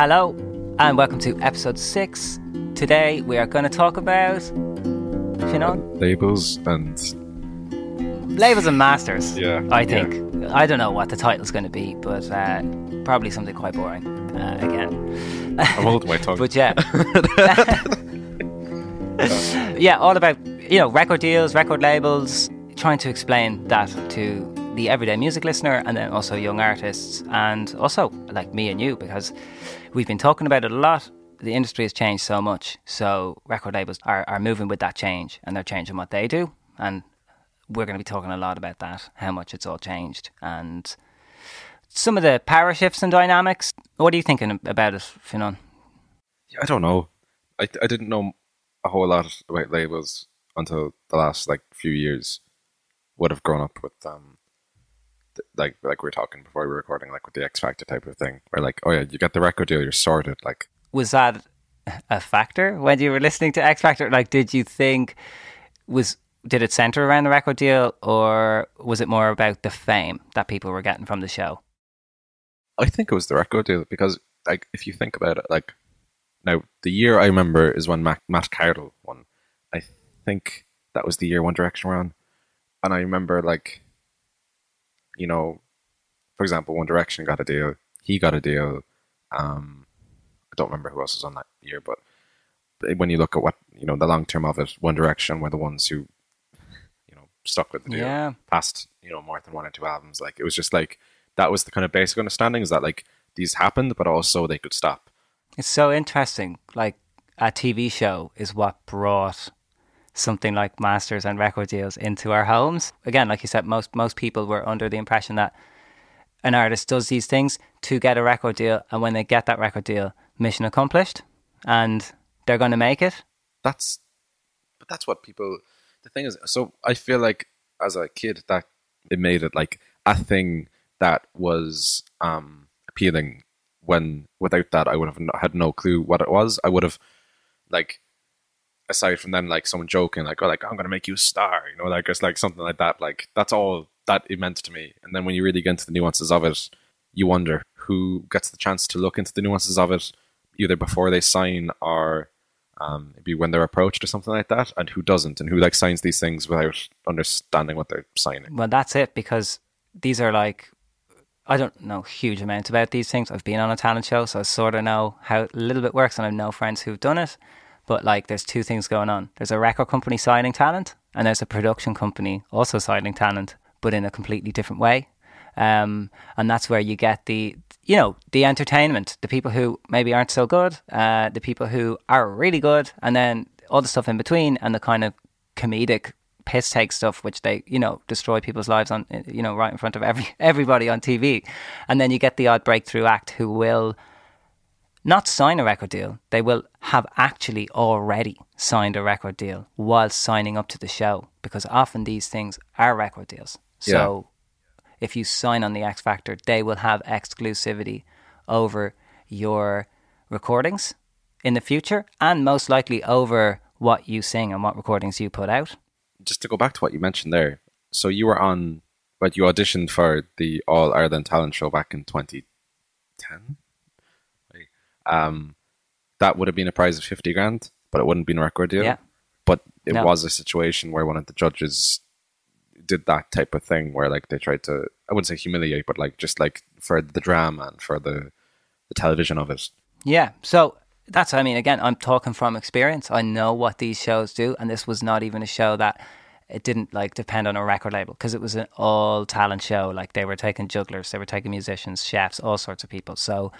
Hello, and welcome to episode six. Today we are going to talk about, you know, labels and labels and masters. Yeah, I think. I don't know what the title's going to be, but uh, probably something quite boring. Uh, again, I'm holding my tongue. but yeah, yeah, all about you know record deals, record labels, trying to explain that to the everyday music listener and then also young artists and also like me and you because we've been talking about it a lot. The industry has changed so much. So record labels are, are moving with that change and they're changing what they do. And we're going to be talking a lot about that, how much it's all changed and some of the power shifts and dynamics. What are you thinking about it, Fionnán? I don't know. I, I didn't know a whole lot about labels until the last like few years. Would have grown up with um like like we were talking before we were recording, like with the X Factor type of thing, where like, oh yeah, you get the record deal, you're sorted. Like, was that a factor when you were listening to X Factor? Like, did you think was did it center around the record deal, or was it more about the fame that people were getting from the show? I think it was the record deal because, like, if you think about it, like, now the year I remember is when Matt, Matt Cardle won. I think that was the year One Direction were on, and I remember like you know, for example, One Direction got a deal. He got a deal. Um, I don't remember who else was on that year, but when you look at what you know, the long term of it, One Direction were the ones who, you know, stuck with the deal yeah. past you know more than one or two albums. Like it was just like that was the kind of basic understanding is that like these happened, but also they could stop. It's so interesting. Like a TV show is what brought something like masters and record deals into our homes. Again, like you said, most most people were under the impression that an artist does these things to get a record deal, and when they get that record deal, mission accomplished, and they're going to make it. That's, but that's what people. The thing is, so I feel like as a kid that it made it like a thing that was um appealing. When without that, I would have had no clue what it was. I would have like aside from then like someone joking like oh like i'm gonna make you a star you know like it's like something like that like that's all that it meant to me and then when you really get into the nuances of it you wonder who gets the chance to look into the nuances of it either before they sign or um, maybe when they're approached or something like that and who doesn't and who like signs these things without understanding what they're signing well that's it because these are like I don't know huge amounts about these things. I've been on a talent show, so I sort of know how a little bit works, and I know friends who've done it. But like, there's two things going on. There's a record company signing talent, and there's a production company also signing talent, but in a completely different way. Um, and that's where you get the, you know, the entertainment, the people who maybe aren't so good, uh, the people who are really good, and then all the stuff in between, and the kind of comedic piss take stuff, which they, you know, destroy people's lives on, you know, right in front of every everybody on TV. And then you get the odd breakthrough act who will not sign a record deal. They will have actually already signed a record deal while signing up to the show because often these things are record deals. So yeah. if you sign on the X Factor, they will have exclusivity over your recordings in the future and most likely over what you sing and what recordings you put out. Just to go back to what you mentioned there. So you were on, but you auditioned for the All Ireland Talent Show back in 2010? Um, that would have been a prize of 50 grand, but it wouldn't have been a record deal. Yeah. But it no. was a situation where one of the judges did that type of thing where like they tried to I wouldn't say humiliate, but like just like for the drama and for the the television of it. Yeah. So that's I mean again, I'm talking from experience. I know what these shows do and this was not even a show that it didn't like depend on a record label because it was an all talent show. Like they were taking jugglers, they were taking musicians, chefs, all sorts of people. So,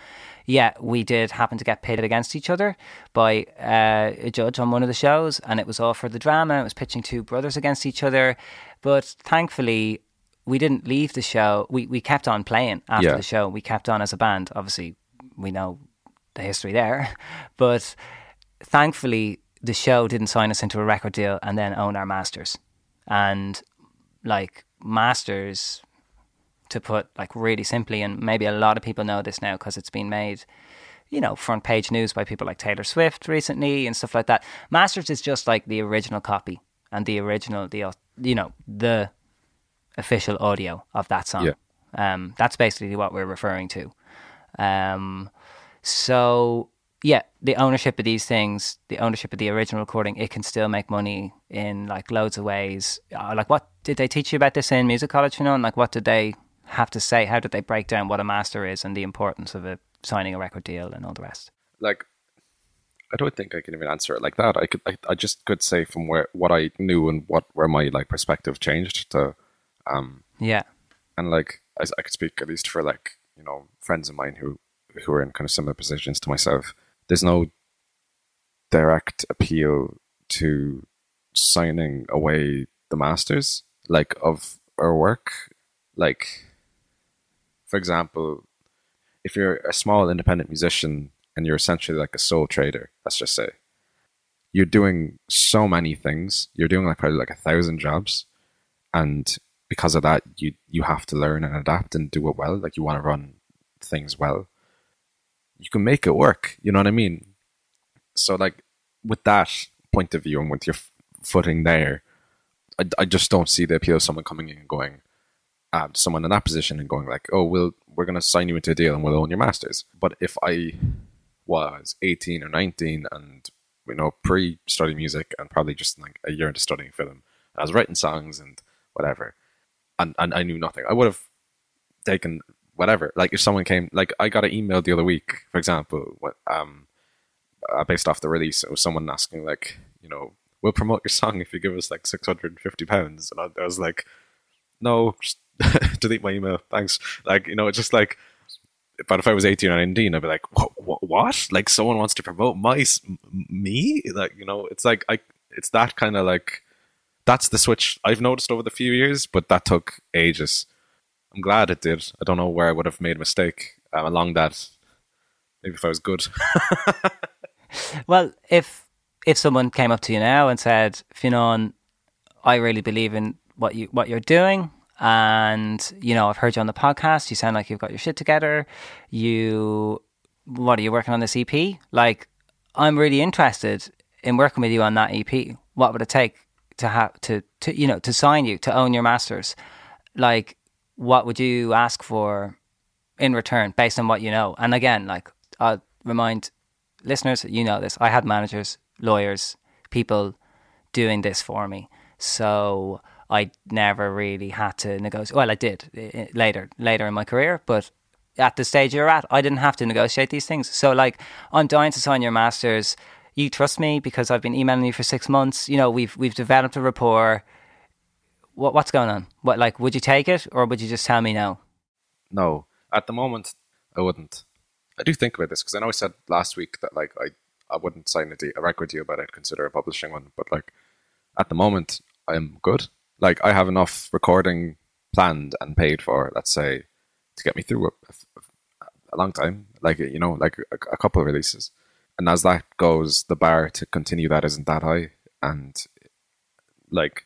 yeah, we did happen to get pitted against each other by uh, a judge on one of the shows, and it was all for the drama. It was pitching two brothers against each other, but thankfully. We didn't leave the show. We we kept on playing after yeah. the show. We kept on as a band. Obviously, we know the history there, but thankfully the show didn't sign us into a record deal and then own our masters and like masters to put like really simply and maybe a lot of people know this now because it's been made you know front page news by people like Taylor Swift recently and stuff like that. Masters is just like the original copy and the original the you know the official audio of that song. Yeah. um that's basically what we're referring to. Um So yeah, the ownership of these things, the ownership of the original recording, it can still make money in like loads of ways. Uh, like, what did they teach you about this in music college? You know, and like, what did they have to say? How did they break down what a master is and the importance of it, signing a record deal and all the rest? Like, I don't think I can even answer it like that. I could, I, I just could say from where what I knew and what where my like perspective changed to, um, yeah, and like I, I could speak at least for like you know friends of mine who who are in kind of similar positions to myself there's no direct appeal to signing away the masters like of our work. Like for example if you're a small independent musician and you're essentially like a sole trader let's just say you're doing so many things you're doing like probably like a thousand jobs and because of that you you have to learn and adapt and do it well like you want to run things well you can make it work. You know what I mean? So like with that point of view and with your footing there, I, I just don't see the appeal of someone coming in and going, uh, someone in that position and going like, oh, we'll we're gonna sign you into a deal and we'll own your masters. But if I was eighteen or nineteen and you know pre study music and probably just like a year into studying film, I was writing songs and whatever, and and I knew nothing, I would have taken whatever. Like if someone came, like I got an email the other week, for example, um, uh, based off the release, it was someone asking like, you know, we'll promote your song if you give us like six hundred and fifty pounds, and I, was like, no, just delete my email, thanks. Like you know, it's just like. But if I was eighteen or nineteen, I'd be like, what, what? What? Like someone wants to promote my me? Like you know, it's like I. It's that kind of like. That's the switch I've noticed over the few years, but that took ages I'm glad it did. I don't know where I would have made a mistake um, along that. Maybe if I was good. well, if if someone came up to you now and said, Fionnán, I really believe in what you what you're doing, and you know I've heard you on the podcast. You sound like you've got your shit together. You, what are you working on this EP? Like, I'm really interested in working with you on that EP. What would it take to have to to you know to sign you to own your masters? Like, what would you ask for in return based on what you know? And again, like I'll remind listeners, you know this. I had managers, lawyers, people doing this for me. So I never really had to negotiate. Well, I did eh, eh, later, later in my career, but at the stage you're at, I didn't have to negotiate these things. So like, I'm dying to sign your masters. You trust me because I've been emailing you for six months. You know, we've we've developed a rapport what what's going on? What like would you take it or would you just tell me no? No, at the moment I wouldn't. I do think about this because I know I said last week that like I I wouldn't sign a, de- a record deal, but I'd consider a publishing one. But like at the moment, I'm good. Like I have enough recording planned and paid for, let's say, to get me through a, a, a long time. Like you know, like a, a couple of releases. And as that goes, the bar to continue that isn't that high. And like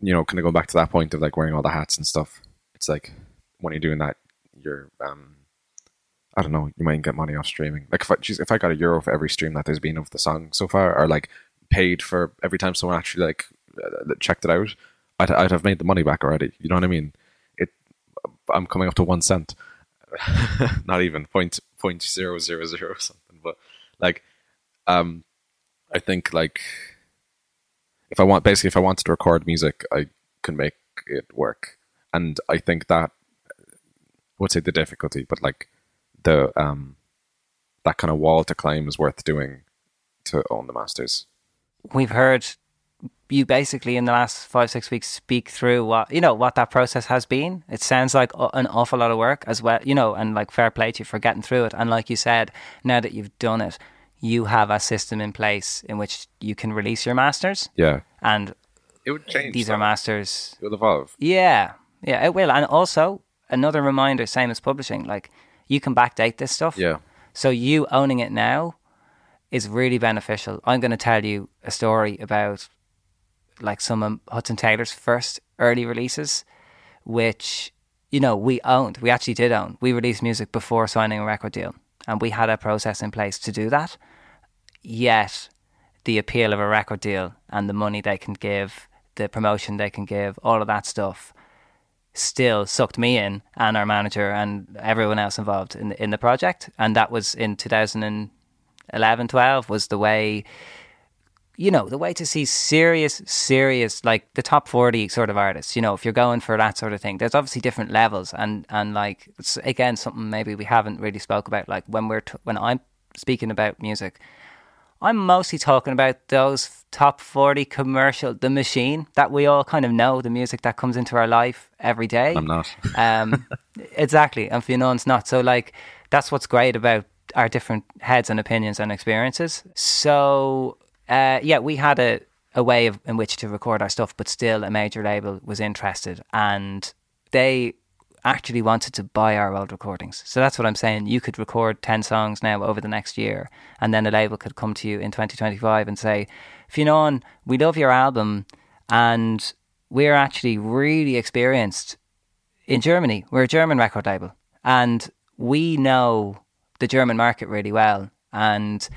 you know, kind of going back to that point of like wearing all the hats and stuff. It's like when you're doing that, you're, um, I don't know, you might get money off streaming. Like if I, geez, if I got a euro for every stream that there's been of the song so far, or like paid for every time someone actually like uh, checked it out, I'd, I'd have made the money back already. You know what I mean? It, I'm coming up to one cent, not even point point zero zero zero something, but like, um, I think like if I want basically if I wanted to record music, I can make it work. And I think that I would say the difficulty, but like the um that kind of wall to climb is worth doing to own the masters. We've heard you basically in the last five six weeks speak through what you know what that process has been. It sounds like an awful lot of work as well, you know, and like fair play to you for getting through it. And like you said, now that you've done it, you have a system in place in which you can release your masters. Yeah. And it would change. These that. are masters. It will evolve. Yeah. Yeah, it will. And also, another reminder, same as publishing, like you can backdate this stuff. Yeah. So you owning it now is really beneficial. I'm going to tell you a story about like some of Hudson Taylor's first early releases, which, you know, we owned. We actually did own. We released music before signing a record deal and we had a process in place to do that. Yet, the appeal of a record deal and the money they can give, the promotion they can give, all of that stuff, still sucked me in and our manager and everyone else involved in the, in the project. And that was in 2011, 12 was the way, you know, the way to see serious, serious, like the top 40 sort of artists, you know, if you're going for that sort of thing, there's obviously different levels. And, and like, again, something maybe we haven't really spoke about, like when we're, t- when I'm speaking about music, I'm mostly talking about those top 40 commercial, the machine that we all kind of know, the music that comes into our life every day. I'm not. um, exactly. And Fionnán's not. So, like, that's what's great about our different heads and opinions and experiences. So, uh, yeah, we had a, a way of, in which to record our stuff, but still a major label was interested. And they actually wanted to buy our old recordings. So that's what I'm saying. You could record 10 songs now over the next year, and then a label could come to you in 2025 and say, Fionn, we love your album, and we're actually really experienced in Germany. We're a German record label, and we know the German market really well, and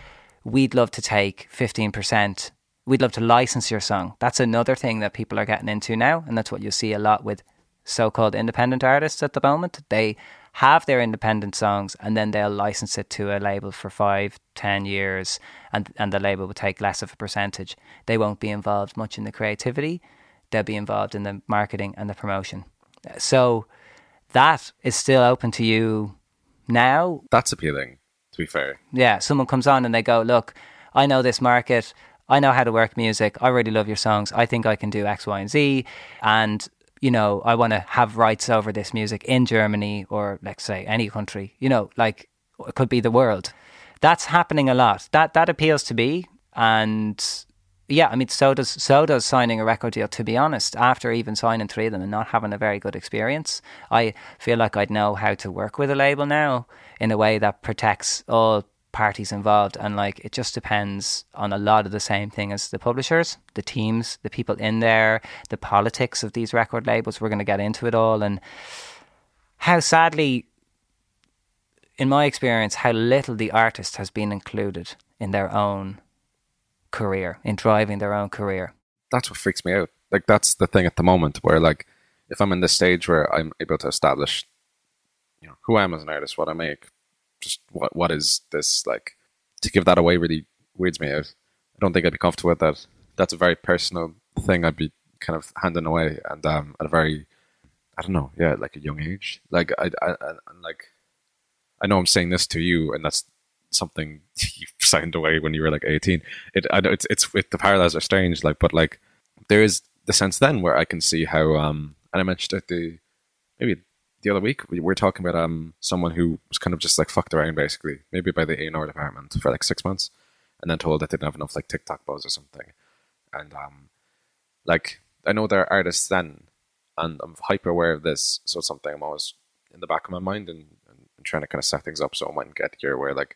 we'd love to take 15%. We'd love to license your song. That's another thing that people are getting into now, and that's what you see a lot with so-called independent artists at the moment. They have their independent songs and then they'll license it to a label for five, ten years, and and the label will take less of a percentage. They won't be involved much in the creativity. They'll be involved in the marketing and the promotion. So that is still open to you now. That's appealing. To be fair, yeah. Someone comes on and they go, "Look, I know this market." I know how to work music. I really love your songs. I think I can do X, Y, and Z. And you know, I want to have rights over this music in Germany or let's say any country, you know, like it could be the world. That's happening a lot. That that appeals to me and yeah, I mean so does so does signing a record deal to be honest. After even signing three of them and not having a very good experience, I feel like I'd know how to work with a label now in a way that protects all parties involved and like it just depends on a lot of the same thing as the publishers the teams the people in there the politics of these record labels. We're going to get into it all. And how sadly in my experience how little the artist has been included in their own career in driving their own career. That's what freaks me out. Like that's the thing at the moment where like if i'm in this stage where i'm able to establish you know who i am as an artist what i make just what what is this like? To give that away really weirds me out. I don't think I'd be comfortable with that. That's a very personal thing. I'd be kind of handing away, and um, at a very, I don't know, yeah, like a young age. Like I, I, I like, I know I'm saying this to you, and that's something you signed away when you were like 18. It, I know it's, it's, it, the parallels are strange, like, but like, there is the sense then where I can see how, um, and I mentioned at the maybe the other week we were talking about um someone who was kind of just like fucked around basically, maybe by the A&R department for like six months, and then told that they didn't have enough like TikTok buzz or something, and um like I know there are artists then, and I'm hyper aware of this, so it's something I'm always in the back of my mind and, and, and trying to kind of set things up so I might get here where like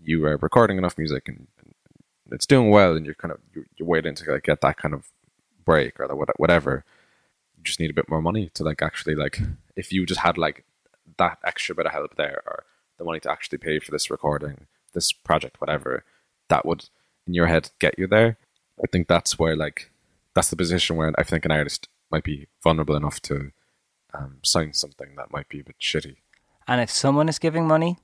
you are recording enough music and, and it's doing well and you're kind of you're, you're waiting to like get that kind of break or whatever just need a bit more money to like actually like if you just had like that extra bit of help there or the money to actually pay for this recording, this project, whatever, that would in your head get you there. I think that's where like that's the position where I think an artist might be vulnerable enough to um, sign something that might be a bit shitty. And if someone is giving money,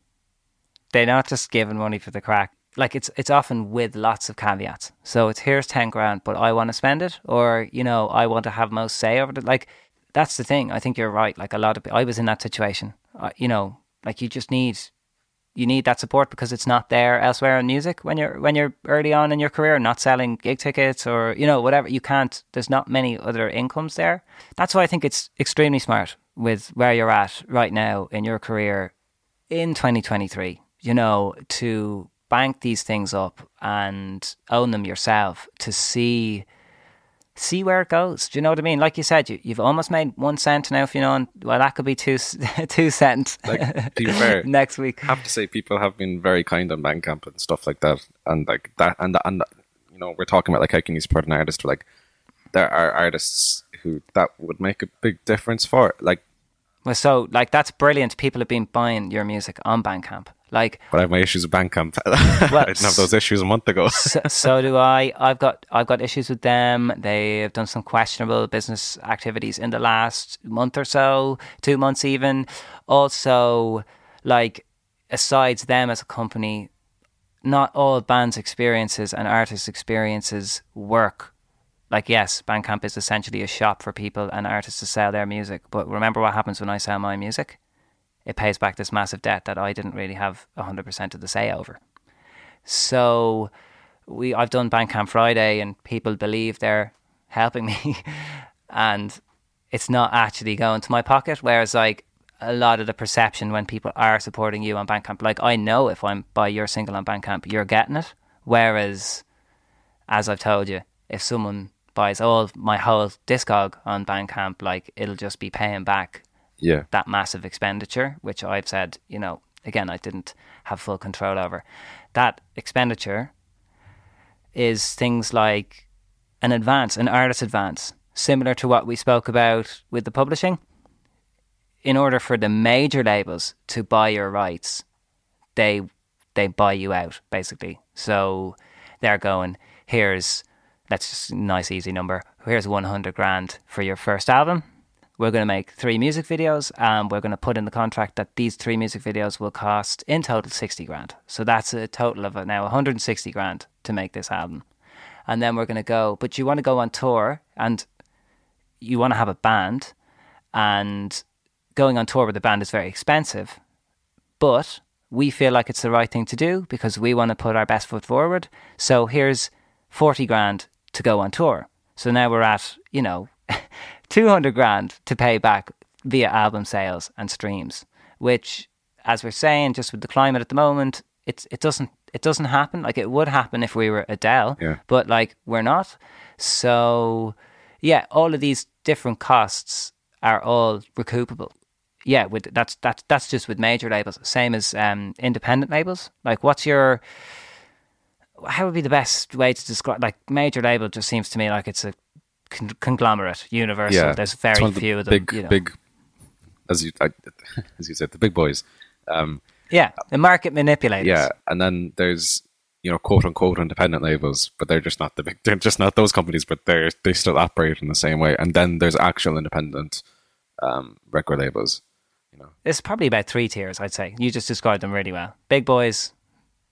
they're not just giving money for the crack like it's it's often with lots of caveats. So it's here's ten grand, but I want to spend it, or you know I want to have most say over it. Like that's the thing. I think you're right. Like a lot of I was in that situation. Uh, you know, like you just need you need that support because it's not there elsewhere in music when you're when you're early on in your career, not selling gig tickets or you know whatever. You can't. There's not many other incomes there. That's why I think it's extremely smart with where you're at right now in your career in 2023. You know to bank these things up and own them yourself to see see where it goes. Do you know what I mean? Like you said, you, you've almost made one cent now. If you know, and, well, that could be two two cents. Like, to be fair, next week. I have to say, people have been very kind on Bandcamp and stuff like that, and like that, and and you know, we're talking about like how can you support an artist? Like, there are artists who that would make a big difference for. Like, well, so like that's brilliant. People have been buying your music on Bandcamp Like But I have my issues with Bandcamp. I didn't have those issues a month ago. so, so do I. I've got I've got issues with them. They have done some questionable business activities in the last month or so, two months even. Also, like aside them as a company, not all bands' experiences and artists' experiences work. Like yes, Bandcamp is essentially a shop for people and artists to sell their music. But remember what happens when I sell my music? It pays back this massive debt that I didn't really have hundred percent of the say over. So we I've done Bandcamp Friday and people believe they're helping me and it's not actually going to my pocket. Whereas like a lot of the perception when people are supporting you on Bandcamp, like I know if I'm buy your single on Bandcamp, you're getting it. Whereas as I've told you, if someone buys all my whole discog on Bandcamp, like it'll just be paying back Yeah. that massive expenditure, which I've said, you know, again, I didn't have full control over. That expenditure is things like an advance, an artist advance, similar to what we spoke about with the publishing. In order for the major labels to buy your rights, they they buy you out basically. So they're going, here's let's just nice easy number. Here's 100 grand for your first album we're going to make three music videos and we're going to put in the contract that these three music videos will cost in total 60 grand. So that's a total of now 160 grand to make this album. And then we're going to go, but you want to go on tour and you want to have a band and going on tour with a band is very expensive. But we feel like it's the right thing to do because we want to put our best foot forward. So here's 40 grand to go on tour. So now we're at, you know, 200 grand to pay back via album sales and streams, which, as we're saying, just with the climate at the moment, it's it doesn't it doesn't happen. Like it would happen if we were Adele, Yeah. but like we're not. So yeah, all of these different costs are all recoupable. Yeah, with that's that's that's just with major labels. Same as um, independent labels. Like, what's your how would be the best way to describe? Like, major label just seems to me like it's a con- conglomerate, universal. Yeah. There's very of the few of them. Big, you know. big, as you I, as you said, the big boys. Um, yeah, the market manipulators. yeah, and then there's you know quote unquote independent labels, but they're just not the big. They're just not those companies, but they're they still operate in the same way. And then there's actual independent um, record labels. You know, It's probably about three tiers, I'd say. You just described them really well. Big boys,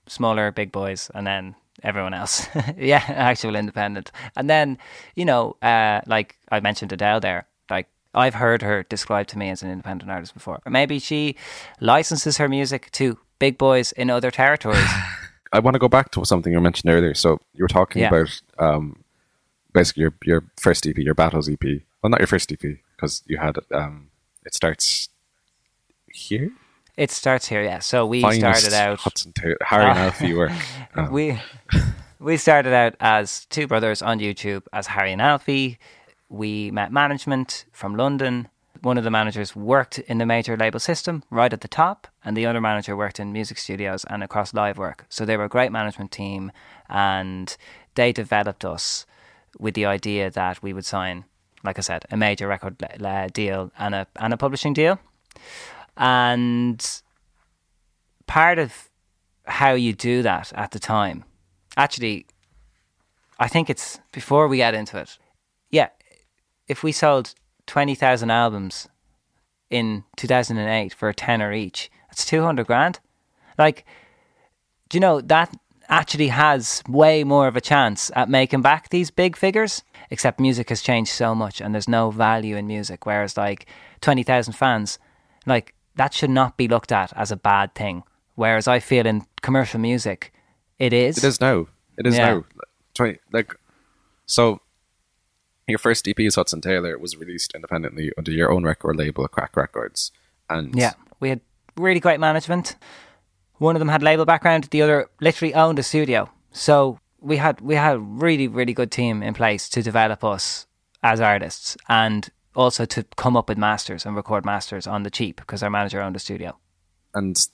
smaller big boys, and then everyone else. yeah, actual independent. And then, you know, uh, like I mentioned Adele there, like I've heard her described to me as an independent artist before. Or maybe she licenses her music to big boys in other territories. I want to go back to something you mentioned earlier. So you were talking Yeah. about um, basically your your first EP, your Battles EP. Well, not your first EP because you had um, it starts here. It starts here, yeah. So we Finest started out Hudson Taylor, Harry and Ah. Alfie work. Um, we we started out as two brothers on YouTube as Harry and Alfie. We met management from London. One of the managers worked in the major label system right at the top, and the other manager worked in music studios and across live work. So they were a great management team, and they developed us with the idea that we would sign, like I said, a major record deal and a and a publishing deal. And part of how you do that at the time. Actually, I think it's before we get into it. Yeah, if we sold 20,000 albums in 2008 for a tenner each, that's 200 grand. Like, do you know that actually has way more of a chance at making back these big figures? Except music has changed so much and there's no value in music. Whereas, like, 20,000 fans, like, that should not be looked at as a bad thing. Whereas I feel in commercial music, it is. It is now. It is Yeah. now. Twenty like so. Your first EP, is Hudson Taylor, It was released independently under your own record label, Crack Records, and Yeah, we had really great management. One of them had label background, the other literally owned a studio. So we had we had a really really good team in place to develop us as artists and also to come up with masters and record masters on the cheap because our manager owned a studio. and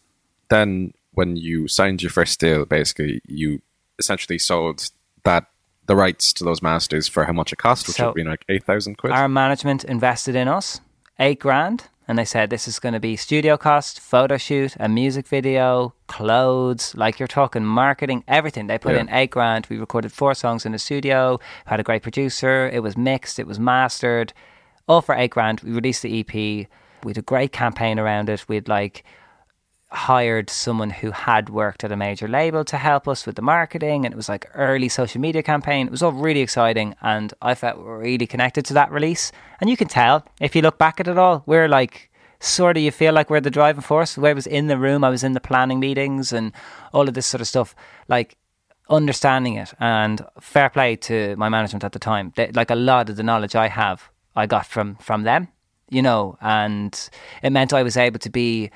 then when you signed your first deal, basically you essentially sold that the rights to those masters for how much it cost, which So- would be like eight thousand quid. Our management invested in us eight grand, and they said this is going to be studio cost, photo shoot, a music video, clothes, like you're talking marketing, everything. They put Yeah. in eight grand. We recorded four songs in the studio, had a great producer. It was mixed, it was mastered, all for eight grand. We released the EP. We had a great campaign around it. We'd like hired someone who had worked at a major label to help us with the marketing and it was like early social media campaign it was all really exciting and i felt really connected to that release and you can tell if you look back at it all we're like sort of you feel like we're the driving force way i was in the room i was in the planning meetings and all of this sort of stuff like understanding it and fair play to my management at the time they, like a lot of the knowledge i have i got from from them you know and it meant i was able to be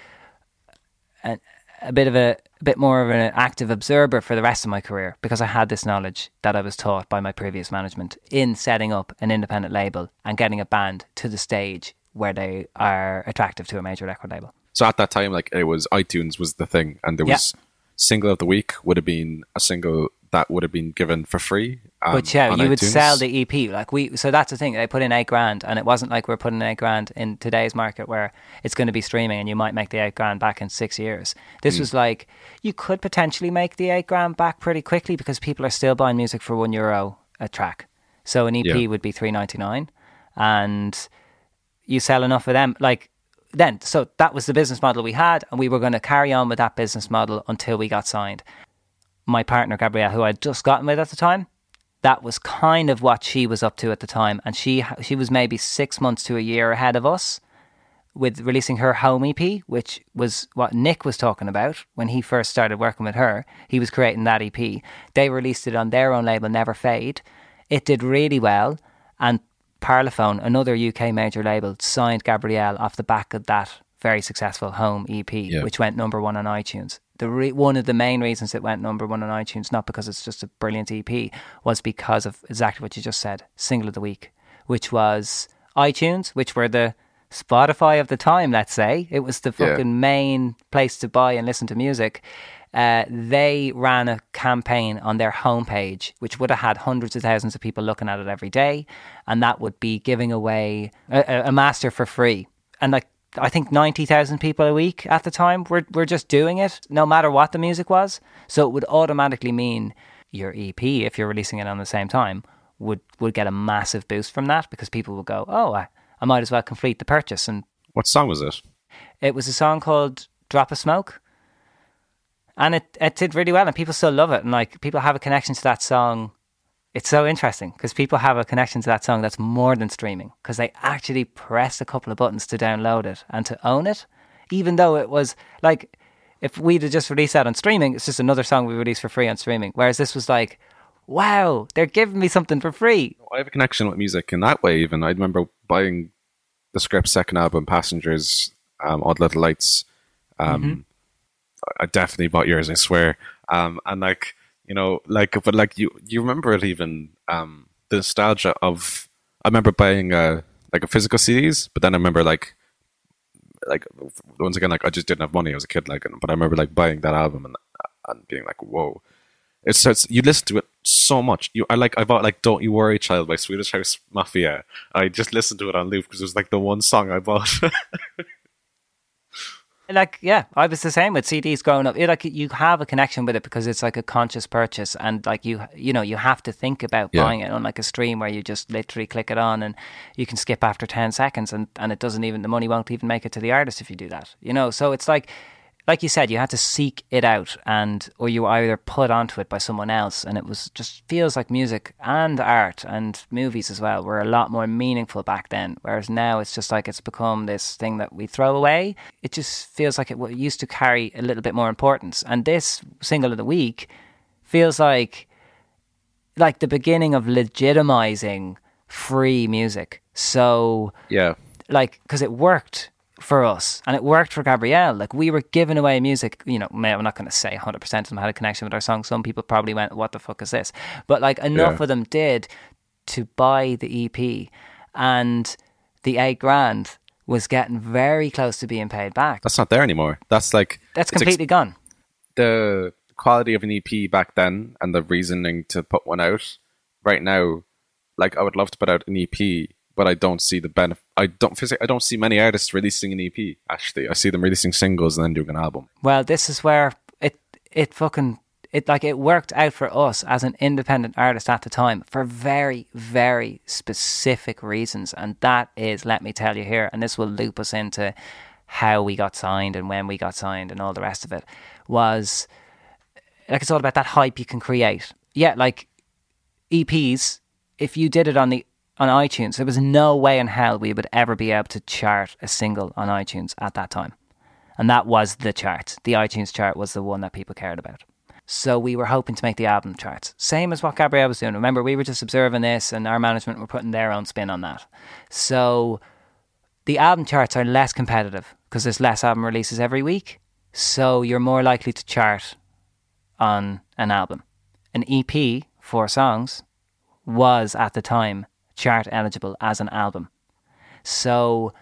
a, a bit of a, a bit more of an active observer for the rest of my career because I had this knowledge that I was taught by my previous management in setting up an independent label and getting a band to the stage where they are attractive to a major record label. So at that time, like it was iTunes was the thing, and there was single of the week would have been a single that would have been given for free. Um, But yeah, you would sell the EP. Like we, so that's the thing. They put in eight grand, and it wasn't like we're putting eight grand in today's market where it's going to be streaming, and you might make the eight grand back in six years. This was like you could potentially make the eight grand back pretty quickly because people are still buying music for one euro a track. So an EP Yeah. would be three ninety nine, and you sell enough of them. Like then, so that was the business model we had, and we were going to carry on with that business model until we got signed my partner Gabrielle, who I'd just gotten with at the time, that was kind of what she was up to at the time, and she she was maybe six months to a year ahead of us with releasing her home EP, which was what Nick was talking about when he first started working with her. He was creating that EP. They released it on their own label, Never Fade. It did really well, and Parlophone, another UK major label, signed Gabrielle off the back of that very successful home EP, Yeah. which went number one on iTunes. The re- one of the main reasons it went number one on iTunes, not because it's just a brilliant EP, was because of exactly what you just said, single of the week, which was iTunes, which were the Spotify of the time. Let's say it was the Yeah. fucking main place to buy and listen to music. Uh, they ran a campaign on their homepage, which would have had hundreds of thousands of people looking at it every day, and that would be giving away a, a- a master for free. And like I think ninety thousand people a week at the time were were just doing it, no matter what the music was. So it would automatically mean your EP, if you're releasing it on the same time, would would get a massive boost from that because people would go, "Oh, I, I might as well complete the purchase." And What song was it? it was a song called "Drop of Smoke," and it it did really well, and people still love it, and like people have a connection to that song. It's so interesting because people have a connection to that song that's more than streaming because they actually pressed a couple of buttons to download it and to own it, even though it was like if we'd have just released that on streaming, it's just another song we released for free on streaming. Whereas this was like, wow, they're giving me something for free. I have a connection with music in that way. Even I remember buying the Script's second album, Passengers, um, Odd Little Lights. Um, I definitely bought yours, I swear. Um, and like you know, like but like you you remember it even um, the nostalgia of. I remember buying uh, like a physical CDs, but then I remember like like once again like I just didn't have money. I was a kid, like, but I remember like buying that album and and being like, whoa. It's so it's, you listen to it so much. You I like I bought like "Don't You Worry, Child" by Swedish House Mafia. I just listened to it on loop because it was like the one song I bought. like yeah i was the same with cds growing up it, like you have a connection with it because it's like a conscious purchase and like you you know you have to think about Yeah. buying it on like a stream where you just literally click it on and you can skip after 10 seconds and and it doesn't even the money won't even make it to the artist if you do that you know so it's like like you said you had to seek it out and or you were either put onto it by someone else. And it was just feels like music and art and movies as well were a lot more meaningful back then. Whereas now it's just like it's become this thing that we throw away. It just feels like it used to carry a little bit more importance. And this single of the week feels like like the beginning of legitimizing free music. So yeah, like because it worked for us and it worked for Gabrielle. Like we were giving away music. You know, I'm not going to say 100 percent of them had a connection with our song. Some people probably went, "What the fuck is this?" But like enough Yeah. of them did to buy the EP, and the eight grand was getting very close to being paid back. that's not there anymore. That's like That's it's ex- completely gone. the quality of an EP back then and the reasoning to put one out right now, like I would love to put out an EP but I don't see the benefit. I don't I don't see many artists releasing an EP. Actually, I see them releasing singles and then doing an album. Well, this is where it it fucking it like it worked out for us as an independent artist at the time for very very specific reasons, and that is let me tell you here, and this will loop us into how we got signed and when we got signed and all the rest of it was like it's all about that hype you can create. Yeah, like EPs. If you did it on the on iTunes, there was no way in hell we would ever be able to chart a single on iTunes at that time. And that was the chart. The iTunes chart was the one that people cared about. So we were hoping to make the album charts. Same as what Gabrielle was doing. Remember, we were just observing this and our management were putting their own spin on that. So the album charts are less competitive because there's less album releases every week. So you're more likely to chart on an album. An EP, four songs, was at the time chart eligible as an album. So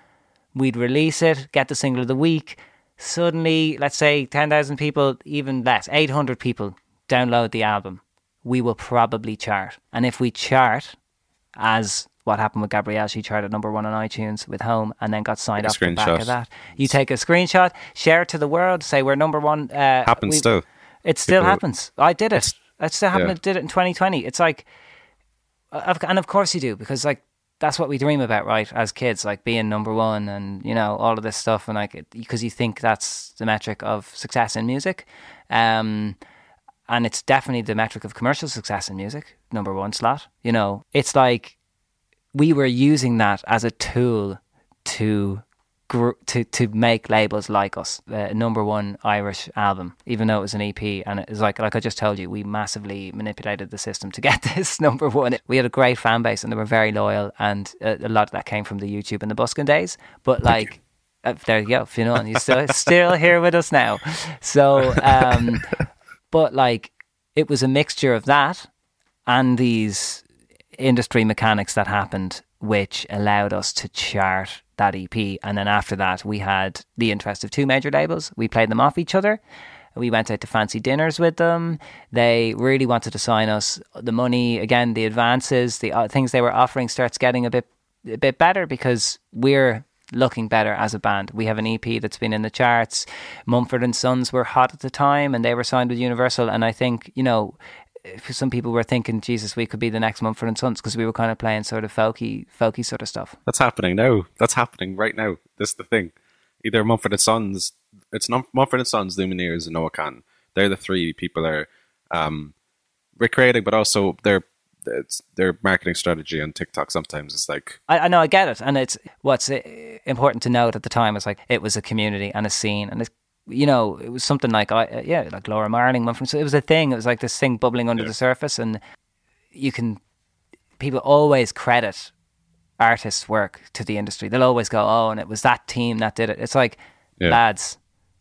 we'd release it, get the single of the week. Suddenly, let's say 10,000 people, even less, 800 people download the album. We will probably chart. And if we chart, as what happened with Gabrielle, she charted number one on iTunes with Home and then got signed off the back of that. You take a screenshot, share it to the world, say we're number one. Uh, Happens still. It still People- happens. I did it. It still happened. yeah. I did it in 2020. It's like, and of course you do because like that's what we dream about, right? As kids, like being number one and you know all of this stuff, and like because you think that's the metric of success in music, um, and it's definitely the metric of commercial success in music. Number one slot. You know, it's like we were using that as a tool to gr- to to make labels like us. The number one Irish album, even though it was an EP, and it was like like I just told you, we massively manipulated the system to get this number one. We had a great fan base, and they were very loyal, and a, a lot of that came from the YouTube and the busking days. But like. Uh, there you go, Fionn. You're still still here with us now. So, um, but like, it was a mixture of that and these industry mechanics that happened, which allowed us to chart that EP. And then after that, we had the interest of two major labels. We played them off each other. We went out to fancy dinners with them. They really wanted to sign us. The money, again, the advances, the uh, things they were offering starts getting a bit a bit better because we're looking better as a band. We have an EP that's been in the charts. Mumford and Sons were hot at the time and they were signed with Universal. And I think, you know, some people were thinking, Jesus, we could be the next Mumford and Sons because we were kind of playing sort of folky, folky sort of stuff. That's happening now. That's happening right now. That's the thing. Either Mumford and Sons, it's not Mumford and Sons, Lumineers, and Noah Kahan. They're the three people are um, recreating, but also their it's their marketing strategy on TikTok. Sometimes it's like I, I know, I get it, and it's what's uh, important to note at the time was like it was a community and a scene, and it's you know it was something like I uh, yeah like Laura Marling went from so it was a thing. It was like this thing bubbling under Yeah. the surface, and you can people always credit artists' work to the industry. They'll always go, oh, and it was that team that did it. It's like Yeah. lads.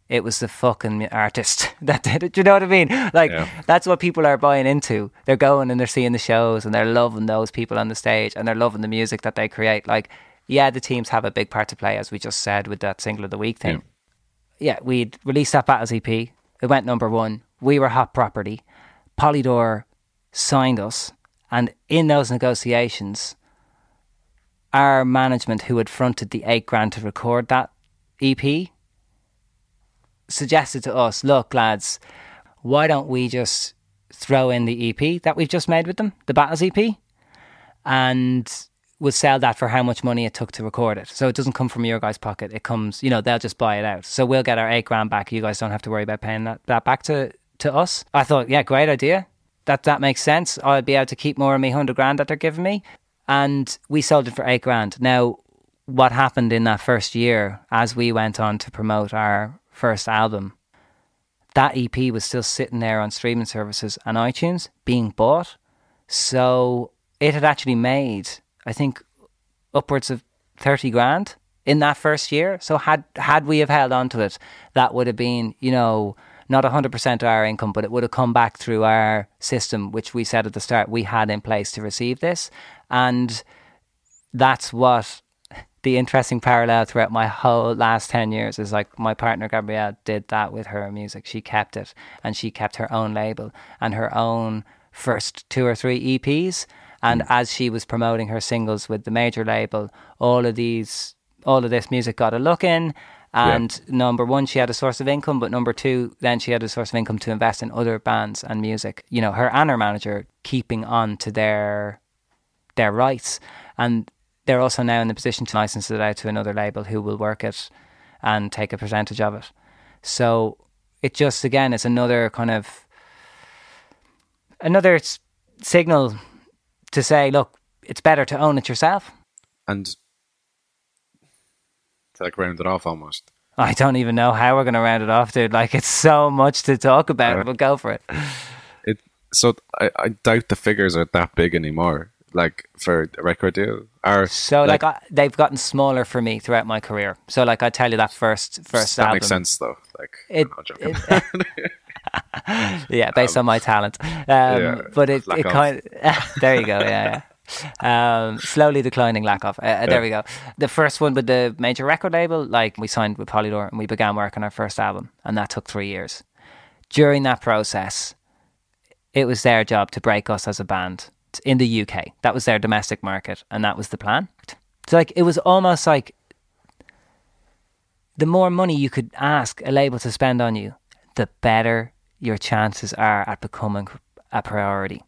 It was the fucking artist that did it. Do you know what I mean? Like Yeah. that's what people are buying into. They're going and they're seeing the shows and they're loving those people on the stage and they're loving the music that they create. Like, yeah, the teams have a big part to play, as we just said with that single of the week thing. Yeah, we'd released that Battles EP. It went number one. We were hot property. Polydor signed us, and in those negotiations, our management, who had fronted the eight grand to record that EP, suggested to us, look, lads, why don't we just throw in the EP that we've just made with them, the Battles EP, and we'll sell that for how much money it took to record it. So it doesn't come from your guys' pocket. It comes, you know, they'll just buy it out. So we'll get our eight grand back. You guys don't have to worry about paying that, that back to, to us. I thought, yeah, great idea. That that makes sense. I'll be able to keep more of my hundred grand that they're giving me. And we sold it for eight grand. Now, what happened in that first year as we went on to promote our first album, that EP was still sitting there on streaming services and iTunes being bought. So it had actually made, I think, upwards of 30 grand in that first year. So had had we have held on to it, that would have been, you know, not 100% of our income, but it would have come back through our system, which we said at the start we had in place to receive this. And that's what the interesting parallel throughout my whole last 10 years is like my partner Gabrielle did that with her music. She kept it and she kept her own label and her own first two or three EPs. And hmm. as she was promoting her singles with the major label, all of these, all of this music got a look in. And number one, she had a source of income, but number two, then she had a source of income to invest in other bands and music. You know, her and her manager keeping on to their their rights, and they're also now in the position to license it out to another label who will work it and take a percentage of it. So it just again, it's another kind of another signal to say, look, it's better to own it yourself. And to like round it off almost. I don't even know how we're going to round it off, dude. Like, it's so much to talk about. But go for it. It so I, I doubt the figures are that big anymore. Like for a record deal, or So, like, I, they've gotten smaller for me throughout my career. So, like, I tell you that first first that album. makes sense though. Like It- I'm not joking. yeah, based on my talent. Um, yeah, but it, it of. kind there you go. Yeah, yeah. Um, slowly declining lack of. Uh, uh, There we go. The first one with the major record label, like we signed with Polydor and we began work on our first album, and that took three years. During that process, it was their job to break us as a band in the UK. That was their domestic market, and that was the plan. So, like, it was almost like the more money you could ask a label to spend on you, the better your chances are at becoming a priority.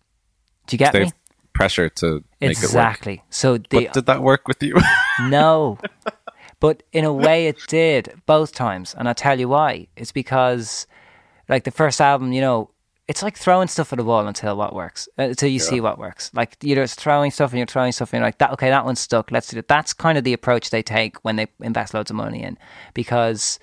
Do you get They've me? pressure to make it work. Exactly. So the But did that work with you? no, but in a way it did both times, and I'll tell you why. It's because, like the first album, you know, it's like throwing stuff at the wall until what works, uh, until you see what works. Like you're just throwing stuff and you're throwing stuff, and you're like, that okay, that one's stuck. Let's do it. That's kind of the approach they take when they invest loads of money in, because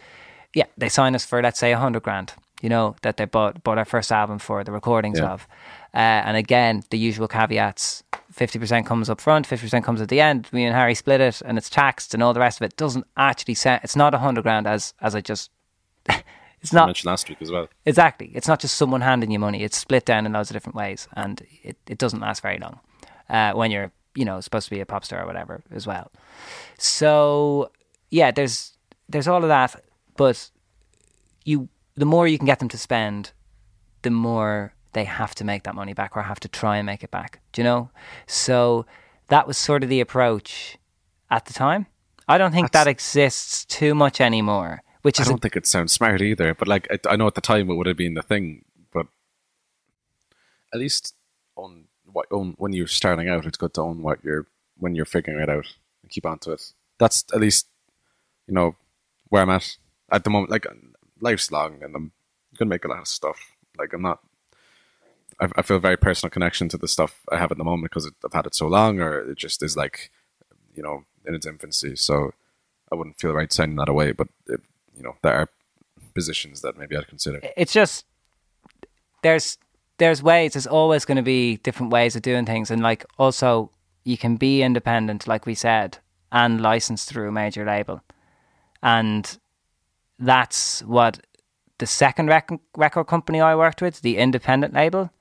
yeah, they sign us for let's say a hundred grand. You know that they bought bought our first album for the recordings Yeah. of, uh, and again the usual caveats: fifty percent comes up front, fifty percent comes at the end. Me and Harry split it, and it's taxed, and all the rest of it doesn't actually sound. It's not a hundred grand as as I just. it's I not mentioned last week as well. exactly. It's not just someone handing you money. It's split down in loads of different ways, and it, it doesn't last very long uh, when you're you know supposed to be a pop star or whatever as well. So yeah, there's there's all of that, but you the more you can get them to spend, the more they have to make that money back or have to try and make it back. Do you know? So that was sort of the approach at the time. I don't think that exists too much anymore, which I don't think it sounds smart either. But like, I, I know at the time it would have been the thing. But at least on what own when you're starting out, it's good to own what you're when you're figuring it out and keep on to it. That's at least you know where I'm at at the moment. Like life's long, and I'm gonna make a lot of stuff. Like I'm not. I, I feel a very personal connection to the stuff I have at the moment because I've had it so long, or it just is like, you know, in its infancy. So I wouldn't feel right signing that away. But it, you know, there are positions that maybe I'd consider. it's just there's there's ways there's always going to be different ways of doing things and like also you can be independent like we said and licensed through a major label and that's what the second rec- record company I worked with the independent label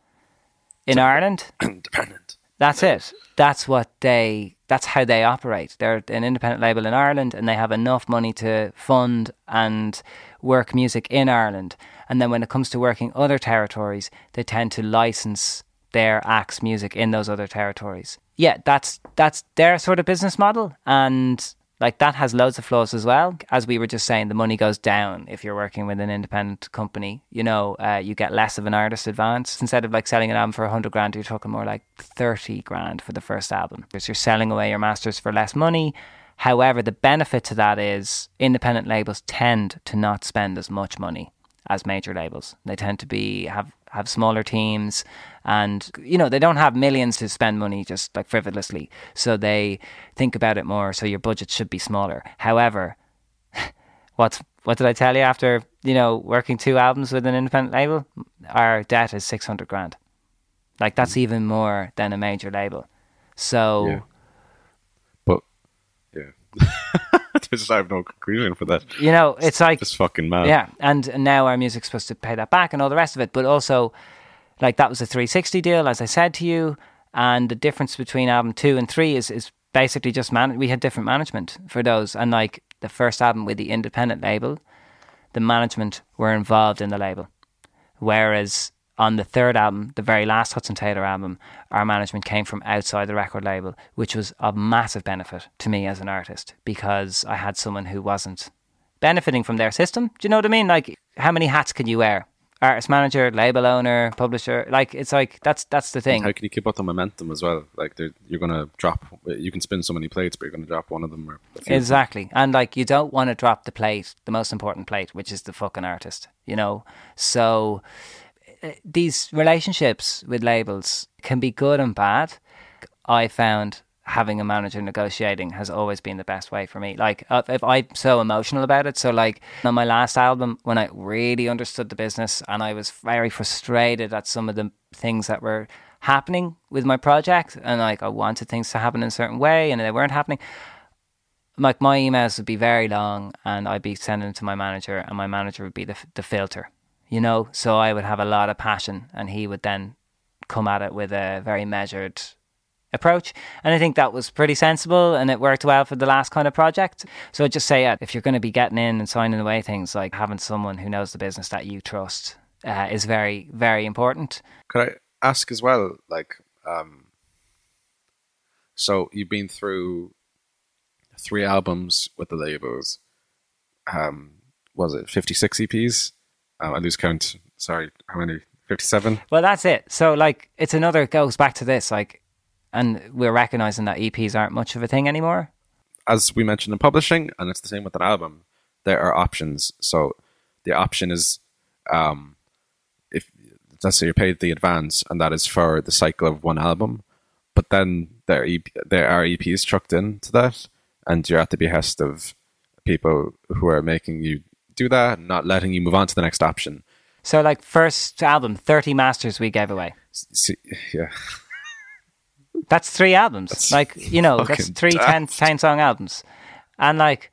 in Ireland Independent. that's it. That's what they. That's how they operate. They're an independent label in Ireland, and they have enough money to fund and work music in Ireland. And then when it comes to working other territories, they tend to license their acts music in those other territories. Yeah, that's that's their sort of business model, and like that has loads of flaws as well. As we were just saying, the money goes down if you're working with an independent company. You know, uh, you get less of an artist advance. Instead of like selling an album for a hundred grand, you're talking more like thirty grand for the first album. Because you're selling away your masters for less money. However, the benefit to that is independent labels tend to not spend as much money as major labels. They tend to be have have smaller teams and you know they don't have millions to spend money just like frivolously. So they think about it more so your budget should be smaller. However what's what did i tell you after you know working two albums with an independent label? Our debt is 600 grand. Like that's mm. even more than a major label. So Yeah. But yeah, There's- I have no conclusion for that. you know it's like Just fucking mad. Yeah, and and now our music's supposed to pay that back and all the rest of it. But also, like that was a 360 deal, as I said to you. And the difference between album two and three is is basically just man. We had different management for those, and like the first album with the independent label, the management were involved in the label, whereas on the third album, the very last Hudson Taylor album, our management came from outside the record label, which was of massive benefit to me as an artist because I had someone who wasn't benefiting from their system. Do you know what I mean? Like, how many hats can you wear? Artist manager, label owner, publisher. Like, it's like that's that's the thing. How can you keep up the momentum as well? Like, you're going to drop. You can spin so many plates, but you're going to drop one of them or a of them. Exactly. And like you don't want to drop the plate, the most important plate, which is the fucking artist, you know? So these relationships with labels can be good and bad. I found having a manager negotiating has always been the best way for me. Like if I'm so emotional about it, so like on my last album when I really understood the business and I was very frustrated at some of the things that were happening with my project and like I wanted things to happen in a certain way and they weren't happening like my emails would be very long and I'd be sending it to my manager and my manager would be the, the filter, you know? So I would have a lot of passion and he would then come at it with a very measured approach. And I think that was pretty sensible and it worked well for the last kind of project. So I'd just say, yeah, if you're going to be getting in and signing away things, like having someone who knows the business that you trust uh, is very, very important. Could I ask as well, like, um, so you've been through three albums with the labels. Um, was it 56 EPs? Um, I lose count. Sorry, how many? 57? Well, that's it. So, like, it's another, it goes back to this, like, and we're recognizing that EPs aren't much of a thing anymore. As we mentioned in publishing, and it's the same with an album, there are options. So the option is um, if let's say you're paid the advance, and that is for the cycle of one album, but then there, EP, there are EPs trucked into that, and you're at the behest of people who are making you do that, not letting you move on to the next option. So, like, first album, 30 masters we gave away. See, yeah, That's three albums. That's like, you know, that's three ten, 10, 10 song albums. And, like,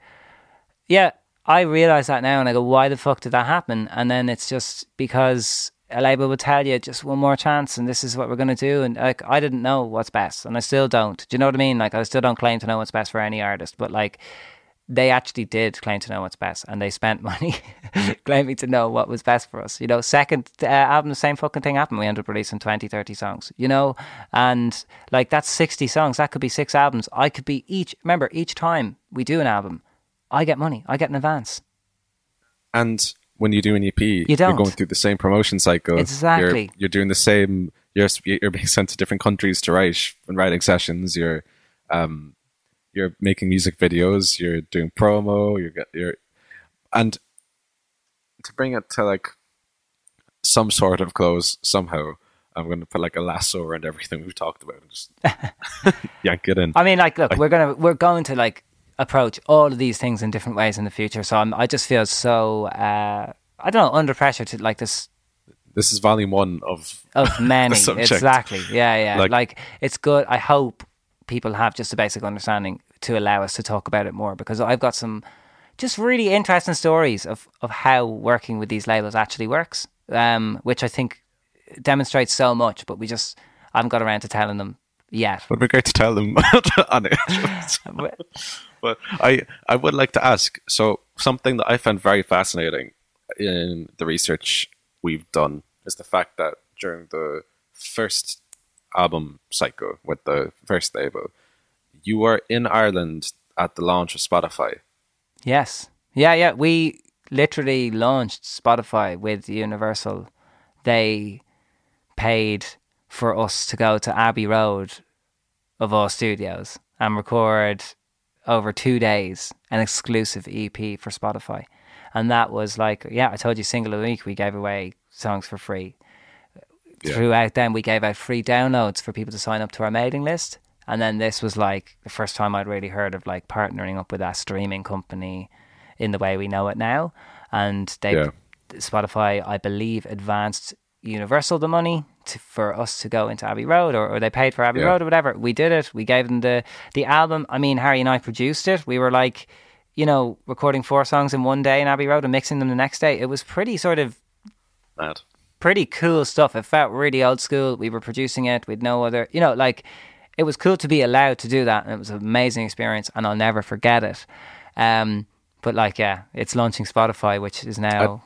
yeah, I realize that now and I go, why the fuck did that happen? And then it's just because a label would tell you just one more chance and this is what we're going to do. And, like, I didn't know what's best and I still don't. Do you know what I mean? Like, I still don't claim to know what's best for any artist, but, like, they actually did claim to know what's best and they spent money claiming to know what was best for us. You know, second uh, album, the same fucking thing happened. We ended up releasing 20, 30 songs, you know, and like that's 60 songs. That could be six albums. I could be each, remember, each time we do an album, I get money, I get an advance. and when you do an EP, you don't. are going through the same promotion cycle. Exactly. You're, you're doing the same. You're you're being sent to different countries to write and writing sessions. You're um, you're making music videos. You're doing promo. You're you're and to bring it to like some sort of close somehow. I'm going to put like a lasso around everything we've talked about and just yank it in. I mean, like, look, we're gonna we're going to like approach all of these things in different ways in the future. So I'm, I just feel so uh, I don't know under pressure to like this This is volume one of of many exactly. Yeah, yeah. Like- Like, it's good. I hope people have just a basic understanding to allow us to talk about it more because I've got some just really interesting stories of of how working with these labels actually works, um, which I think demonstrates so much. But we just I haven't got around to telling them yet. Would be great to tell them on it. but I, I would like to ask. So something that I found very fascinating in the research we've done is the fact that during the first album cycle with the first label, you were in Ireland at the launch of Spotify. Yes. Yeah, yeah. We literally launched Spotify with Universal. They paid for us to go to Abbey Road of all studios and record over two days an exclusive EP for Spotify. And that was like, yeah, I told you, single a week, we gave away songs for free. Yeah. Throughout then, we gave out free downloads for people to sign up to our mailing list. And then this was like the first time I'd really heard of like partnering up with that streaming company in the way we know it now. And they, Yeah. Spotify, I believe, advanced Universal the money to, for us to go into Abbey Road, or, or they paid for Abbey Yeah. Road or whatever. We did it. We gave them the the album. I mean, Harry and I produced it. We were like, you know, recording four songs in one day in Abbey Road and mixing them the next day. It was pretty sort of Mad. pretty cool stuff. It felt really old school. We were producing it with no other, you know, like it was cool to be allowed to do that, and it was an amazing experience, and I'll never forget it. Um, but like, yeah, it's launching Spotify, which is now.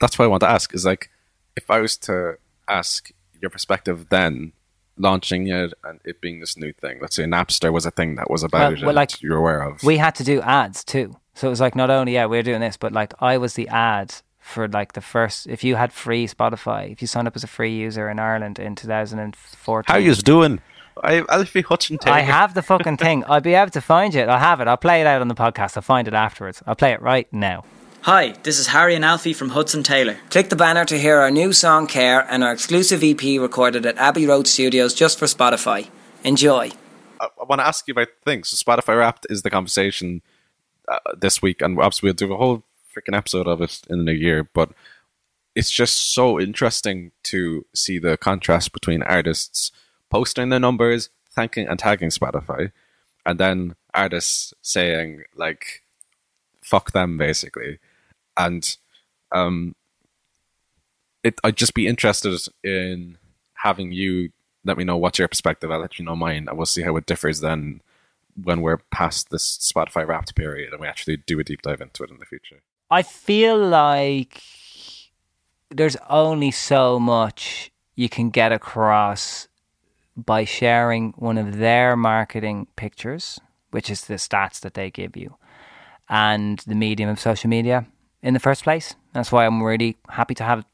That's what I want to ask. Is like, if I was to ask your perspective then, launching it and it being this new thing. Let's say Napster was a thing that was about Well- it well, like, you're aware of. we had to do ads too. So it was like not only yeah we're doing this, but like I was the ad for like the first. If you had free Spotify, if you signed up as a free user in Ireland in 2014, How you doing? I, Alfie Hutchin I have the fucking thing. I'll be able to find it. I'll have it. I'll play it out on the podcast. I'll find it afterwards. I'll play it right now. Hi, this is Harry and Alfie from Hudson Taylor. Click the banner to hear our new song Care and our exclusive EP recorded at Abbey Road Studios just for Spotify. Enjoy. I, I want to ask you about things. So Spotify Wrapped is the conversation uh, this week, and obviously we'll do a whole freaking episode of it in the new year. But it's just so interesting to see the contrast between artists posting their numbers, thanking and tagging Spotify, and then artists saying like "fuck them" basically, and um, it. I'd just be interested in having you let me know what's your perspective. I'll let you know mine, and we'll see how it differs then when we're past this Spotify Wrapped period and we actually do a deep dive into it in the future. I feel like there's only so much you can get across by sharing one of their marketing pictures, which is the stats that they give you, and the medium of social media in the first place. That's why I'm really happy to have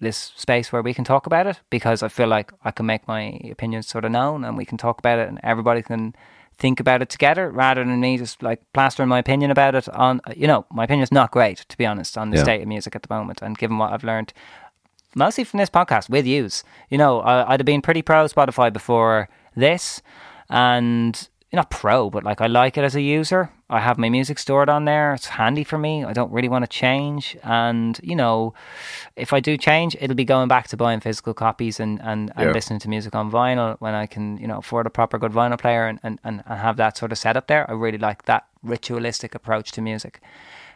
this space where we can talk about it because I feel like I can make my opinions sort of known and we can talk about it and everybody can think about it together rather than me just like plastering my opinion about it on you know my opinion is not great to be honest on the Yeah. state of music at the moment and given what I've learned mostly from this podcast with yous. You know I, I'd have been pretty pro Spotify before this and not pro but like I like it as a user. I have my music stored on there. It's handy for me. I don't really want to change. And you know if I do change it'll be going back to buying physical copies and, and, and Yeah. listening to music on vinyl when I can you know afford a proper good vinyl player and, and, and and have that sort of setup there. I really like that ritualistic approach to music.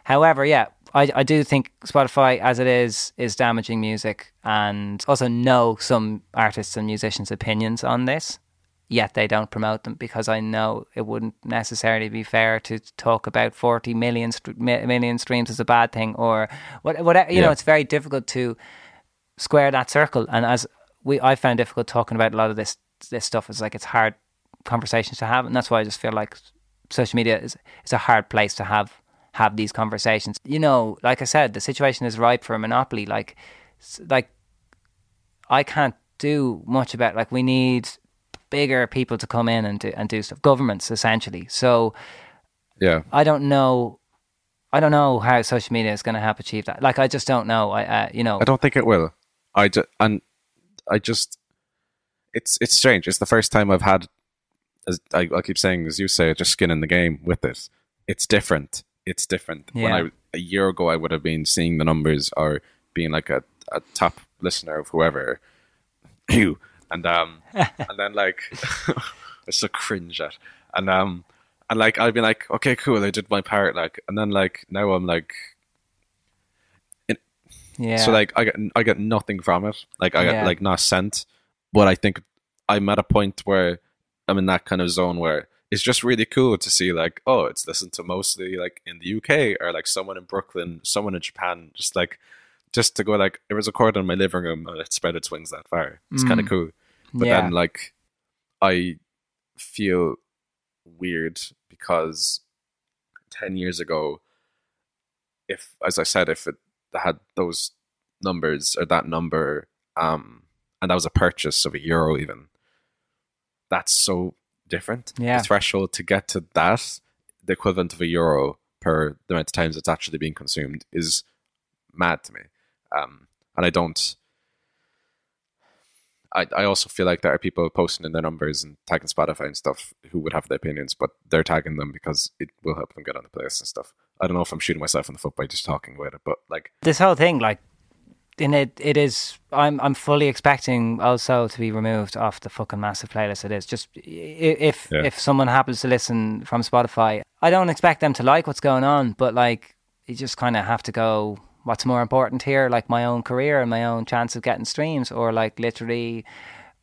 However, yeah, I, I do think Spotify, as it is, is damaging music, and also know some artists and musicians' opinions on this. Yet they don't promote them because I know it wouldn't necessarily be fair to talk about forty million st- million streams as a bad thing, or what, whatever. You know, it's very difficult to square that circle. And as we, I found difficult talking about a lot of this this stuff. It's like it's hard conversations to have, and that's why I just feel like social media is is a hard place to have have these conversations. You know, like I said, the situation is ripe for a monopoly. Like, like I can't do much about. Like, we need bigger people to come in and do and do stuff. Governments essentially. So Yeah. I don't know. I don't know how social media is going to help achieve that. Like, I just don't know. I, uh, you know, I don't think it will. I ju- and I just it's it's strange. It's the first time I've had as I, I keep saying as you say just skin in the game with it. It's different. It's different. When Yeah. I a year ago I would have been seeing the numbers or being like a, a top listener of whoever you and um and then like it's so cringe at and um and like I'd be like okay cool I did my part like and then like now I'm like yeah. so like I get I get nothing from it. Like I Yeah. like not a cent. But I think I'm at a point where I'm in that kind of zone where it's just really cool to see like, oh, it's listened to mostly like in the UK or like someone in Brooklyn, someone in Japan, just like just to go like it was recorded in my living room and it spread its wings that far. It's kind of Mm. cool. But yeah. then like I feel weird because 10 years ago if as I said if it had those numbers or that number um and that was a purchase of a euro even that's so different Yeah. the threshold to get to that the equivalent of a euro per the amount of times it's actually being consumed is mad to me um and I don't I, I also feel like there are people posting in their numbers and tagging Spotify and stuff who would have their opinions, but they're tagging them because it will help them get on the playlist and stuff. I don't know if I'm shooting myself in the foot by just talking about it, but like, this whole thing, like, in it, it is. I'm, I'm fully expecting also to be removed off the fucking massive playlist. It is just if, Yeah. if someone happens to listen from Spotify, I don't expect them to like what's going on, but like, you just kind of have to go. What's more important here, like my own career and my own chance of getting streams, or like literally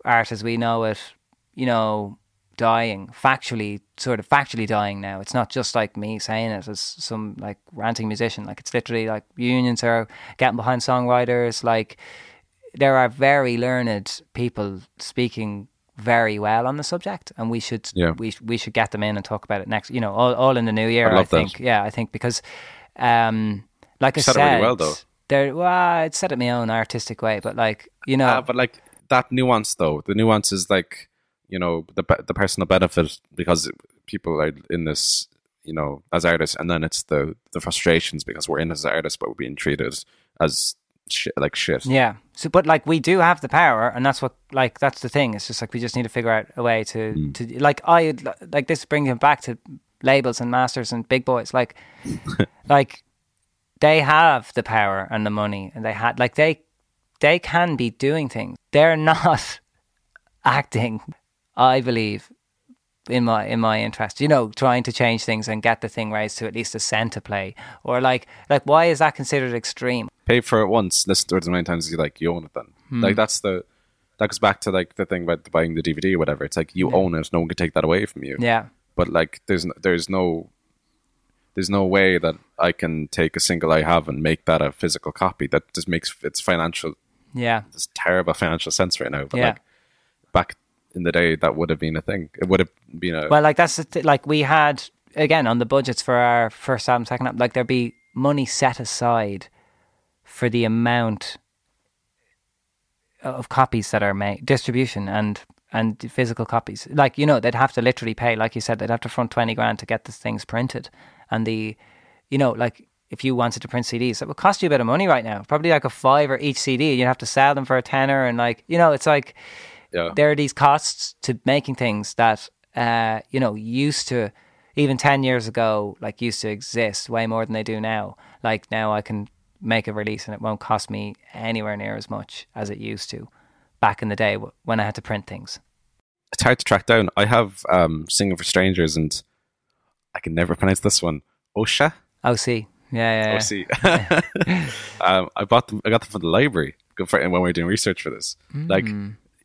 art as we know it, you know, dying, factually, sort of factually dying now. It's not just like me saying it as some like ranting musician. Like it's literally like unions are getting behind songwriters. Like there are very learned people speaking very well on the subject, and we should Yeah. we we should get them in and talk about it next. You know, all, all in the new year. I I, love that. think. Yeah, I think because, um, like I said said, really well, though. There, well, I said it my own artistic way, but like you know, Uh, but like that nuance, though, the nuance is like you know the the personal benefit because people are in this, you know, as artists, and then it's the the frustrations because we're in as artists, but we're being treated as shit, like shit. Yeah. So, but like we do have the power, and that's what like that's the thing. It's just like we just need to figure out a way to Hmm. to like I like this bringing it back to labels and masters and big boys. Like, like they have the power and the money, and they had like they they can be doing things. They're not acting. I believe in my in my interest you know trying to change things and get the thing raised to at least a cent to play or like like why is that considered extreme Pay for it once, listen to it as many times as you like, you own it. Then Hmm. like that's the that goes back to like the thing about buying the DVD or whatever. It's like you own it, no one can take that away from you. yeah but like there's n- there's no there's no way that I can take a single I have and make that a physical copy. That just makes it's financial. yeah It's terrible financial sense right now. But Yeah. like back in the day, that would have been a thing. It would have been a Well, like that's th- like we had again on the budgets for our first album, second album. Like there'd be money set aside for the amount of copies that are made, distribution and and physical copies. Like you know, they'd have to literally pay, like you said, they'd have to front twenty grand to get the things printed, and the, you know, like. If you wanted to print CDs, that would cost you a bit of money right now. Probably like a five or each CD. You'd have to sell them for a tenner, and like you know, it's like yeah. there are these costs to making things that uh, you know used to even 10 years ago like used to exist way more than they do now like now i can make a release and it won't cost me anywhere near as much as it used to back in the day when i had to print things It's hard to track down. I have um, singing for strangers, and I can never pronounce this one. Osha. oc yeah yeah, yeah. OC. um, I bought them. I got them from the library. Good for when we were doing research for this. Like,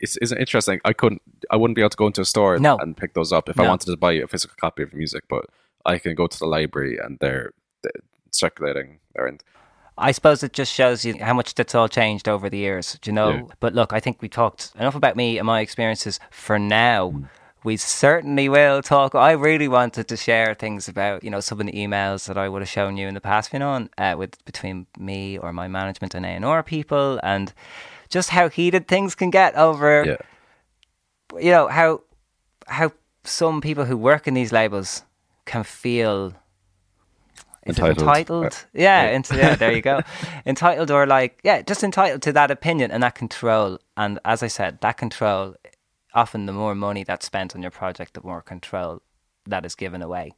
It's isn't interesting. I couldn't. I wouldn't be able to go into a store No. and pick those up if I wanted to buy a physical copy of music. But I can go to the library and they're, they're circulating there. And I suppose it just shows you how much that's all changed over the years, do you know? Yeah. But look, I think we talked enough about me and my experiences for now. Mm. We certainly will talk. I really wanted to share things about, you know, some of the emails that I would have shown you in the past, you know, uh, with between me or my management and A&R people and just how heated things can get over yeah, you know how how some people who work in these labels can feel Entitled. entitled? Uh, yeah, yeah. into, yeah, there you go. entitled or like yeah, just entitled to that opinion and that control. And as I said, that control often the more money that's spent on your project, the more control that is given away.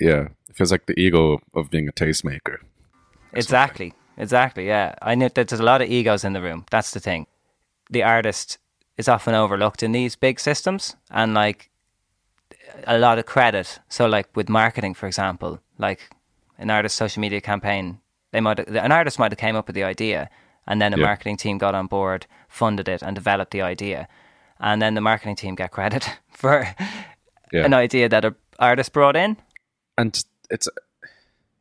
yeah. It feels like the ego of being a tastemaker. Exactly. Exactly. Yeah. I know that there's a lot of egos in the room. That's the thing. The artist is often overlooked in these big systems and like a lot of credit. So like with marketing, for example, like an artist social media campaign, they might an artist might have came up with the idea and then a Yeah. marketing team got on board, funded it and developed the idea. And then the marketing team get credit for Yeah. an idea that an artist brought in. and it's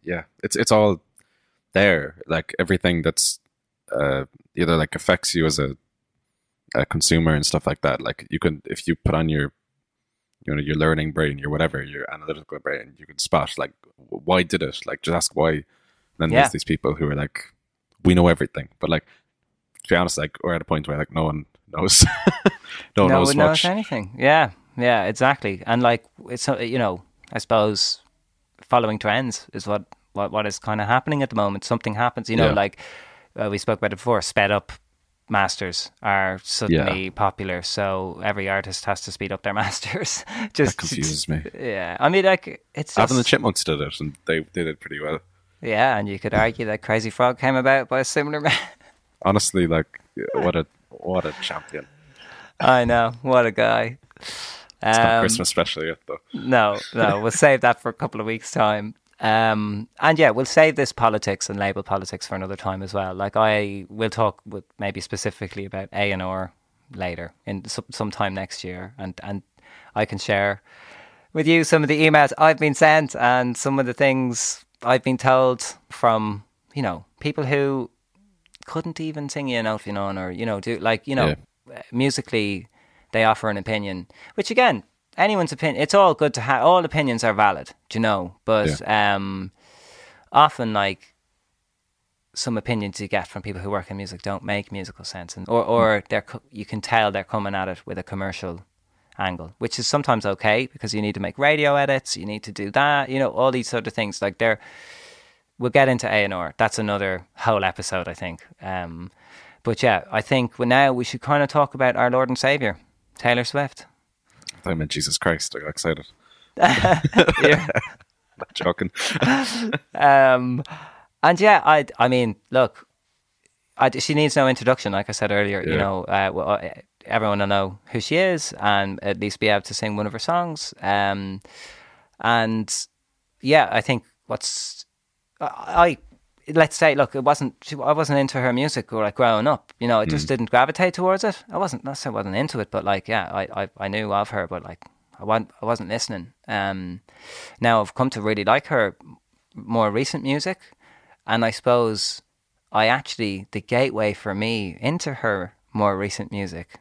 yeah it's it's all there like everything that's uh either like affects you as a, a consumer and stuff like that. Like you can if you put on your you know your learning brain your whatever your analytical brain you can spot like why did it? Like just ask why. Then Yeah. there's these people who are like we know everything. But like to be honest like we're at a point where like no one knows. No one no knows one much. knows anything. Yeah, yeah, exactly. And like it's you know, I suppose following trends is what what what is kind of happening at the moment. Something happens, you know, Yeah. like uh, we spoke about it before. Sped up masters are suddenly popular, so every artist has to speed up their masters. Just that confuses me Yeah, I mean, like it's Alvin and the Chipmunks did it and they did it pretty well yeah, and you could argue that Crazy Frog came about by a similar man. honestly, like what a what a champion. I know, what a guy. It's not Um, Christmas special yet, though. No, no, we'll save that for a couple of weeks' time. Um, and yeah, we'll save this politics and label politics for another time as well. Like I will talk with maybe specifically about A and R later in some sometime next year, and and I can share with you some of the emails I've been sent and some of the things I've been told from you know people who couldn't even sing you a note, you know, or you know, do like you know, yeah. musically, they offer an opinion, which again, anyone's opinion. It's all good to have. All opinions are valid, do you know? But yeah. um, often, like some opinions you get from people who work in music don't make musical sense, and or or they're you can tell they're coming at it with a commercial angle, which is sometimes okay because you need to make radio edits, you need to do that, you know, all these sort of things. Like they're, we'll get into A and R. That's another whole episode, I think. Um, but yeah, I think well, now we should kind of talk about our Lord and Savior, Taylor Swift. I meant Jesus Christ. I got excited. yeah. Not joking. um, and yeah, I, I mean, look, I, she needs no introduction, like I said earlier. Yeah. You know, uh, well, everyone will know who she is and at least be able to sing one of her songs. Um, and yeah, I think what's I, let's say, look, it wasn't she, I wasn't into her music or like growing up. You know, I just mm. didn't gravitate towards it. I wasn't. Not say I wasn't into it, but like, yeah, I, I, I knew of her, but like, I wasn't I wasn't listening. Um, now I've come to really like her more recent music, and I suppose I actually the gateway for me into her more recent music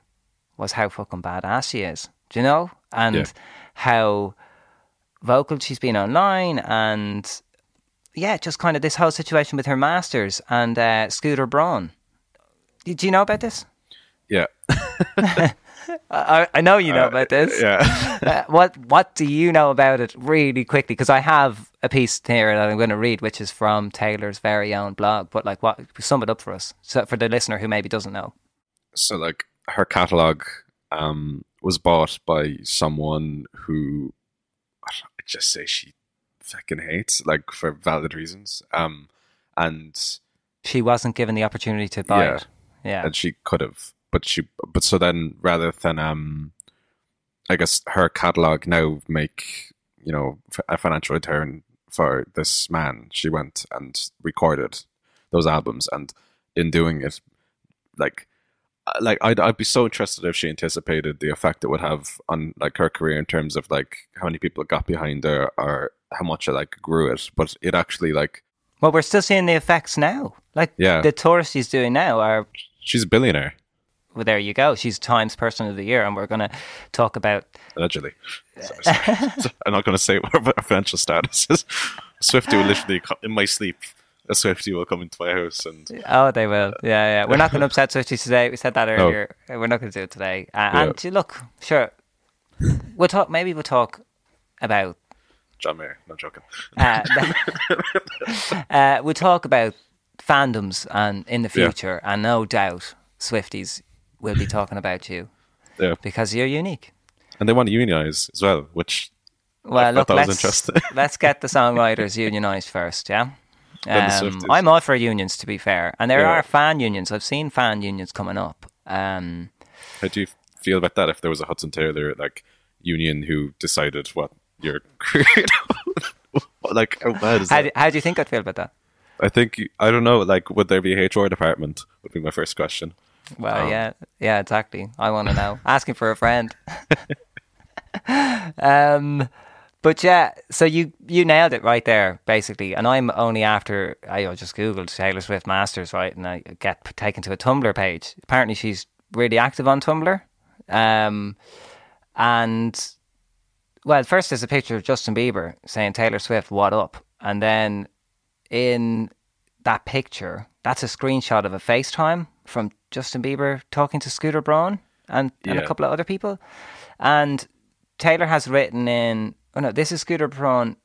was how fucking badass she is. Do you know? And yeah. how vocal she's been online and yeah, just kind of this whole situation with her masters and uh, Scooter Braun. Do you know about this? Yeah. I, I, know you know uh, about this. Yeah. uh, what What do you know about it, really quickly? Because I have a piece here that I'm going to read, which is from Taylor's very own blog. But like, what sum it up for us, so for the listener who maybe doesn't know. So, like, her catalog um, was bought by someone who I just say she fucking hates, like for valid reasons. Um, and she wasn't given the opportunity to buy yeah, it. Yeah, and she could have, but she, but so then rather than um, I guess her catalog now make you know a financial return for this man, she went and recorded those albums, and in doing it, like like I'd I'd be so interested if she anticipated the effect it would have on like her career in terms of like how many people got behind her or how much it like grew it. But it actually like well, we're still seeing the effects now. Like yeah. the tours she's doing now are she's a billionaire. Well, there you go. She's Times Person of the Year, and we're going to talk about allegedly. Sorry, sorry. I'm not going to say what her financial status is. Swiftie will uh, literally in my sleep a Swiftie will come into my house and oh, they will. Yeah, yeah. We're not going to upset Swifties today. We said that earlier. No. We're not going to do it today. Uh, yeah. And look, sure, we'll talk. Maybe we'll talk about John Mayer. Not joking. Uh, uh, we'll talk about fandoms and in the future, yeah. and no doubt Swifties will be talking about you. Yeah, because you're unique. And they want to unionize as well, which well, I look, let's, let's get the songwriters unionized first, yeah. Um, I'm all for unions, to be fair, and there yeah. are fan unions. I've seen fan unions coming up. Um, How do you feel about that? If there was a Hudson Taylor like union who decided what your career, like how bad is how that? Do, how do you think I'd feel about that? I think I don't know. Like, would there be a HR department? Would be my first question. Well, um, yeah, yeah, exactly. I want to know. Asking for a friend. um, but yeah, so you you nailed it right there, basically. And I'm only after I just googled Taylor Swift Masters, right, and I get taken to a Tumblr page. Apparently, she's really active on Tumblr. Um, and well, first there's a picture of Justin Bieber saying Taylor Swift, "What up?" And then in that picture, that's a screenshot of a FaceTime from Justin Bieber talking to Scooter Braun and, and yeah. a couple of other people. And Taylor has written in oh no, this is Scooter Braun.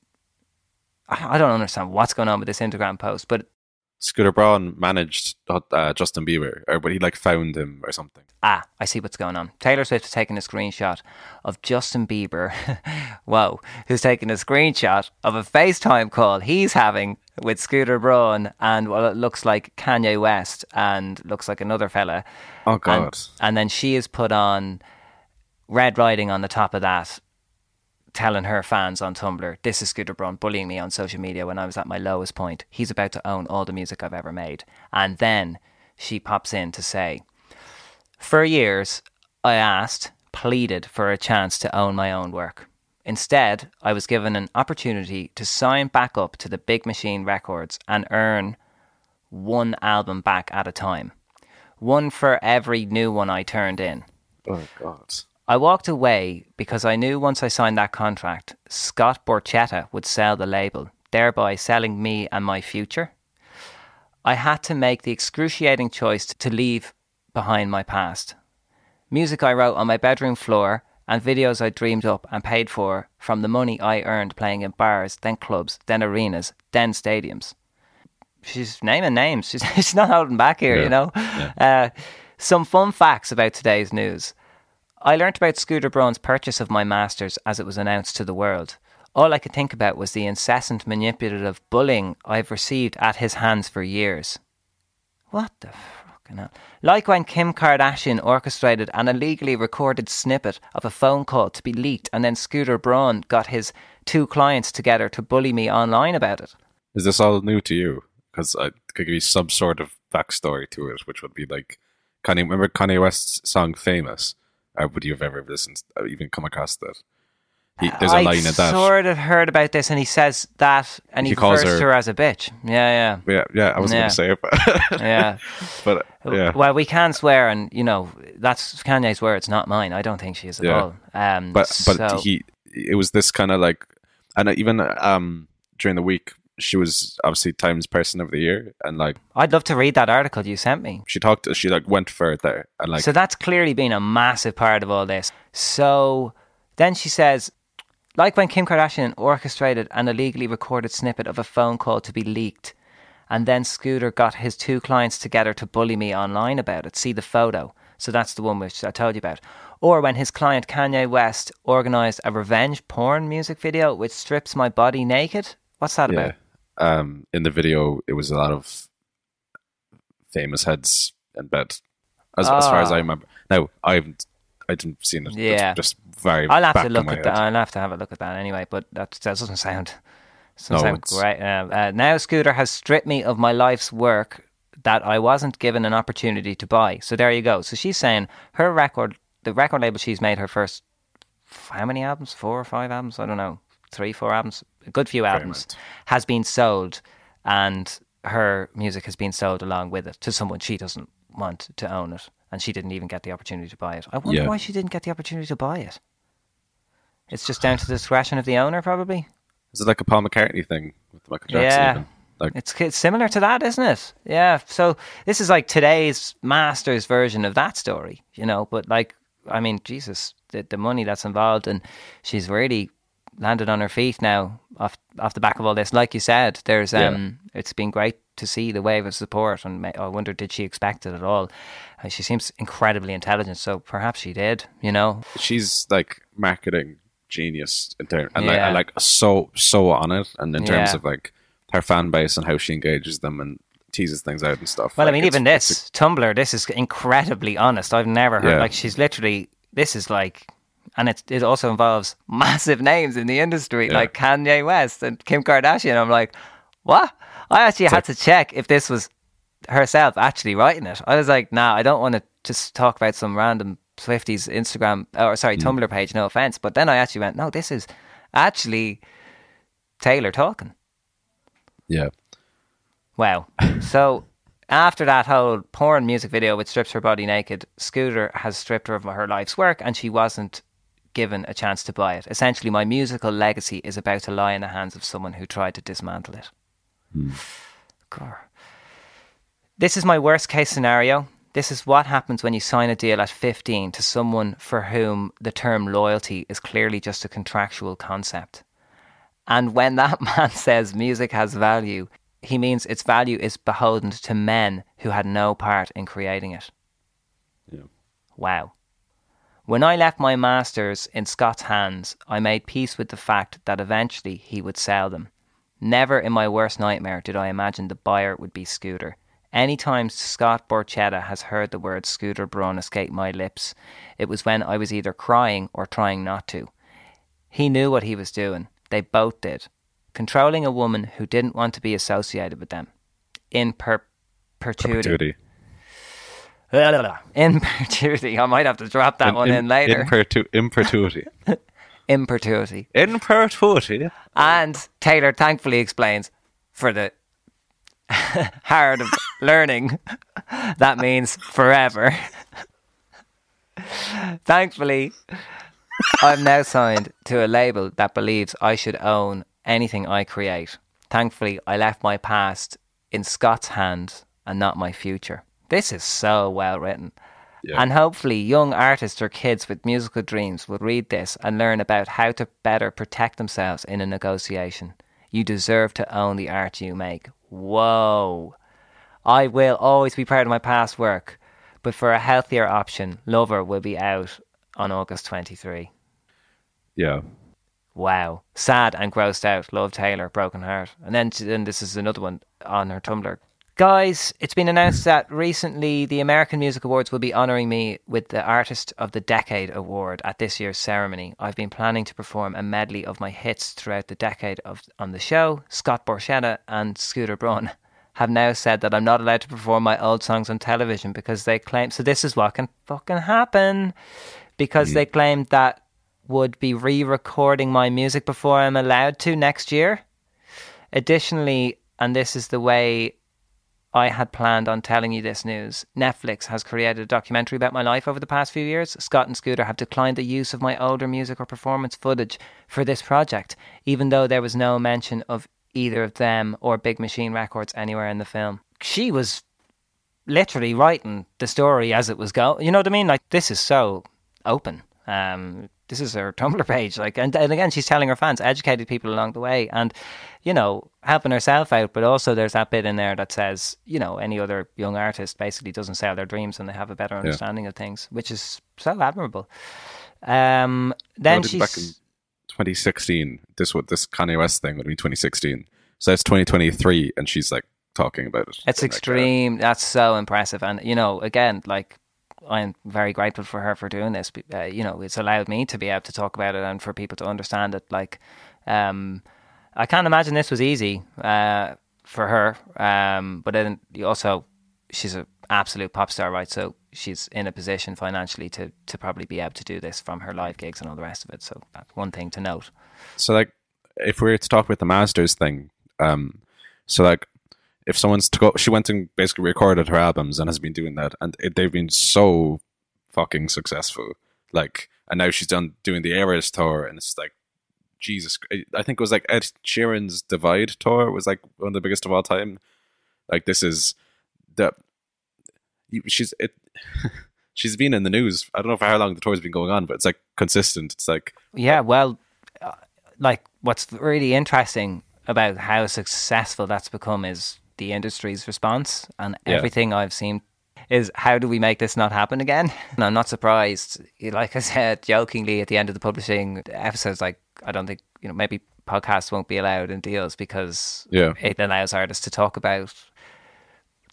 I don't understand what's going on with this Instagram post, but Scooter Braun managed uh, Justin Bieber, or but he like found him or something. Ah, I see what's going on. Taylor Swift is taking a screenshot of Justin Bieber. Whoa, who's taking a screenshot of a FaceTime call he's having with Scooter Braun and well, it looks like Kanye West and looks like another fella. Oh God! And, and then she is put on red writing on the top of that telling her fans on Tumblr, this is Scooter Braun bullying me on social media when I was at my lowest point. He's about to own all the music I've ever made. And then she pops in to say, For years, I asked, pleaded for a chance to own my own work. Instead, I was given an opportunity to sign back up to the Big Machine Records and earn one album back at a time, one for every new one I turned in. Oh God. I walked away because I knew once I signed that contract, Scott Borchetta would sell the label, thereby selling me and my future. I had to make the excruciating choice to leave behind my past. Music I wrote on my bedroom floor and videos I dreamed up and paid for from the money I earned playing in bars, then clubs, then arenas, then stadiums. She's naming names. She's, she's not holding back here, Yeah, you know. Uh, some fun facts about today's news. I learnt about Scooter Braun's purchase of my masters as it was announced to the world. All I could think about was the incessant manipulative bullying I've received at his hands for years. What the fucking hell? Like when Kim Kardashian orchestrated an illegally recorded snippet of a phone call to be leaked, and then Scooter Braun got his two clients together to bully me online about it. Is this all new to you? Because I could give you some sort of backstory to it, which would be like Kanye. Remember Kanye West's song "Famous"? Or would you have ever listened, even come across that? He, there's a I line in that. I sort of heard about this, and he says that, and he, He calls refers to her- her as a bitch. Yeah, Yeah, yeah. Yeah. I was Yeah. going to say it, but, yeah, yeah. but yeah, Well, we can swear, and you know that's Kanye's words, not mine. I don't think she is at Yeah. all. Um, but but so- he it was this kind of like and even um during the week she was obviously times person of the year and like I'd love to read that article you sent me. she talked she like went further, and like so that's clearly been a massive part of all this. So then she says, like when Kim Kardashian orchestrated an illegally recorded snippet of a phone call to be leaked, and then Scooter got his two clients together to bully me online about it. See the photo. So that's the one which I told you about. Or when his client Kanye West organized a revenge porn music video which strips my body naked. What's that yeah about? Um in the video it was a lot of famous heads in bed as, as far as Ah. I remember now I haven't I didn't see it It's Yeah. just very I'll have to look at that. I'll have to have a look at that anyway. But that, that doesn't sound doesn't No, sound it's- great. Uh, uh, now Scooter has stripped me of my life's work that I wasn't given an opportunity to buy. So there you go. So she's saying her record, the record label she's made her first how many albums? Four or five albums? I don't know. Three, four albums. A good few albums, has been sold, and her music has been sold along with it to someone she doesn't want to own it, and she didn't even get the opportunity to buy it. I wonder Yeah. why she didn't get the opportunity to buy it. It's just down to the discretion of the owner, probably. is it like a Paul McCartney thing with Michael Jackson Yeah. even? like It's, it's similar to that, isn't it? Yeah. So this is like today's master's version of that story, you know. But like, I mean, Jesus, the, the money that's involved, and she's really landed on her feet now off off the back of all this. Like you said, there's Yeah. um, it's been great to see the wave of support, and I wonder did she expect it at all? Uh, she seems incredibly intelligent, so perhaps she did. You know, she's like marketing genius in terms and like, Yeah. I like so so on it and in terms Yeah. of like her fan base and how she engages them and teases things out and stuff. Well, Like, I mean, even this Tumblr, this is incredibly honest. I've never heard like she's literally. This is like, and it it also involves massive names in the industry Yeah. like Kanye West and Kim Kardashian. I'm like, what? I actually had to check if this was herself actually writing it. I was like, nah, I don't want to just talk about some random Swifties Instagram or sorry Hmm. Tumblr page. No offense, but then I actually went, no, this is actually Taylor talking. yeah, Wow. so after that whole porn music video which strips her body naked, Scooter has stripped her of her life's work and she wasn't given a chance to buy it. Essentially, my musical legacy is about to lie in the hands of someone who tried to dismantle it. Hmm. Grr. This is my worst case scenario. This is what happens when you sign a deal at 15 to someone for whom the term loyalty is clearly just a contractual concept. And when that man says music has value, he means its value is beholden to men who had no part in creating it. Yeah. Wow. When I left my masters in Scott's hands, I made peace with the fact that eventually he would sell them. Never in my worst nightmare did I imagine the buyer would be Scooter. Any time Scott Borchetta has heard the word Scooter Braun escape my lips, it was when I was either crying or trying not to. He knew what he was doing. They both did. Controlling a woman who didn't want to be associated with them. In per- perpetuity. perpetuity. In perpetuity. I might have to drop that one in, later. In, pertu- in perpetuity. in perpetuity. in perpetuity. And Taylor thankfully explains for the hard of learning. that means forever. Thankfully, I'm now signed to a label that believes I should own anything I create. Thankfully, I left my past in Scott's hands and not my future. This is so well written. Yeah. And hopefully, young artists or kids with musical dreams will read this and learn about how to better protect themselves in a negotiation. You deserve to own the art you make. Whoa. I will always be proud of my past work, but for a healthier option, Lover will be out on August 23. yeah. Wow. Sad and grossed out. Love Taylor, Broken Heart. And then, then this is another one on her Tumblr. Guys, it's been announced that recently the American Music Awards will be honouring me with the Artist of the Decade award at this year's ceremony. I've been planning to perform a medley of my hits throughout the decade of on the show. Scott Borchetta and Scooter Braun have now said that I'm not allowed to perform my old songs on television because they claim so this is what can fucking happen because they claimed that would be re-recording my music before I'm allowed to next year. Additionally, and this is the way I had planned on telling you this news. Netflix has created a documentary about my life over the past few years. Scott and Scooter have declined the use of my older music or performance footage for this project, even though there was no mention of either of them or Big Machine Records anywhere in the film. She was literally writing the story as it was going. You know what I mean? Like this is so open. Um, this is her Tumblr page, like, and, and again, she's telling her fans, educated people along the way, and you know, helping herself out. But also, there's that bit in there that says, you know, any other young artist basically doesn't sell their dreams and they have a better understanding of things, which is so admirable. Um, then she's back in 2016. This what this Kanye West thing would be 2016. So it's 2023, and she's like talking about it. It's Like, uh, extreme. That's so impressive. And, you know, again, like, I'm very grateful for her for doing this. Uh, you know, it's allowed me to be able to talk about it and for people to understand it. Like, um, I can't imagine this was easy uh, for her. Um, but then also, she's an absolute pop star, right? So she's in a position financially to, to probably be able to do this from her live gigs and all the rest of it. So that's one thing to note. so like if we were to talk about the masters thing um so like if someone's to go she went and basically recorded her albums and has been doing that and it, they've been so fucking successful. Like and now she's done doing the Eras tour and it's like jesus i think it was like ed sheeran's divide tour was like one of the biggest of all time. Like this is the she's it she's been in the news i don't know for how long the tour's been going on but it's like consistent. It's like Yeah, well, uh, like what's really interesting about how successful that's become is the industry's response, and Yeah. everything I've seen is how do we make this not happen again? And I'm not surprised. Like I said jokingly at the end of the publishing episodes, like I don't think you know maybe podcasts won't be allowed in deals because Yeah. it allows artists to talk about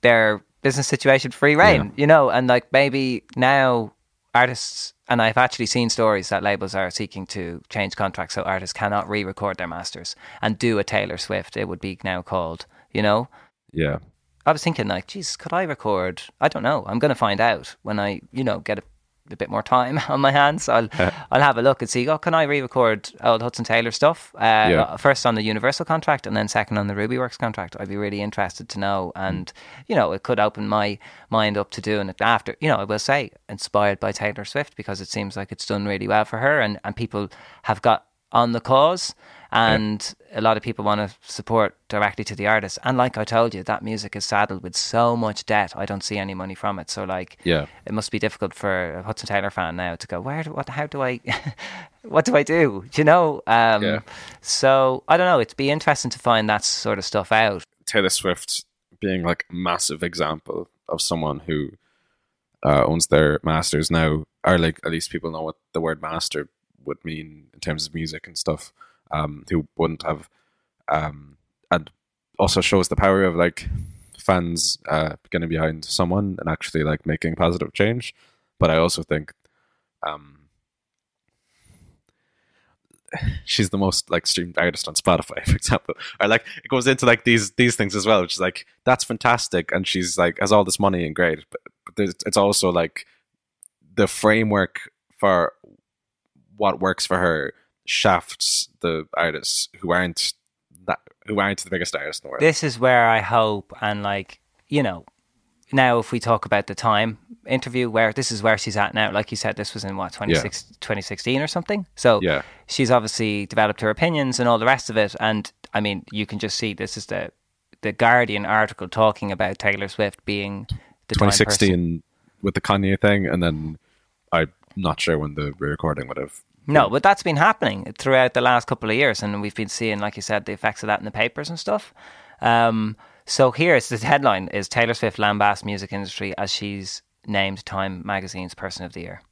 their business situation free reign, you know, and like maybe now artists and I've actually seen stories that labels are seeking to change contracts so artists cannot re-record their masters and do a Taylor Swift. It would be now called, you know. Yeah I was thinking like, geez, could I record? I don't know. I'm going to find out when I, you know, get a, a bit more time on my hands. I'll I'll have a look and see. Oh, can I re-record old Hudson Taylor stuff? Uh, Yeah. First on the Universal contract, and then second on the RubyWorks contract. I'd be really interested to know, and you know, it could open my mind up to doing it after. You know, I will say inspired by Taylor Swift because it seems like it's done really well for her, and and people have got on the cause. And a lot of people want to support directly to the artist. And like I told you, that music is saddled with so much debt. I don't see any money from it. So like, Yeah. it must be difficult for a Hudson Taylor fan now to go, where, do, what, how do I, what do I do? Do you know? Um, Yeah. So I don't know. It'd be interesting to find that sort of stuff out. Taylor Swift being like a massive example of someone who uh, owns their masters now, or like at least people know what the word master would mean in terms of music and stuff. Um, who wouldn't have, um, and also shows the power of like fans uh, getting behind someone and actually like making positive change. But I also think, um, she's the most like streamed artist on Spotify, for example. Or like it goes into like these these things as well, which is like that's fantastic, and she's like has all this money and great, but, but it's also like the framework for what works for her shafts the artists who aren't that who aren't the biggest artists in the world. This is where I hope and like, you know, now if we talk about the time interview where this is where she's at now like you said this was in what 26, 2016 or something so Yeah. she's obviously developed her opinions and all the rest of it and i mean you can just see this is the the guardian article talking about taylor swift being the time 2016 with the Kanye thing, and then I'm not sure when the re recording would have. No, but that's been happening throughout the last couple of years, and we've been seeing, like you said, the effects of that in the papers and stuff. Um, so here's the headline: is Taylor Swift lambasts music industry as she's named Time Magazine's Person of the Year.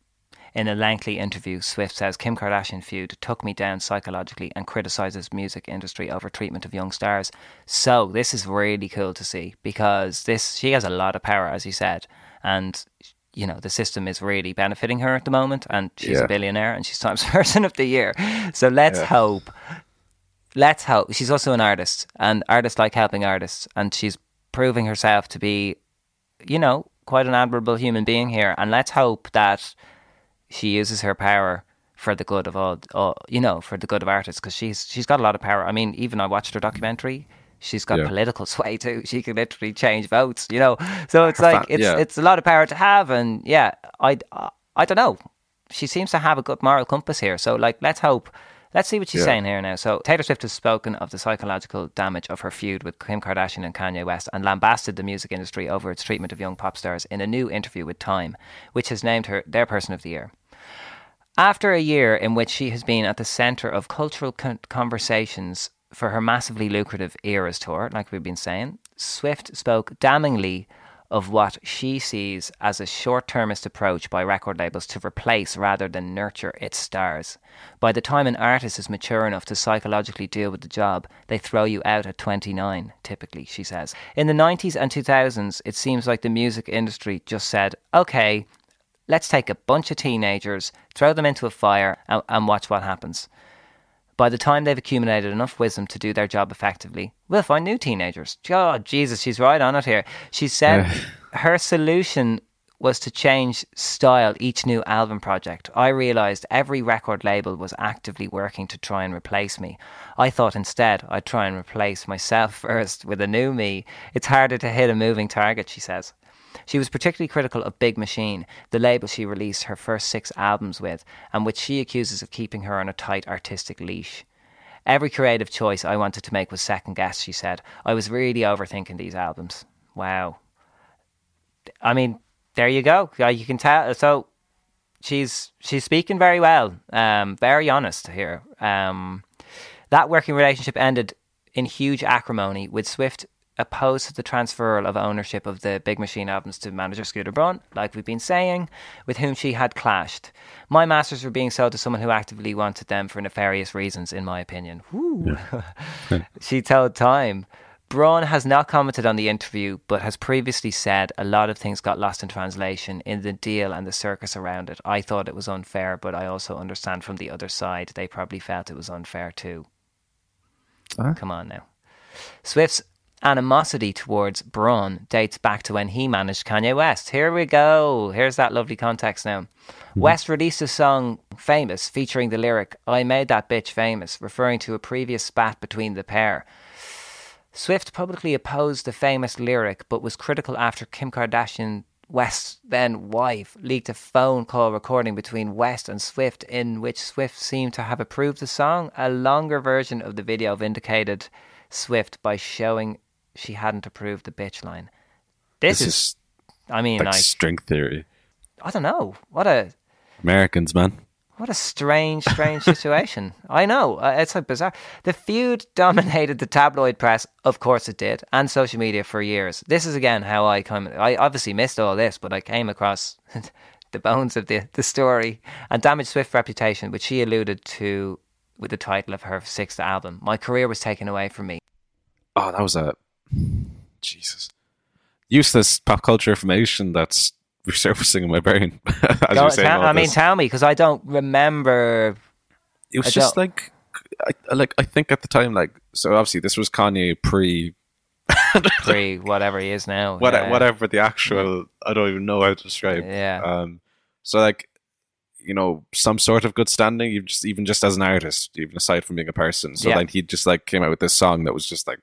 In a lengthy interview, Swift says Kim Kardashian feud took me down psychologically and criticizes music industry over treatment of young stars. So this is really cool to see because this she has a lot of power, as you said, and you know the system is really benefiting her at the moment, and she's Yeah. a billionaire and she's Times Person of the Year. So let's Yeah. hope let's hope she's also an artist and artists like helping artists and she's proving herself to be you know quite an admirable human being here and let's hope that she uses her power for the good of all, all you know for the good of artists because she's she's got a lot of power i mean even i watched her documentary she's got Yeah. political sway too she can literally change votes you know so it's like it's yeah. it's a lot of power to have and yeah i i don't know she seems to have a good moral compass here so like let's hope Let's see what she's Yeah. saying here now. So, Taylor Swift has spoken of the psychological damage of her feud with Kim Kardashian and Kanye West and lambasted the music industry over its treatment of young pop stars in a new interview with Time, which has named her their Person of the Year. After a year in which she has been at the centre of cultural con- conversations for her massively lucrative Eras tour, like we've been saying, Swift spoke damningly of what she sees as a short termist approach by record labels to replace rather than nurture its stars. By the time an artist is mature enough to psychologically deal with the job, they throw you out at 29, typically, she says. In the 90s and 2000s, it seems like the music industry just said, okay, let's take a bunch of teenagers, throw them into a fire, and, and watch what happens. By the time they've accumulated enough wisdom to do their job effectively, we'll find new teenagers. Oh, Jesus, she's right on it here. She said her solution was to change style each new album project. I realized every record label was actively working to try and replace me. I thought instead I'd try and replace myself first with a new me. It's harder to hit a moving target, she says. She was particularly critical of Big Machine, the label she released her first six albums with, and which she accuses of keeping her on a tight artistic leash. Every creative choice I wanted to make was second guessed, she said. I was really overthinking these albums. Wow. I mean, there you go. You can tell. So she's she's speaking very well, um, very honest here. Um, that working relationship ended in huge acrimony, with Swift opposed to the transfer of ownership of the Big Machine albums to manager Scooter Braun, like we've been saying, with whom she had clashed. My masters were being sold to someone who actively wanted them for nefarious reasons, in my opinion. Woo. she told Time. Braun has not commented on the interview, but has previously said a lot of things got lost in translation in the deal and the circus around it. I thought it was unfair, but I also understand from the other side they probably felt it was unfair too. Huh? Come on now. Swift's animosity towards Braun dates back to when he managed Kanye West. Here we go. Here's that lovely context now. Mm-hmm. West released a song, Famous, featuring the lyric, I made that bitch famous, referring to a previous spat between the pair. Swift publicly opposed the famous lyric, but was critical after Kim Kardashian, West's then wife, leaked a phone call recording between West and Swift in which Swift seemed to have approved the song. A longer version of the video vindicated Swift by showing she hadn't approved the bitch line. This, This is, is I mean, like like, string theory. I don't know. What a Americans, man. what a strange, strange situation. I know. Uh, it's like bizarre. The feud dominated the tabloid press. Of course it did. And social media for years. This is again how I come. I obviously missed all this, but I came across the bones of the, the story and damaged Swift's reputation, which she alluded to with the title of her sixth album. My career was taken away from me. Oh, that was a Jesus useless pop culture information that's resurfacing in my brain. As Go- you're saying all I mean, this. tell me, because I don't remember. it was I just don't- like, I, I- like I think at the time, like so. Obviously, this was Kanye pre Pre whatever he is now. what, Yeah. whatever the actual. I don't even know how to describe. Yeah. Um. So like, you know, some sort of good standing. You just even just as an artist, even aside from being a person. So Yeah. like he just like came out with this song that was just like,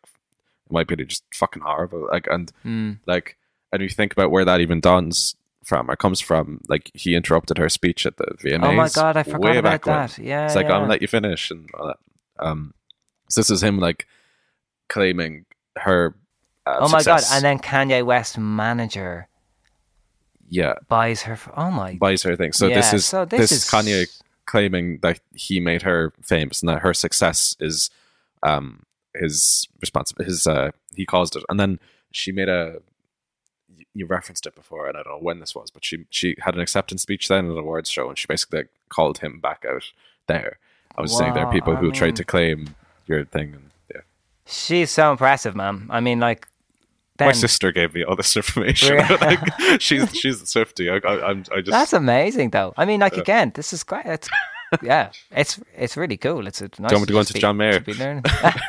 in my opinion, just fucking horrible. Like and Mm. like and you think about where that even dawns from or comes from, like he interrupted her speech at the VMAs. Oh my god, I forgot about back when. that. Yeah, It's like I'm gonna let you finish and all that. Um, so this is him like claiming her. Uh, oh my god! And then Kanye West manager yeah, buys her. For, oh my! buys her thing. So this is so this this, is- is Kanye claiming that he made her famous and that her success is um his responsible his uh he caused it. And then she made a you- referenced it before and I don't know when this was but she she had an acceptance speech then at an awards show and she basically called him back out there. I was saying there are people I who tried to claim your thing and yeah. She's so impressive, man. I mean, like, then my sister gave me all this information. Like she's she's the Swiftie I, I, I'm I just that's amazing, though. I mean, like, again, this is great. It's yeah, it's it's really cool. It's a nice. Do you want to go into be- John Mayer? to be learning.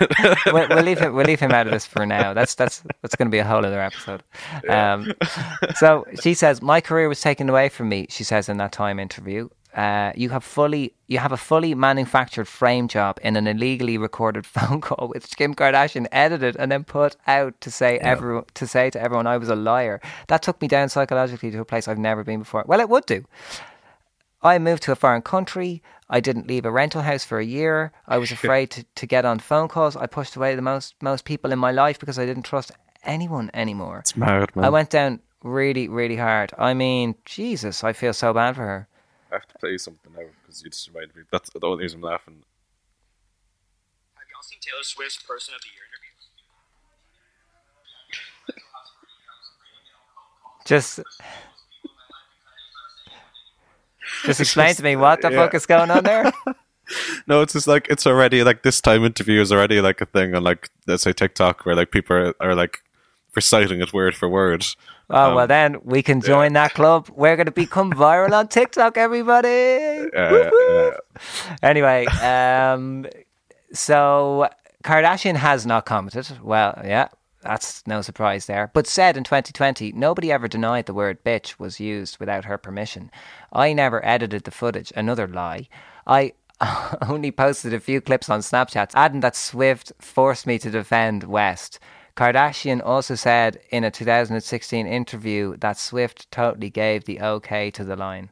we'll, we'll leave him. We'll leave him out of this for now. That's that's that's going to be a whole other episode. Um, so she says, "My career was taken away from me." She says in that Time interview. Uh, you have fully you have a fully manufactured frame job in an illegally recorded phone call which Kim Kardashian edited and then put out to say everyone to say to everyone I was a liar. That took me down psychologically to a place I've never been before. Well, it would do. I moved to a foreign country. I didn't leave a rental house for a year. I was afraid to, to get on phone calls. I pushed away the most most people in my life because I didn't trust anyone anymore. it's mad man I went down really, really hard. I mean, Jesus, I feel so bad for her. I have to play you something now because you just reminded me. That's the only reason I'm laughing. Have y'all seen Taylor Swift's Person of the Year interview? Just Just explain to me what the yeah. fuck is going on there. No, it's just like it's already like this time interview is already like a thing on like let's say TikTok where like people are, are like reciting it word for word. Oh well, Um, then we can join that club. We're going to become viral on TikTok, everybody. Uh, uh, Anyway, um, so Kardashian has not commented. Well, yeah, that's no surprise there. But said in 2020, nobody ever denied the word bitch was used without her permission. I never edited the footage. Another lie. I only posted a few clips on Snapchat, adding that Swift forced me to defend West. Kardashian also said in a 2016 interview that Swift totally gave the okay to the line.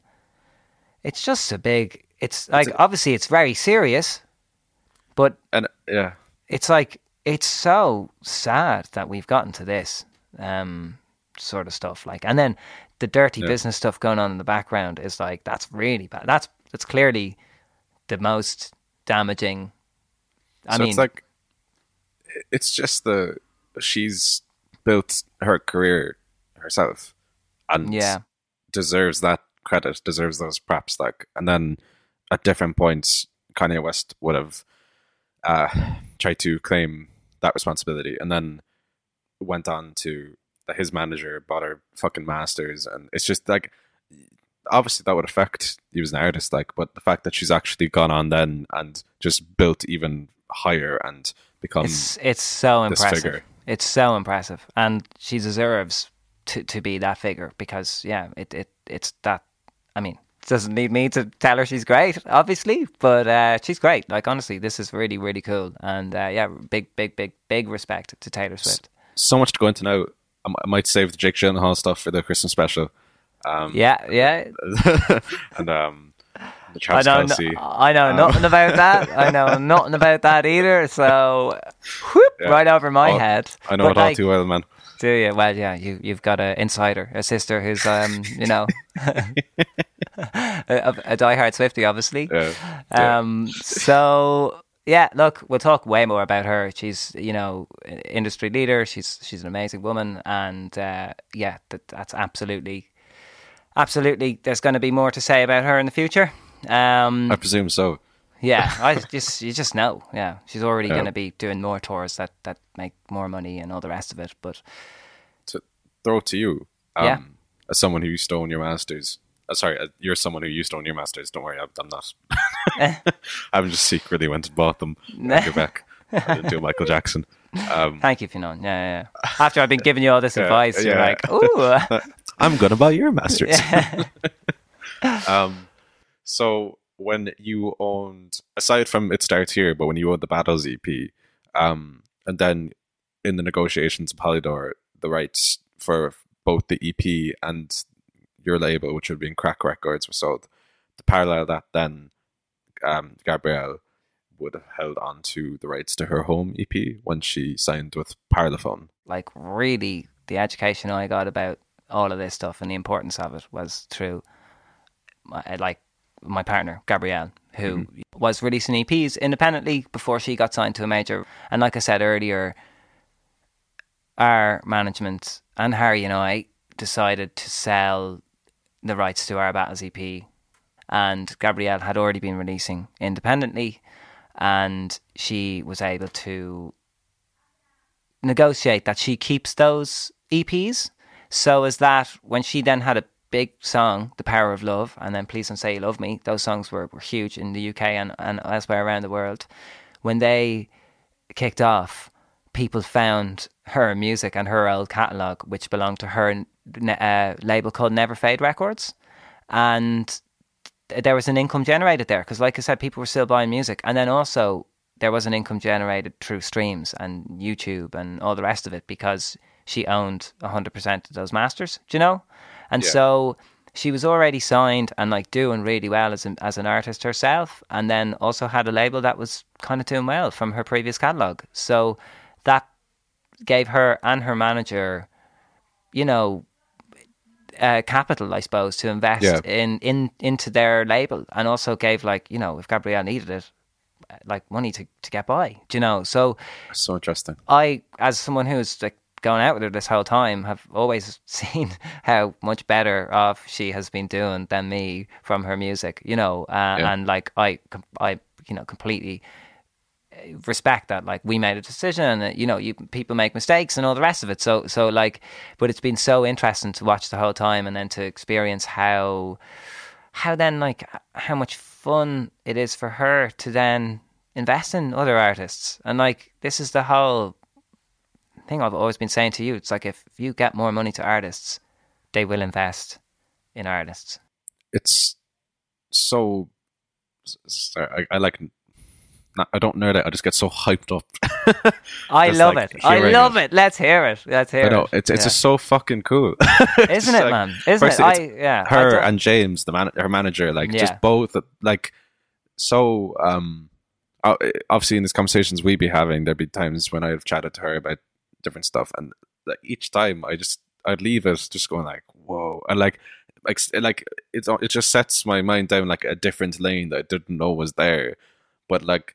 It's just a big. It's like obviously it's very serious, but and yeah, it's like it's so sad that we've gotten to this um, sort of stuff. Like, and then the dirty Yeah. business stuff going on in the background is like that's really bad. That's that's clearly the most damaging. I so mean, it's like it's just the she's built her career herself and Yeah. deserves that credit, deserves those props. Like, and then at different points, Kanye West would have uh, tried to claim that responsibility, and then went on to his manager bought her fucking masters, and it's just like obviously that would affect he was an artist, like, but the fact that she's actually gone on then and just built even higher and become it's it's so impressive. figure. It's so impressive, and she deserves to to be that figure because yeah, it it it's that. I mean, doesn't need me to tell her she's great, obviously, but uh, she's great. Like honestly, this is really really cool, and uh, yeah, big big big big respect to Taylor Swift. so much to go into now. I might save the Jake Gyllenhaal stuff for the Christmas special, Yeah, yeah. and um, I know, Kelsey. I know Um, nothing about that. I know nothing about that either. So, whoop, Yeah. right over my Oh, head. I know But, it all like, too well, man. Do you? Well, yeah, you you've got an insider, a sister who's um, you know, a, a diehard Swiftie, obviously. Yeah, yeah. Um, so yeah, look, we'll talk way more about her. She's you know, industry leader. She's she's an amazing woman, and uh, yeah, that that's absolutely, absolutely. There's going to be more to say about her in the future. Um, I presume so. Yeah, I just you just know. Yeah, she's already Yeah. going to be doing more tours that that make more money and all the rest of it. But To throw it to you, um, Yeah. as someone who used to own your masters. Uh, sorry, uh, you're someone who used to own your masters. Don't worry, I'm, I'm not. Eh. I haven't just secretly went and bought them in Quebec. I didn't do Michael Jackson. Um, thank you, Fionnán. Yeah, yeah. After I've been giving you all this Yeah, advice, you're yeah. like, ooh. I'm gonna buy your masters. um, so when you owned, aside from it starts here, but when you owned the Battles EP, um, and then in the negotiations of Polydor, the rights for both the EP and your label, which would have been Crack Records, were sold. To parallel that, then um, Gabrielle would have held on to the rights to her home EP when she signed with Parlophone. like really the education I got about all of this stuff and the importance of it was through like my partner Gabrielle who mm-hmm. was releasing EPs independently before she got signed to a major. And like I said earlier our management and Harry and I decided to sell the rights to our Battles EP and Gabrielle had already been releasing independently and she was able to negotiate that she keeps those EPs so as that when she then had a big song, The Power of Love, and then Please Don't Say You Love Me, those songs were, were huge in the UK and, and elsewhere around the world. When they kicked off, people found her music and her old catalogue, which belonged to her uh, label called Never Fade Records. And there was an income generated there because, like I said, people were still buying music. And then also, there was an income generated through streams and YouTube and all the rest of it because she owned 100% of those masters, do you know? And Yeah. so she was already signed and like doing really well as an, as an artist herself and then also had a label that was kind of doing well from her previous catalog. So that gave her and her manager, you know, uh, capital, I suppose, to invest Yeah. in, in into their label, and also gave like you know if Gabrielle needed it, uh, like money to, to get by. Do you know? So So interesting. I, as someone who's like going out with her this whole time, have always seen how much better off she has been doing than me from her music. You know, uh, Yeah. and like I, I, you know, completely uh, respect that. Like we made a decision, uh, you know, you people make mistakes and all the rest of it. So, so like, but it's been so interesting to watch the whole time and then to experience how, how then like how much fun it is for her to then invest in other artists and like this is the whole thing I've always been saying to you. It's like if you get more money to artists, they will invest in artists. It's so. Sorry, I, I like. I don't nerd out. I just get so hyped up. I love like, it. I love it. Let's hear it. Let's hear I know it. it's it's Yeah. just so fucking cool, isn't it, like- man? Isn't it? I yeah. Her don't- and James, the man, her manager, like Yeah. just both, like so. Um, obviously, in these conversations we be having, there'd be times when I've chatted to her about different stuff, and like each time I just I'd leave it just going like, whoa, and like like like it's it just sets my mind down like a different lane that I didn't know was there, but like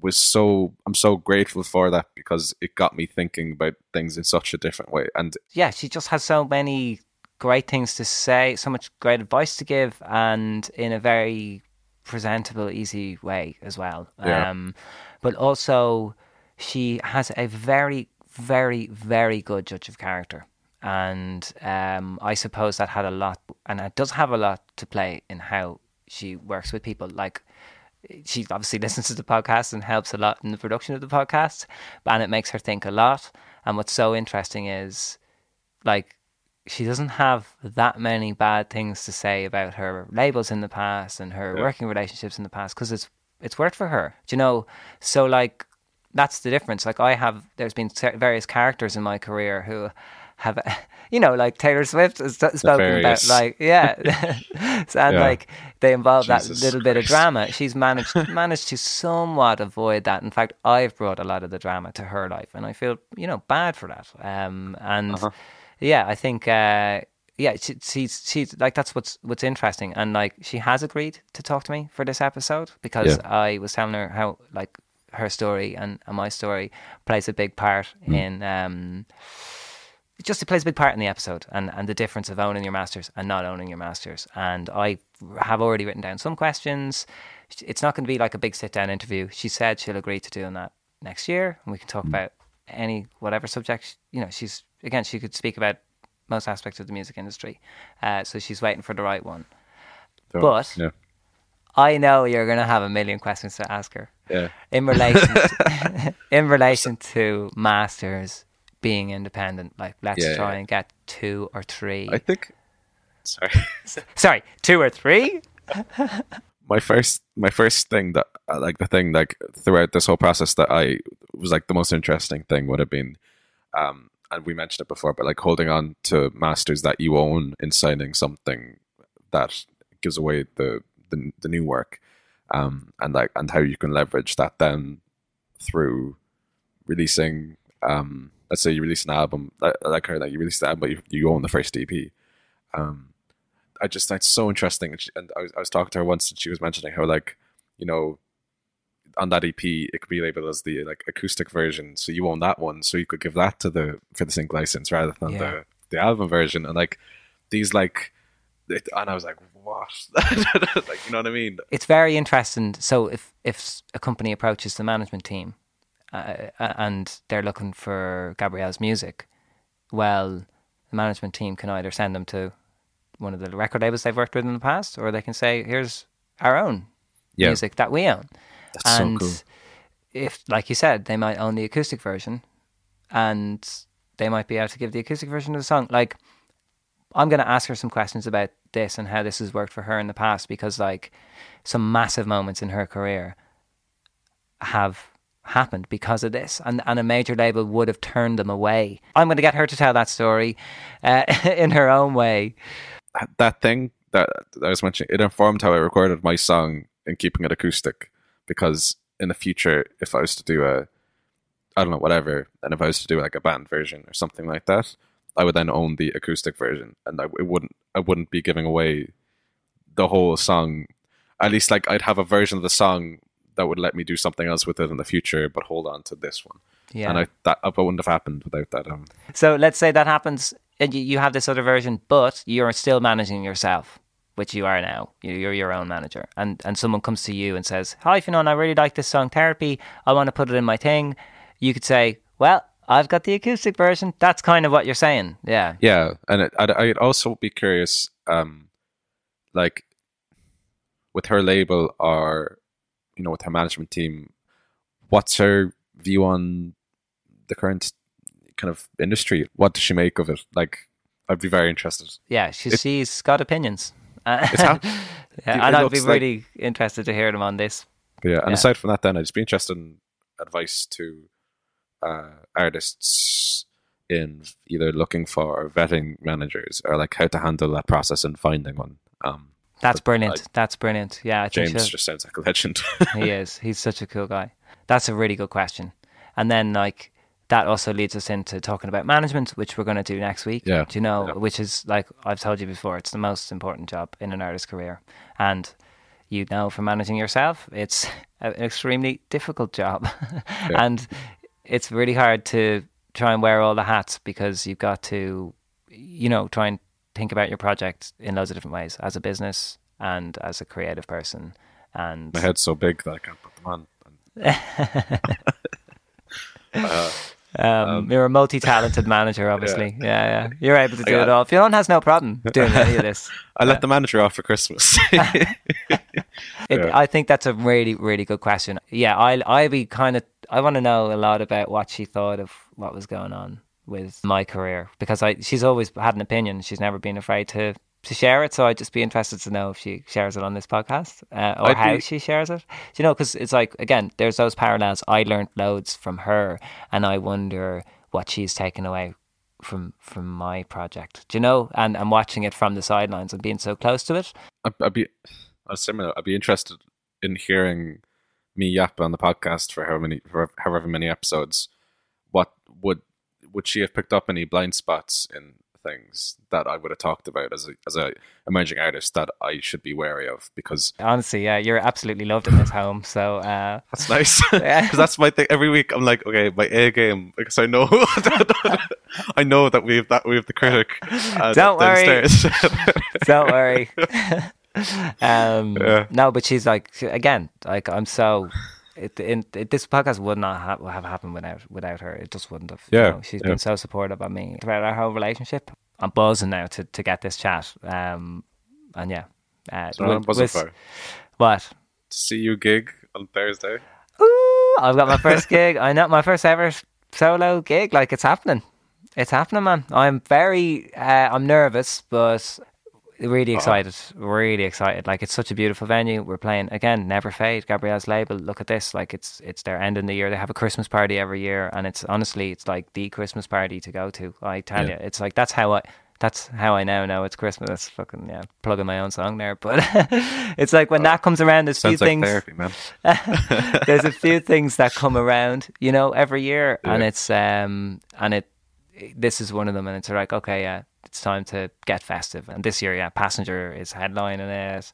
was so I'm so grateful for that because it got me thinking about things in such a different way, and yeah, she just has so many great things to say, so much great advice to give, and in a very presentable, easy way as well. Yeah. Um, but also, she has a very, very, very good judge of character. And um, I suppose that had a lot, and it does have a lot to play in how she works with people. Like, she obviously listens to the podcast and helps a lot in the production of the podcast, and it makes her think a lot. And what's so interesting is, like, she doesn't have that many bad things to say about her labels in the past and her Yeah. working relationships in the past because it's it's worked for her. Do you know? So like that's the difference. Like I have, there's been various characters in my career who have, you know, like Taylor Swift has spoken about, like yeah, So, and Yeah. like they involve that Jesus little bit of drama. She's managed managed to somewhat avoid that. In fact, I've brought a lot of the drama to her life, and I feel you know bad for that. Um, and Uh-huh. yeah, I think. Uh, yeah, she, she's she's like that's what's what's interesting, and like she has agreed to talk to me for this episode because Yeah. I was telling her how like her story and, and my story plays a big part Hmm. in um just it plays a big part in the episode and, and the difference of owning your masters and not owning your masters. And I have already written down some questions. It's not going to be like a big sit down interview. She said she'll agree to doing that next year, and we can talk about any whatever subject. You know, she's again she could speak about most aspects of the music industry. Uh, so she's waiting for the right one. so, But- yeah, I know you're going to have a million questions to ask her yeah. in relation to, in relation to masters being independent. Like, let's Yeah, try yeah. and get two or three. I think. Sorry. Sorry, two or three. my first my first thing that uh, like the thing like throughout this whole process that I was like the most interesting thing would have been um and we mentioned it before, but like holding on to masters that you own in signing something that gives away the the, the new work, um, and like and how you can leverage that then through releasing. Um, let's say you release an album, like, like her, like you release the album, but you, you own the first EP. Um, I just that's so interesting, and, she, and I, was, I was talking to her once, and she was mentioning how like you know on that EP it could be labeled as the like acoustic version, so you own that one, so you could give that to the for the sync license rather than Yeah. the the album version, and like these like, it, and I was like, what? like you know what I mean? it's very interesting. So if if a company approaches the management team uh, and they're looking for Gabrielle's music, well, the management team can either send them to one of the record labels they've worked with in the past, or they can say, "Here's our own Yeah. music that we own." That's so and cool. if, like you said, they might own the acoustic version, and they might be able to give the acoustic version of the song. Like, I'm going to ask her some questions about this and how this has worked for her in the past because, like, some massive moments in her career have happened because of this, and and a major label would have turned them away. I'm going to get her to tell that story uh, in her own way. that thing that I was mentioning, it informed how I recorded my song in keeping it acoustic. Because in the future, if I was to do a, I don't know, whatever, and if I was to do like a band version or something like that, I would then own the acoustic version, and I it wouldn't, I wouldn't be giving away the whole song. At least, like I'd have a version of the song that would let me do something else with it in the future, but hold on to this one. Yeah. And I that that wouldn't have happened without that. Um, So let's say that happens, and you, you have this other version, but you're still managing yourself, which you are now. You- You're your own manager, and and someone comes to you and says, "Hi, Fionnán, I really like this song, Therapy. I want to put it in my thing." You could say, "Well, I've got the acoustic version." That's kind of what you're saying. Yeah, Yeah, and it, I'd, I'd also be curious, um, like with her label or you know with her management team, what's her view on the current kind of industry? What does she make of it? Like, I'd be very interested. yeah. She, she's got opinions, Uh, yeah, and I'd be looks like- really interested to hear them on this. Yeah, and Yeah. aside from that, then I'd just be interested in advice to uh, artists in either looking for or vetting managers or like how to handle that process and finding one. Um, That's brilliant. like, That's brilliant. Yeah, I James just sounds like a legend. he is. He's such a cool guy. That's a really good question. And then like that also leads us into talking about management, which we're going to do next week. Yeah. Do you know, Yeah. which is like I've told you before, it's the most important job in an artist's career. And you know from managing yourself, it's an extremely difficult job. And it's really hard to try and wear all the hats because you've got to you know, try and think about your project in loads of different ways as a business and as a creative person. And My head's so big that I can't put them on. Um, you're a multi-talented manager, obviously. Yeah. yeah, You're able to do it all. Fionn has no problem doing any of this. I let the manager off for Christmas. It, Yeah. I think that's a really, really good question. Yeah, I, I be kind of, I want to know a lot about what she thought of what was going on with my career because I, she's always had an opinion. She's never been afraid to to share it. So I'd just be interested to know if she shares it on this podcast uh, or I'd how be- she shares it. Do you know? Because it's like again, there's those parallels. I learned loads from her, and I wonder what she's taken away from from my project. Do you know? And and watching it from the sidelines and being so close to it. I'd, I'd be similar. I'd be interested in hearing me yap on the podcast for however many, for however many episodes. What would would she have picked up any blind spots in things that I would have talked about as a as a emerging artist that I should be wary of? Because Honestly, yeah, you're absolutely loved in this home. So uh, that's nice. Yeah. Because that's my thing. Every week, I'm like, okay, my A game, because I know, I know that we have that we have the critic. Uh, Don't worry. downstairs. don't worry. um, Yeah. No, but she's like again, like I'm so. It, in, it, this podcast would not have, have happened without without her. It just wouldn't have. you Yeah, know. she's yeah. been so supportive of me throughout our whole relationship. I'm buzzing now to, to get this chat. Um, and yeah, uh, So with- buzzing with- for. what? See you gig on Thursday. Ooh, I've got my first gig. I know my first ever solo gig. Like it's happening. It's happening, man. I'm very. Uh, I'm nervous, but Really excited, really excited. Like it's such a beautiful venue. We're playing again, Never Fade, Gabrielle's label. Look at this, like it's it's their end in the year. They have a Christmas party every year, and it's honestly, it's like the Christmas party to go to. I tell Yeah. you, it's like that's how I. That's how I now know it's Christmas. That's fucking yeah, plugging my own song there. But it's like when that comes around, there's a few like things. therapy, there's a few things that come around, you know, every year, and it's um and it this is one of them, and it's like okay, yeah, it's time to get festive. And this year, yeah, Passenger is headlining it.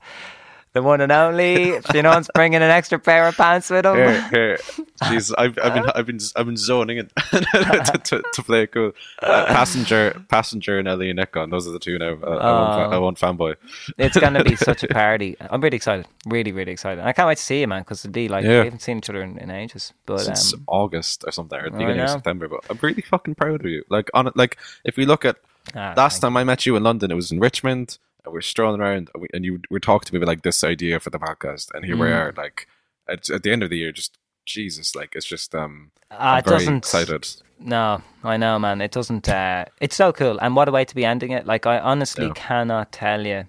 The one and only Fionnán's bringing an extra pair of pants with him. Here, here. Jeez, I've, I've been, I've been, I've been zoning it to, to, to play it cool. Uh, passenger, passenger, and Ellie and Nikon. Those are the two now. I, want, I want fanboy. It's going to be such a party. I'm really excited, really, really excited. I can't wait to see you, man, because indeed, like Yeah. we haven't seen each other in, in ages. But since um, August or something, or the beginning of. September. But I'm really fucking proud of you. Like on it, like if we look at ah, last time I met you in London, it was in Richmond. And we're strolling around, and, we, and you were talking to me about like this idea for the podcast, and here we Mm. are. Like at, at the end of the year, just Jesus, like it's just um, I'm it very doesn't- excited. No, I know, man. It doesn't. Uh, it's so cool, and what a way to be ending it. Like, I honestly Yeah. cannot tell you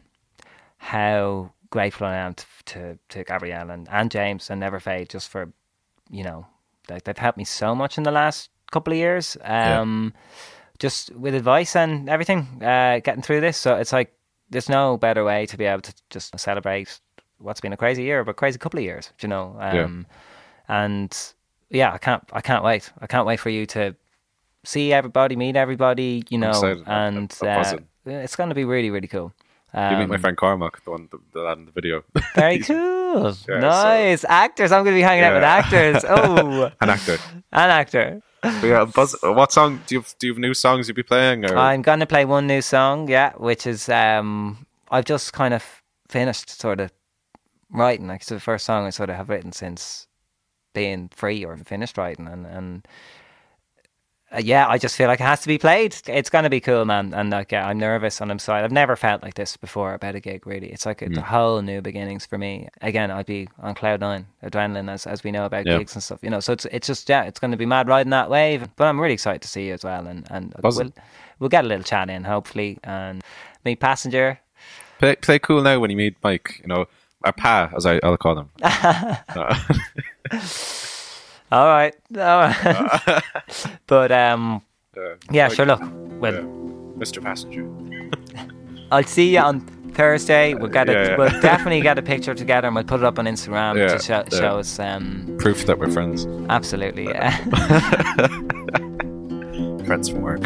how grateful I am to to, to Gabrielle and, and James and Never Fade just for, you know, like they've helped me so much in the last couple of years. Um, just with advice and everything, uh, getting through this. So it's like there's no better way to be able to just celebrate what's been a crazy year, but a crazy couple of years. You know, um, and yeah, I can't, I can't wait. I can't wait for you to see everybody, meet everybody. You know. And uh, it's going to be really, really cool. You meet my Um, friend Cormac, the one the lad in the video. Very cool. so- nice. Actors. I'm going to be hanging out with actors. Oh, An actor. an actor. Yeah, Buzz, what song do you have, do you have new songs you'll be playing? Or I'm going to play one new song, yeah, which is um I've just kind of finished sort of writing. Like it's the first song I sort of have written since being free or finished writing, and and Uh, yeah, I just feel like it has to be played. It's going to be cool, man. And like, yeah, I'm nervous and I'm excited. I've never felt like this before about a gig. Really, it's like a mm. whole new beginnings for me. Again, I'd be on cloud nine, adrenaline, as as we know about Yeah. gigs and stuff. You know, so it's it's just yeah, it's going to be mad riding that wave. But I'm really excited to see you as well, and and Buzzing. we'll we'll get a little chat in hopefully, and meet passenger. play, play cool now when you meet Mike. You know, or Pa, as I, I'll call him. Uh, All right, all right. but um, uh, yeah, Mike, sure. Look, well, yeah. Mr. Passenger. I'll see you on Thursday. We'll get Yeah, it. yeah. We'll definitely get a picture together, and we'll put it up on Instagram Yeah, to show, show us. Um, Proof that we're friends. absolutely, yeah. Friends from work.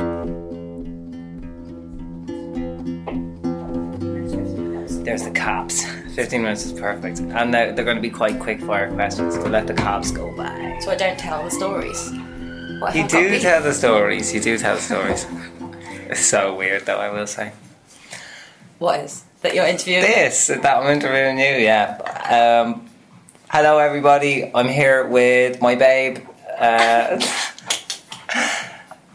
There's the cops. Fifteen minutes is perfect, and they're, they're going to be quite quick fire questions. So let the cops go by. So I don't tell the stories. What You do tell the stories. You do tell the stories. it's so weird, though. I will say. What is that you're interviewing? This that I'm interviewing you, yeah. Um, hello, everybody. I'm here with my babe. Uh,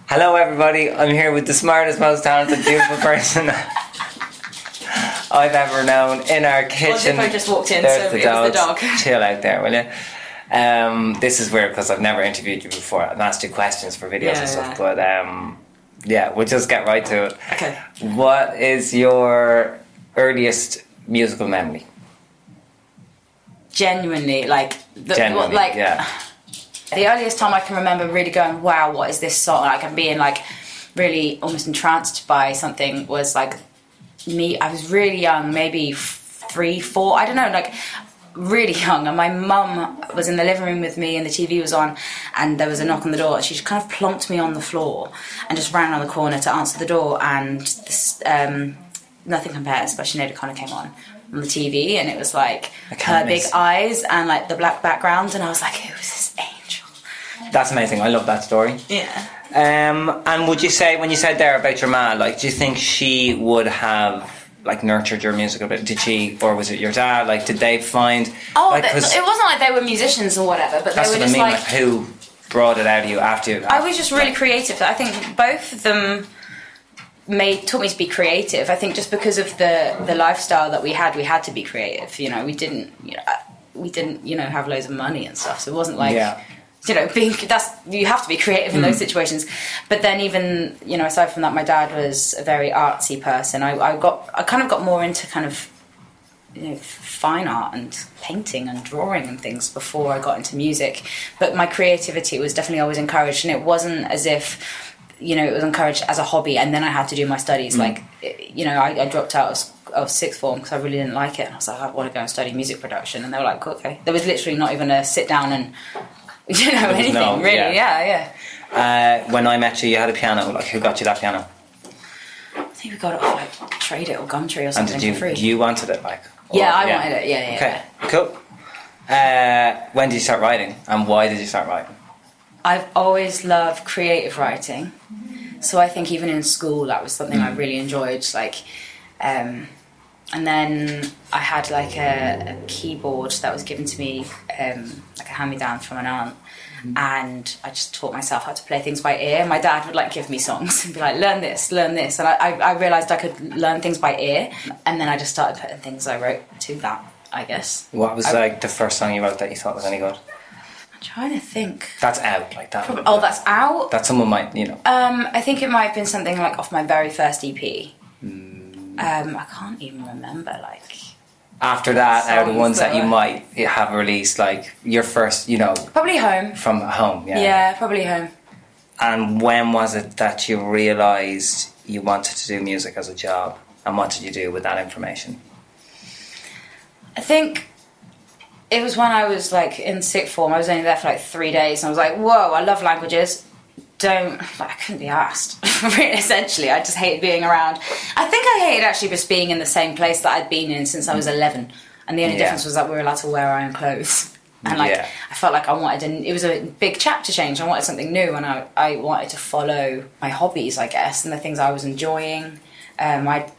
hello, everybody. I'm here with the smartest, most talented, beautiful person I've ever known in our kitchen. What if I just walked in, There's so the it was the dog? Chill out there, will you? Um, this is weird because I've never interviewed you before and asked you questions for videos Yeah, and stuff. yeah. But um, yeah, we'll just get right to it. Okay. What is your earliest musical memory? Genuinely, like, the, Genuinely, what, like yeah. the earliest time I can remember really going, "Wow, what is this song?" Like, I'm being like really almost entranced by something was like me. I was really young, maybe three, four. I don't know, like really young. And my mum was in the living room with me, and the TV was on, and there was a knock on the door. She just kind of plonked me on the floor and just ran around the corner to answer the door, and this. Um, Nothing compares, but Sinead O'Connor came on on the TV, and it was like her big eyes and like the black background, and I was like, "Who is this angel?" That's amazing. I love that story. Yeah. Um, and would you say when you said there about your ma, like, do you think she would have like nurtured your music a bit? Did she, or was it your dad? Like, did they find? Oh, like, th- 'cause it wasn't like they were musicians or whatever, but they that's were what I mean. like. Like, who brought it out of you after you? I was just really creative. I think both of them made taught me to be creative. I think just because of the the lifestyle that we had, we had to be creative. You know, we didn't. You know, uh, we didn't. You know, have loads of money and stuff. So it wasn't like Yeah. You know, being that's you have to be creative in those mm. situations. But then even you know, aside from that, my dad was a very artsy person. I, I got I kind of got more into kind of you know fine art and painting and drawing and things before I got into music. But my creativity was definitely always encouraged, and it wasn't as if you know it was encouraged as a hobby, and then I had to do my studies. Mm. Like you know, I, I dropped out of, of sixth form because I really didn't like it, and I was like, I want to go and study music production, and they were like, okay. There was literally not even a sit down and you know anything no- really. yeah. Yeah, yeah. Uh, when I met you, you had a piano. Like, who got you that piano? I think we got it off like Trade It or Gumtree or And something did you for free. you wanted it? Like, yeah, or- I wanted it. Yeah, yeah. Okay, yeah. cool. Uh, when did you start writing, and why did you start writing? I've always loved creative writing, so I think even in school that was something I really enjoyed. Like, um, and then I had like a, a keyboard that was given to me, um, like a hand me down from an aunt. And I just taught myself how to play things by ear. My dad would like give me songs and be like, "Learn this, learn this," and I, I, I realized I could learn things by ear. And then I just started putting things I wrote to that. I guess. What was I- like the first song you wrote that you thought was any good? I'm trying to think. That's out like that. Oh, that's out. that someone might you know. Um, I think it might have been something like off my very first EP. Um, I can't even remember. Like, After that, out of the ones that that you might have released, like your first, you know, probably home. from home. Yeah. Yeah, probably home. And when was it that you realised you wanted to do music as a job? And what did you do with that information? I think it was when I was like in sick form. I was only there for like three days, and I was like, "Whoa, I love languages." Don't like I couldn't be asked. Essentially, I just hated being around. I think I hated actually just being in the same place that I'd been in since I was eleven, and the only Yeah. difference was that we were allowed to wear our own clothes. And like Yeah. I felt like I wanted, and it was a big chapter change. I wanted something new, and I I wanted to follow my hobbies, I guess, and the things I was enjoying. Um, I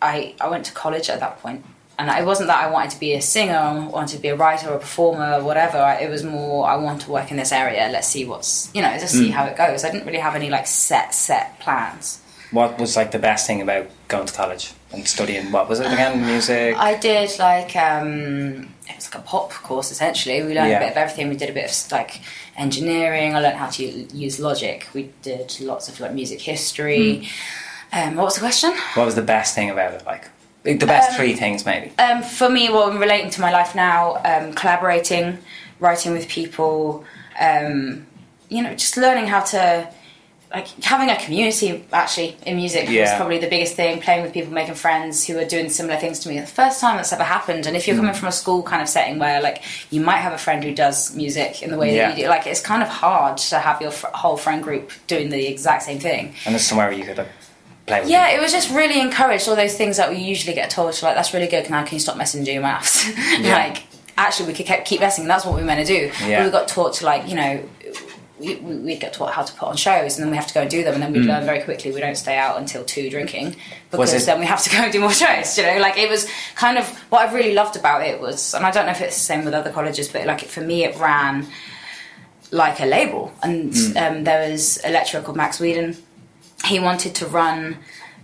I, I went to college at that point, and it wasn't that I wanted to be a singer, I wanted to be a writer or a performer or whatever. It was more I want to work in this area. Let's see what's you know, just see how it goes. I didn't really have any like set set plans. What was like the best thing about going to college and studying? What was it again? Music. I did like um, it was like a pop course essentially. We learned Yeah. a bit of everything. We did a bit of like engineering. I learned how to use Logic. We did lots of like music history. Um, what was the question? What was the best thing about it? Like the best Um, three things, maybe. Um, for me, well, relating to my life now, um, collaborating, writing with people, um, you know, just learning how to, like, having a community actually in music was Yeah. probably the biggest thing. Playing with people, making friends who are doing similar things to me. The first time that's ever happened. And if you're Mm. coming from a school kind of setting where, like, you might have a friend who does music in the way Yeah. that you do, like, it's kind of hard to have your fr- whole friend group doing the exact same thing. And there's somewhere where you could like, play with. Yeah, it was just really encouraged. All those things that we usually get told, like that's really good. Now can you stop messing and do your maths? Yeah. like actually, we could keep, keep messing. That's what we were meant to do. Yeah. But we got taught to like you know. We, we get taught how to put on shows, and then we have to go and do them, and then we learn very quickly we don't stay out until two drinking Mm. Because then we have to go and do more shows. You know, like it was kind of what I really loved about it was, and I don't know if it's the same with other colleges, but like for me, it ran like a label, and Mm. um, there was a lecturer called Max Whedon he wanted to run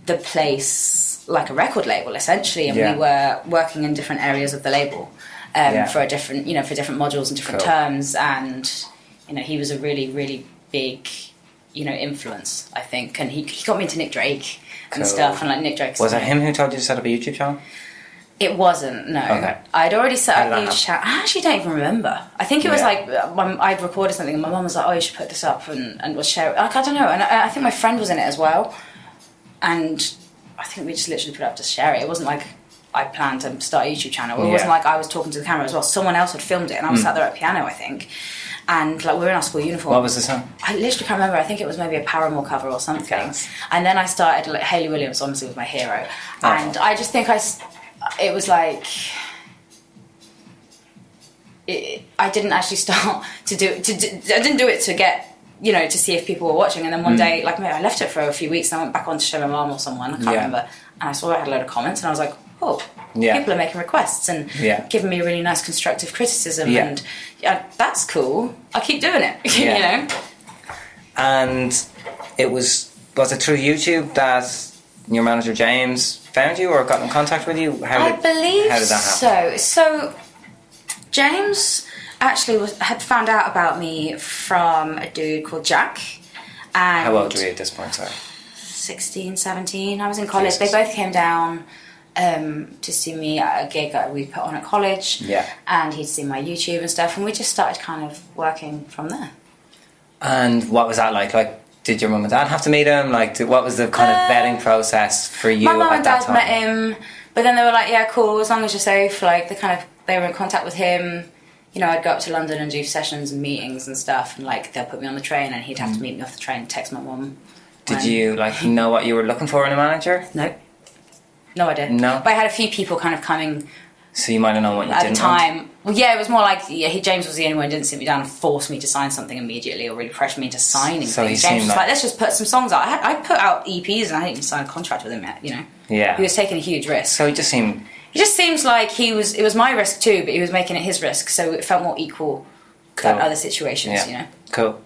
the place like a record label essentially and Yeah. we were working in different areas of the label um, Yeah. for a different you know for different modules and different Cool. terms and you know he was a really really big you know influence i think and he, he got me into nick drake and Cool. stuff and like nick drake Was it him who told you to set up a YouTube channel? It wasn't no Okay. i'd already set up did that the happen? chat i actually don't even remember i think it was Yeah. like uh, i'd recorded something and my mum was like oh you should put this up and, and we'll share it like i don't know and I, I think my friend was in it as well and I think we just literally put it up to share it. It wasn't like I planned to start a YouTube channel. It Yeah. wasn't like I was talking to the camera as well. Someone else had filmed it, and I was sat there at piano, I think. And like we were in our school uniform. What was the song? I literally can't remember. I think it was maybe a Paramore cover or something. Yes. And then I started like Hayley Williams, honestly, was my hero. Oh. And I just think I, it was like. It, I didn't actually start to do to, do I didn't do it to get you know to see if people were watching and then Mm. one day like maybe I left it for a few weeks and I went back on to show my mom or someone I can't Yeah. remember and I saw I had a load of comments and I was like oh Yeah. people are making requests and Yeah. giving me really nice constructive criticism Yeah. and yeah that's cool I'll keep doing it you know And it was was it through YouTube that your manager James found you or got in contact with you? How I did, believe how did that happen? so. So James actually was had found out about me from a dude called Jack. And How old were you at this point? Sorry. 16, 17. I was in college. Jesus. They both came down um, to see me at a gig that we put on at college. Yeah. And he'd seen my YouTube and stuff, and we just started kind of working from there. And what was that like? Like, did your mum and dad have to meet him? Like, did, what was the kind of Uh, vetting process for you my mum and dad time? met him, but then they were like, "Yeah, cool, as long as you're safe." Like they kind of they were in contact with him. You know, I'd go up to London and do sessions and meetings and stuff, and like they'll put me on the train, and he'd have to meet me off the train, text my mum. Did you like know what you were looking for in a manager? No, no, I didn't. No? but I had a few people kind of coming So you might have known what you at the didn't want. Well, yeah, it was more like yeah, he, James was the only one who didn't sit me down and force me to sign something immediately or really pressure me into signing So he things. seemed James was like- like, let's just put some songs out. I, had, I put out EPs and I hadn't even signed a contract with him yet. You know, Yeah. he was taking a huge risk. So he just seemed It just seems like he was. It was my risk too, but he was making it his risk, so it felt more equal than other situations. yeah You know, cool.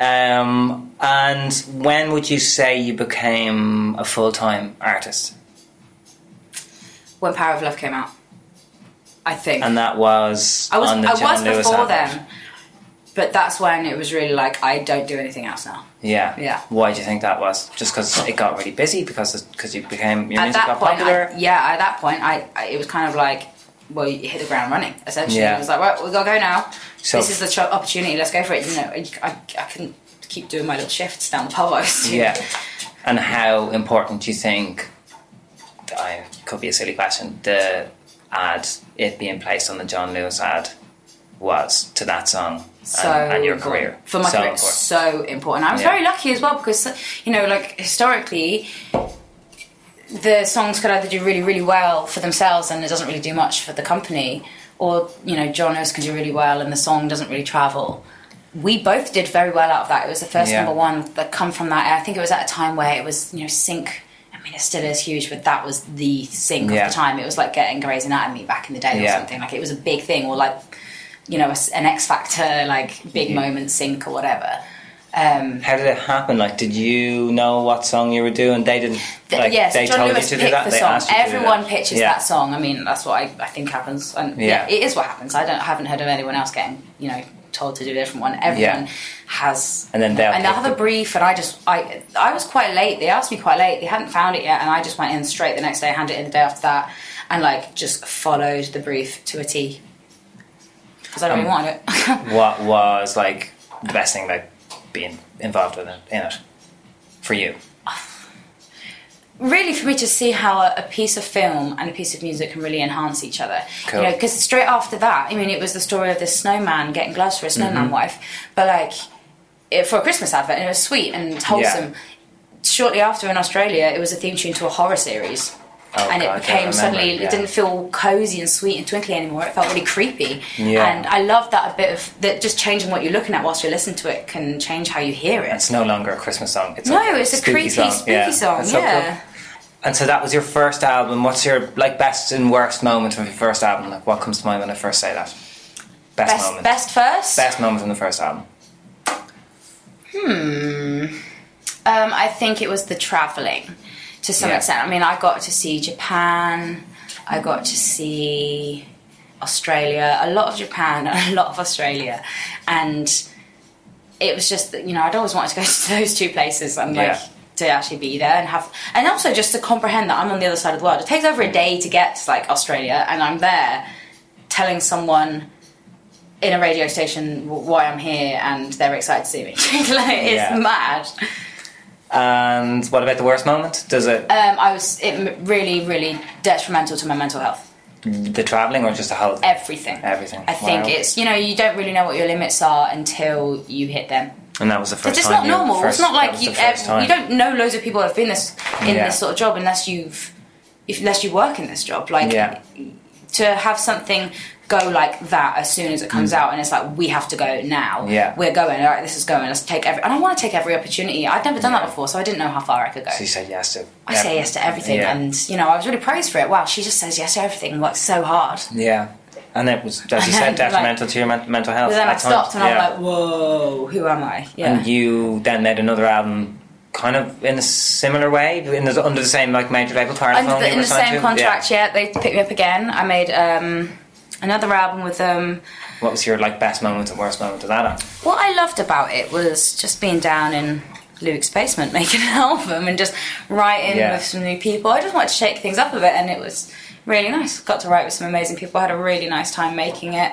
Um, and when would you say you became a full time artist? when Power of Love came out, I think And that was I was. on the I John was Lewis before advert. then, but that's when it was really like I don't do anything else now. Yeah. Yeah. Why do you think that was? Just because it got really busy? Because because you became your at music got point, popular? I, yeah, at that point, I, I it was kind of like, well, you hit the ground running. Essentially, Yeah. it was like, right, we gotta go now. So- this is the ch- opportunity. Let's go for it. You know, I, I, I couldn't keep doing my little shifts down the pub. I was doing. Yeah. And how important do you think? I could be a silly question. The ad, it being placed on the John Lewis ad, was to that song so and, and your important. career for my so career. important. So important. I was Yeah. very lucky as well because you know, like historically, the songs could either do really, really well for themselves and it doesn't really do much for the company, or you know, John Lewis can do really well and the song doesn't really travel. We both did very well out of that. It was the first Yeah. number one that come from that. I think it was at a time where it was you know sync. I mean, it still is huge, but that was the sync Yeah. of the time. It was like getting Grey's Anatomy back in the day or Yeah. something. Like it was a big thing, or like you know, an X Factor like big Mhm. moment sync or whatever. Um, How did it happen? Like, did you know what song you were doing? They didn't. Like, yes, they John told Lewis you to do that. the They song. asked you to do Everyone pitches Yeah. that song. I mean, that's what I, I think happens, and Yeah. yeah. it is what happens. I don't I haven't heard of anyone else getting you know told to do a different one. Everyone has, And then they'll and have a brief, and I just I I was quite late. They asked me quite late. They hadn't found it yet, and I just went in straight the next day, handed it in the day after that, and like just followed the brief to a T because I don't Um, want it. What was like the best thing about being involved with it in it for you? really for me to see how a, a piece of film and a piece of music can really enhance each other. Cool. You know, because straight after that, I mean, it was the story of this snowman getting gloves for a snowman Mm-hmm. wife, but like for a Christmas advert, and it was sweet and wholesome. Shortly after in Australia, it was a theme tune to a horror series. Oh, and God, it became suddenly yeah. it didn't feel cozy and sweet and twinkly anymore. It felt really creepy. Yeah. And I love that a bit of that. Just changing what you're looking at whilst you're listening to it can change how you hear it. It's no longer a Christmas song. It's no, a it's a creepy, song. spooky yeah. song. That's so cool. yeah. And so that was your first album. What's your like best and worst moment of your first album? Like what comes to mind when I first say that? Best, Best, moment. best first. Best moment from the first album. Um, I think it was the traveling to some Yeah. extent. I mean, I got to see Japan, I got to see Australia, a lot of Japan, a lot of Australia, and it was just that you know I'd always wanted to go to those two places and like Yeah. to actually be there and have and also just to comprehend that I'm on the other side of the world. It takes over a day to get to like Australia, and I'm there telling someone in a radio station why I'm here, and they're excited to see me. like, it's Yeah. mad. And what about the worst moment? Does it Um, I was it really, really detrimental to my mental health. the traveling or just the whole Everything. Everything. I think Wow. it's you know you don't really know what your limits are until you hit them. And that was the first It's not normal. first- it's not like you the ev- you don't know loads of people have been this in Yeah. this sort of job unless you've if, unless you work in this job. Like Yeah. to have something go like that as soon as it comes out and it's like we have to go now. Mm. Yeah. we're going. All right, this is going. Let's take every. And I want to take every opportunity. I'd never done Yeah. that before, so I didn't know how far I could go. So you said yes to I say yes to everything, Yeah. and you know, I was really praised for it. Wow, she just says yes to everything and works so hard. Yeah. And it was, as you said, then, like- detrimental to your men- mental health. But then I stopped and I Yeah. was like, "Whoa, who am I?" Yeah. And you then made another album, kind of in a similar way, in the, under the same like major label Parlophone. Under the, in the same to? contract, yeah. they picked me up again. I made um, another album with them. What was your like best moment and worst moment of that album? What I loved about it was just being down in Luke's basement making an album and just writing Yeah. with some new people. I just wanted to shake things up a bit, and it was really nice. Got to write with some amazing people. I had a really nice time making it.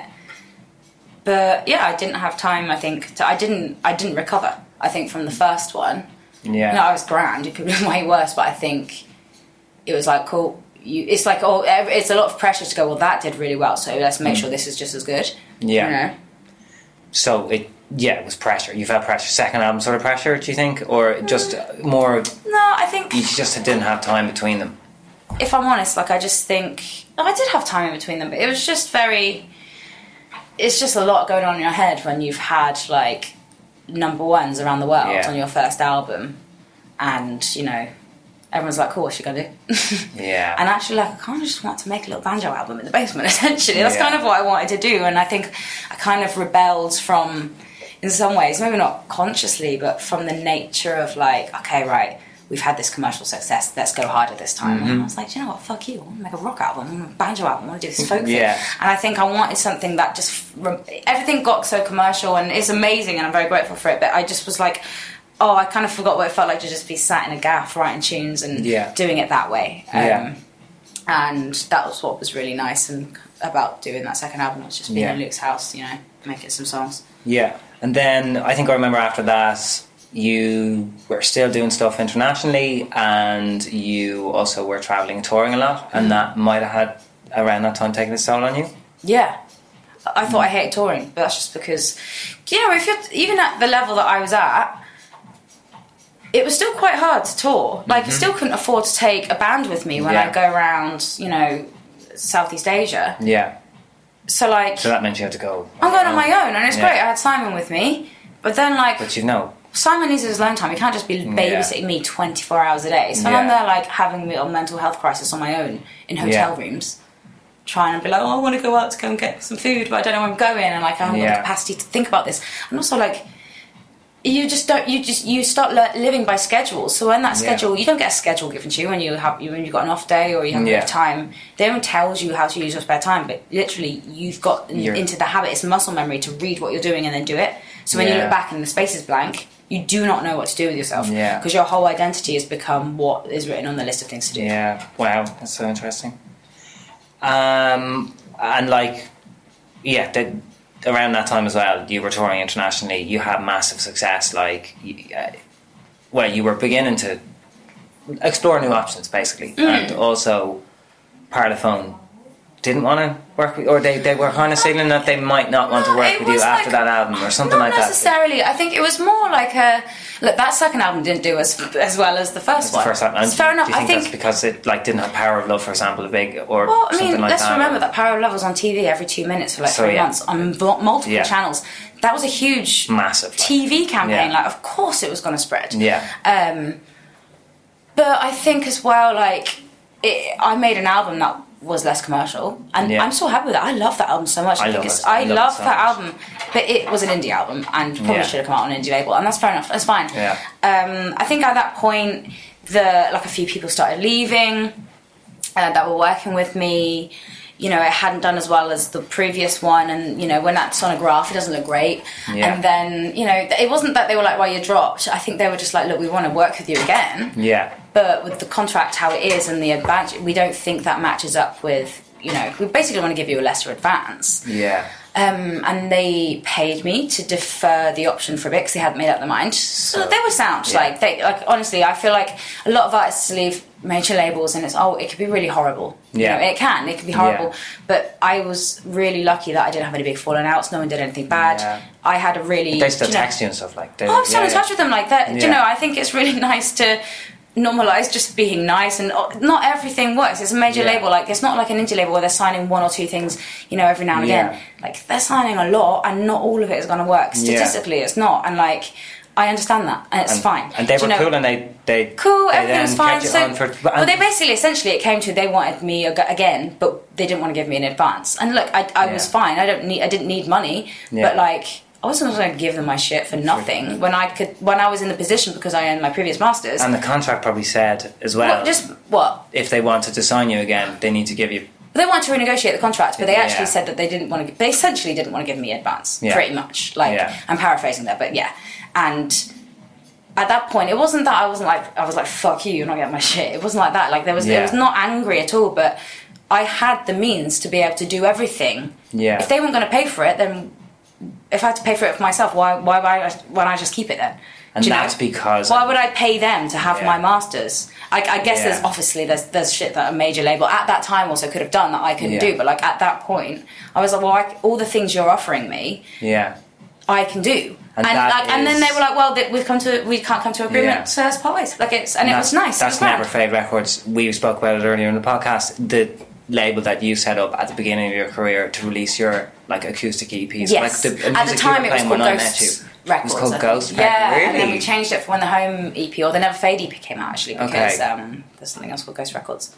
But yeah, I didn't have time. I think to, I didn't. I didn't recover. I think from the first one. Yeah. No, I was grand. It could be way worse, but I think it was like cool. You, it's like oh, it's a lot of pressure to go. Well, that did really well, so let's make sure this is just as good. Mm. Yeah. You know? So it yeah, it was pressure. You felt pressure. Second album sort of pressure, do you think, or just more? No, I think You just didn't have time between them. if I'm honest, like I just think I did have time in between them, but it was just very. It's just a lot going on in your head when you've had like number ones around the world Yeah. on your first album, and you know, everyone's like, "Cool, what's she gonna do?" Yeah. And actually, like, I kind of just want to make a little banjo album in the basement. Essentially, that's Yeah. kind of what I wanted to do, and I think I kind of rebelled from, in some ways, maybe not consciously, but from the nature of like, okay, right, we've had this commercial success, let's go harder this time. Mm-hmm. And I was like, "Do you know what? Fuck you! I want to make a rock album, I want a banjo album, I want to do this folk thing. Yeah. And I think I wanted something that just everything got so commercial, and it's amazing, and I'm very grateful for it. But I just was like. Oh, I kind of forgot what it felt like to just be sat in a gaff writing tunes and Yeah. doing it that way. Um, Yeah. and that was what was really nice and about doing that second album was just being Yeah. in Luke's house, you know, making some songs. Yeah, and then I think I remember after that you were still doing stuff internationally, and you also were traveling and touring a lot, and that might have had around that time taken its toll on you. Yeah, I thought I hated touring, but that's just because, you know, if you're even at the level that I was at, it was still quite hard to tour. Like, I still couldn't afford to take a band with me when Mm-hmm. Yeah. I go around, you know, Southeast Asia. Yeah, So like, so that meant you had to go. I'm going on my own, and it's Yeah. great. I had Simon with me, but then like, But you know, Simon needs his alone time. He can't just be babysitting me 24 hours a day. So I'm there, like, having a little mental health crisis on my own in hotel Yeah. rooms, trying to be like, oh, I want to go out to go and get some food, but I don't know where I'm going, and like, I haven't got the capacity to think about this. And also, like, you just don't. You just you start living by schedules. So when that Yeah. schedule, you don't get a schedule given to you when you have you when you've got an off day or you have Yeah. time. They don't tells you how to use your spare time, but literally you've got You're- into the habit. It's muscle memory to read what you're doing and then do it. So when you look back and the space is blank, you do not know what to do with yourself Yeah. because your whole identity has become what is written on the list of things to do. Yeah. Wow, that's so interesting. Um, and like, yeah, the, around that time as well, you were touring internationally. You had massive success. Like, uh, well, you were beginning to explore new options, basically, and also Parlophone didn't want to work with, or they, they were kind of signaling that they might not want to work with you after like- that album or something like that. necessarily. I think it was more like a look. That second album didn't do as as well as the first It's the one. first album. It's fair enough. Think, I that's think. because it like didn't have Power of Love, for example, a big or Well, I something mean, like let's that? remember that Power of Love was on TV every two minutes for like So, three yeah. months on multiple Yeah. channels. That was a huge Massive, TV campaign. Yeah. Like, of course, it was going to spread. Yeah. Um, but I think as well, like, it, I made an album that was less commercial, and Yeah. I'm so happy with that. I love that album so much. I think love it's, it. I I love love so that much. album, but it was an indie album, and probably Yeah. should have come out on an indie label, and that's fair enough. That's fine. Yeah. Um, I think at that point, the like a few people started leaving uh, that were working with me. You know, it hadn't done as well as the previous one, and you know, when that's on a graph, it doesn't look great. Yeah. And then, you know, it wasn't that they were like, "Well, you dropped." I think they were just like, "Look, we want to work with you again." Yeah. But with the contract how it is and the advance, we don't think that matches up with. You know, we basically want to give you a lesser advance. Yeah. Um, and they paid me to defer the option for a bit because they hadn't made up their mind. So, So, they were sound. yeah. Like they, like honestly, I feel like a lot of artists leave major labels and it's oh, it could be really horrible. You Yeah. know, it can. It can be horrible. Yeah. But I was really lucky that I didn't have any big falling outs. No one did anything bad. Yeah. I had a really. They still you know- text you and stuff like that. Oh, I'm still in touch with them like that. Yeah. you know, I think it's really nice to normalize just being nice and uh, not everything works. It's a major Yeah. label. Like it's not like an indie label where they're signing one or two things, you know, every now and Yeah. again. Like they're signing a lot and not all of it is going to work. Yeah. Statistically, it's not. And like I understand that and it's And, fine. And they were you know- cool and they they Cool, they everything was fine. So, for- well, they basically, essentially, it came to they wanted me again, but they didn't want to give me an advance. And look, I, I was fine. I don't need, I didn't need money, Yeah. but like, I wasn't going to give them my shit for nothing when I could, when I was in the position because I earned my previous masters. and the contract probably said as well. What, just what? if they wanted to sign you again, they need to give you They wanted to renegotiate the contract, but they actually Yeah. said that they didn't want to. They essentially didn't want to give me advance, Yeah. pretty much. Like Yeah. I'm paraphrasing there, but yeah. And at that point, it wasn't that I wasn't like I was like fuck you, you're not getting my shit. It wasn't like that. Like there was, Yeah. it was not angry at all. But I had the means to be able to do everything. Yeah. If they weren't going to pay for it, then if I had to pay for it for myself, why why why why don't I just keep it then? And you know? that's because Why would I pay them to have Yeah. my masters? I, I guess Yeah. there's obviously there's there's shit that a major label at that time also could have done that I couldn't Yeah. do, but like at that point, I was like, well, I, all the things you're offering me, yeah. I can do. And And, like, and then they were like, well, we've come to we can't come to agreement, so let's part ways. Like it's and, it was nice. That's it was grand. Never Fade Records. We spoke about it earlier in the podcast. The label that you set up at the beginning of your career to release your like acoustic EPs. Yes. Like the, At the time, it was called Ghost. Records. It was called. Ghost Yeah, Records. and then we changed it for when the Home EP or the Never Fade EP came out actually because Okay. um, there's something else called Ghost Records.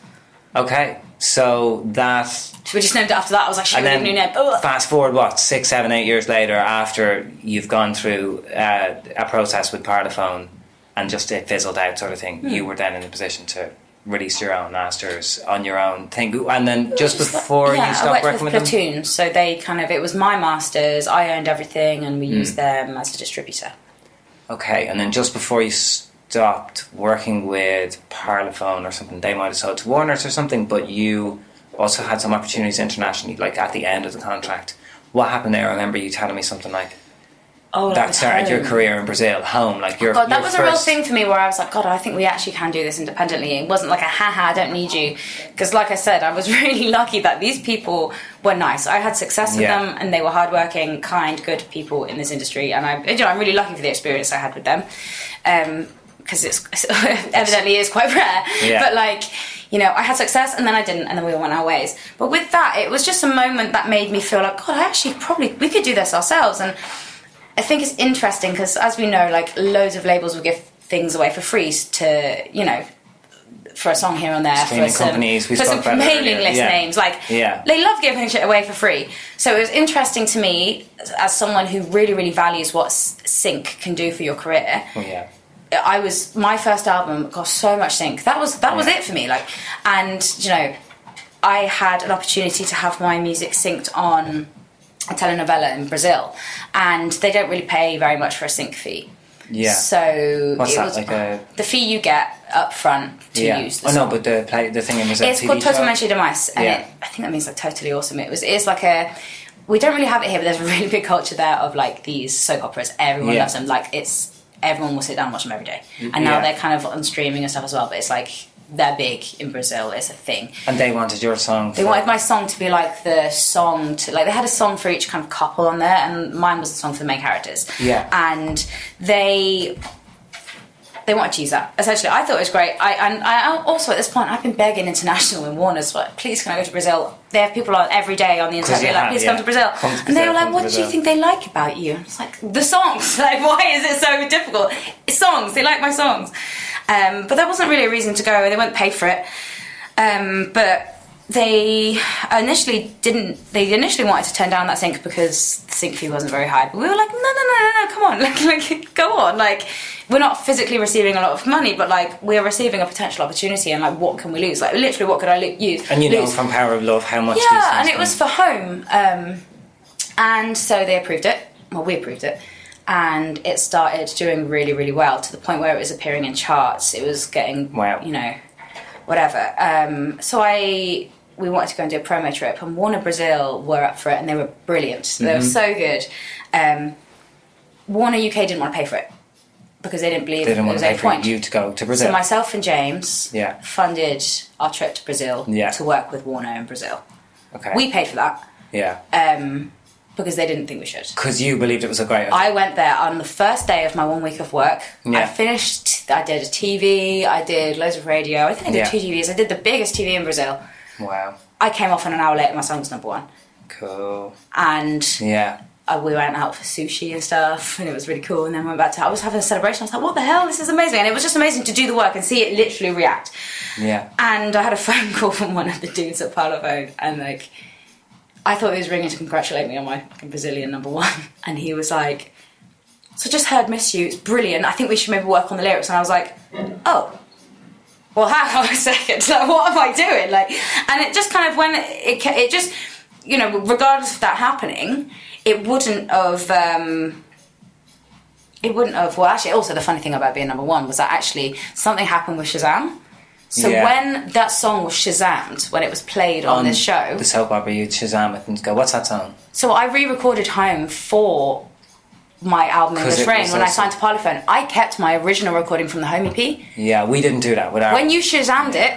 Okay, so that So we just named it after that. I was like, and then a new name. Ugh. fast forward what six, seven, eight years later, after you've gone through uh, a process with Parlophone and just it fizzled out, sort of thing. Hmm. You were then in a position to release your own masters on your own thing, and then just before yeah, you I stopped worked working with with, them. So they kind of it was my masters. I owned everything, and we Hmm. used them as a distributor. Okay, and then just before you stopped working with Parlophone or something, they might have sold to Warner's or something, but you also had some opportunities internationally, like at the end of the contract. What happened there? I remember you telling me something like Oh, that with started your career in Brazil, home, like your oh, God, that your was a real thing for me where I was like, God, I think we actually can do this independently. It wasn't like a haha, I don't need you. Because, like I said, I was really lucky that these people were nice. I had success with Yeah. them and they were hardworking, kind, good people in this industry. And I, you know, I'm really lucky for the experience I had with them. Um, because it's evidently is quite rare. Yeah. But, like, you know, I had success and then I didn't, and then we all went our ways. But with that, it was just a moment that made me feel like, God, I actually probably, we could do this ourselves. And I think it's interesting because, as we know, like loads of labels will give things away for free to, you know, for a song here and there, Streaming for some, companies, we for some mailing list yeah. names. Like, Yeah. they love giving shit away for free. So it was interesting to me as- someone who really, really values what sync can do for your career. Oh, yeah. I was my first album got so much sync. That was that was it for me. Like, and you know, I had an opportunity to have my music synced on a telenovela in Brazil, and they don't really pay very much for a sync fee. Yeah. So What's that, was like a- the fee you get up front to yeah. use the oh no, but the play, the thing in Brazil. It's TV called? Totalmente de Mais, and Yeah. it, I think that means like totally awesome. It was it's like a we don't really have it here, but there's a really big culture there of like these soap operas. Everyone Yeah. loves them. Like it's everyone will sit down and watch them every day. And now Yeah. they're kind of on streaming and stuff as well. But it's like they're big in Brazil. It's a thing. And they wanted your song. They wanted my song to be like the song to like they had a song for each kind of couple on there, and mine was the song for the main characters. Yeah. and they they wanted to use that. Essentially, I thought it was great. I and I also at this point I've been begging international and Warner's like, please can I go to Brazil? They have people on every day on the internet like, please yeah. come to Brazil. Come to and they were like, what do you think they like about you? And it's like the songs. Like, why is it so difficult? It's songs. They like my songs. Um, but there wasn't really a reason to go. They wouldn't pay for it. Um, but they initially didn't. They initially wanted to turn down that sync because the sync fee wasn't very high. But we were like, no, no, no, no, no, come on, like, like, go on. Like, we're not physically receiving a lot of money, but like, we're receiving a potential opportunity, and like, what can we lose? Like, literally, what could I lo- use? And you know lose? from Power of Love how much. Yeah, and it can- was for home. Um, and so they approved it. Well, we approved it. And it started doing really, really well to the point where it was appearing in charts. It was getting, Wow. you know, whatever. Um, so I, we wanted to go and do a promo trip, and Warner Brazil were up for it, and they were brilliant. They were Mm-hmm. so good. Um, Warner UK didn't want to pay for it because they didn't believe They didn't it want was to a pay for point. you to go to Brazil. So myself and James Yeah. funded our trip to Brazil Yeah. to work with Warner in Brazil. okay. We paid for that yeah. um, because they didn't think we should. Because you believed it was a great. I went there on the first day of my one week of work. Yeah. I finished. I did a TV. I did loads of radio. I think I did Yeah. two TVs. I did the biggest TV in Brazil. wow. I came off, and an hour later, my song was number one. Cool. And Yeah. Uh, we went out for sushi and stuff, and it was really cool. And then went back to. I was having a celebration. I was like, "What the hell? This is amazing!" And it was just amazing to do the work and see it literally react. Yeah. And I had a phone call from one of the dudes at Parlophone, and like, I thought he was ringing to congratulate me on my Brazilian number one, and he was like, "So I just heard "Miss You." It's brilliant. I think we should maybe work on the lyrics." And I was like, "Oh." well, hang on a second, like, what am I doing? Like, and it just kind of when it, it just, you know, regardless of that happening, it wouldn't have, um, it wouldn't have. Well, actually, also the funny thing about being number one was that actually something happened with Shazam. So Yeah. when that song was Shazammed, when it was played on, this show, the soap opera, you'd Shazam it and go, "What's that song?" so I re-recorded home for my album English it Rain when I signed to Parlophone. I kept my original recording from the home EP. Yeah, we didn't do that with our. When you Shazammed it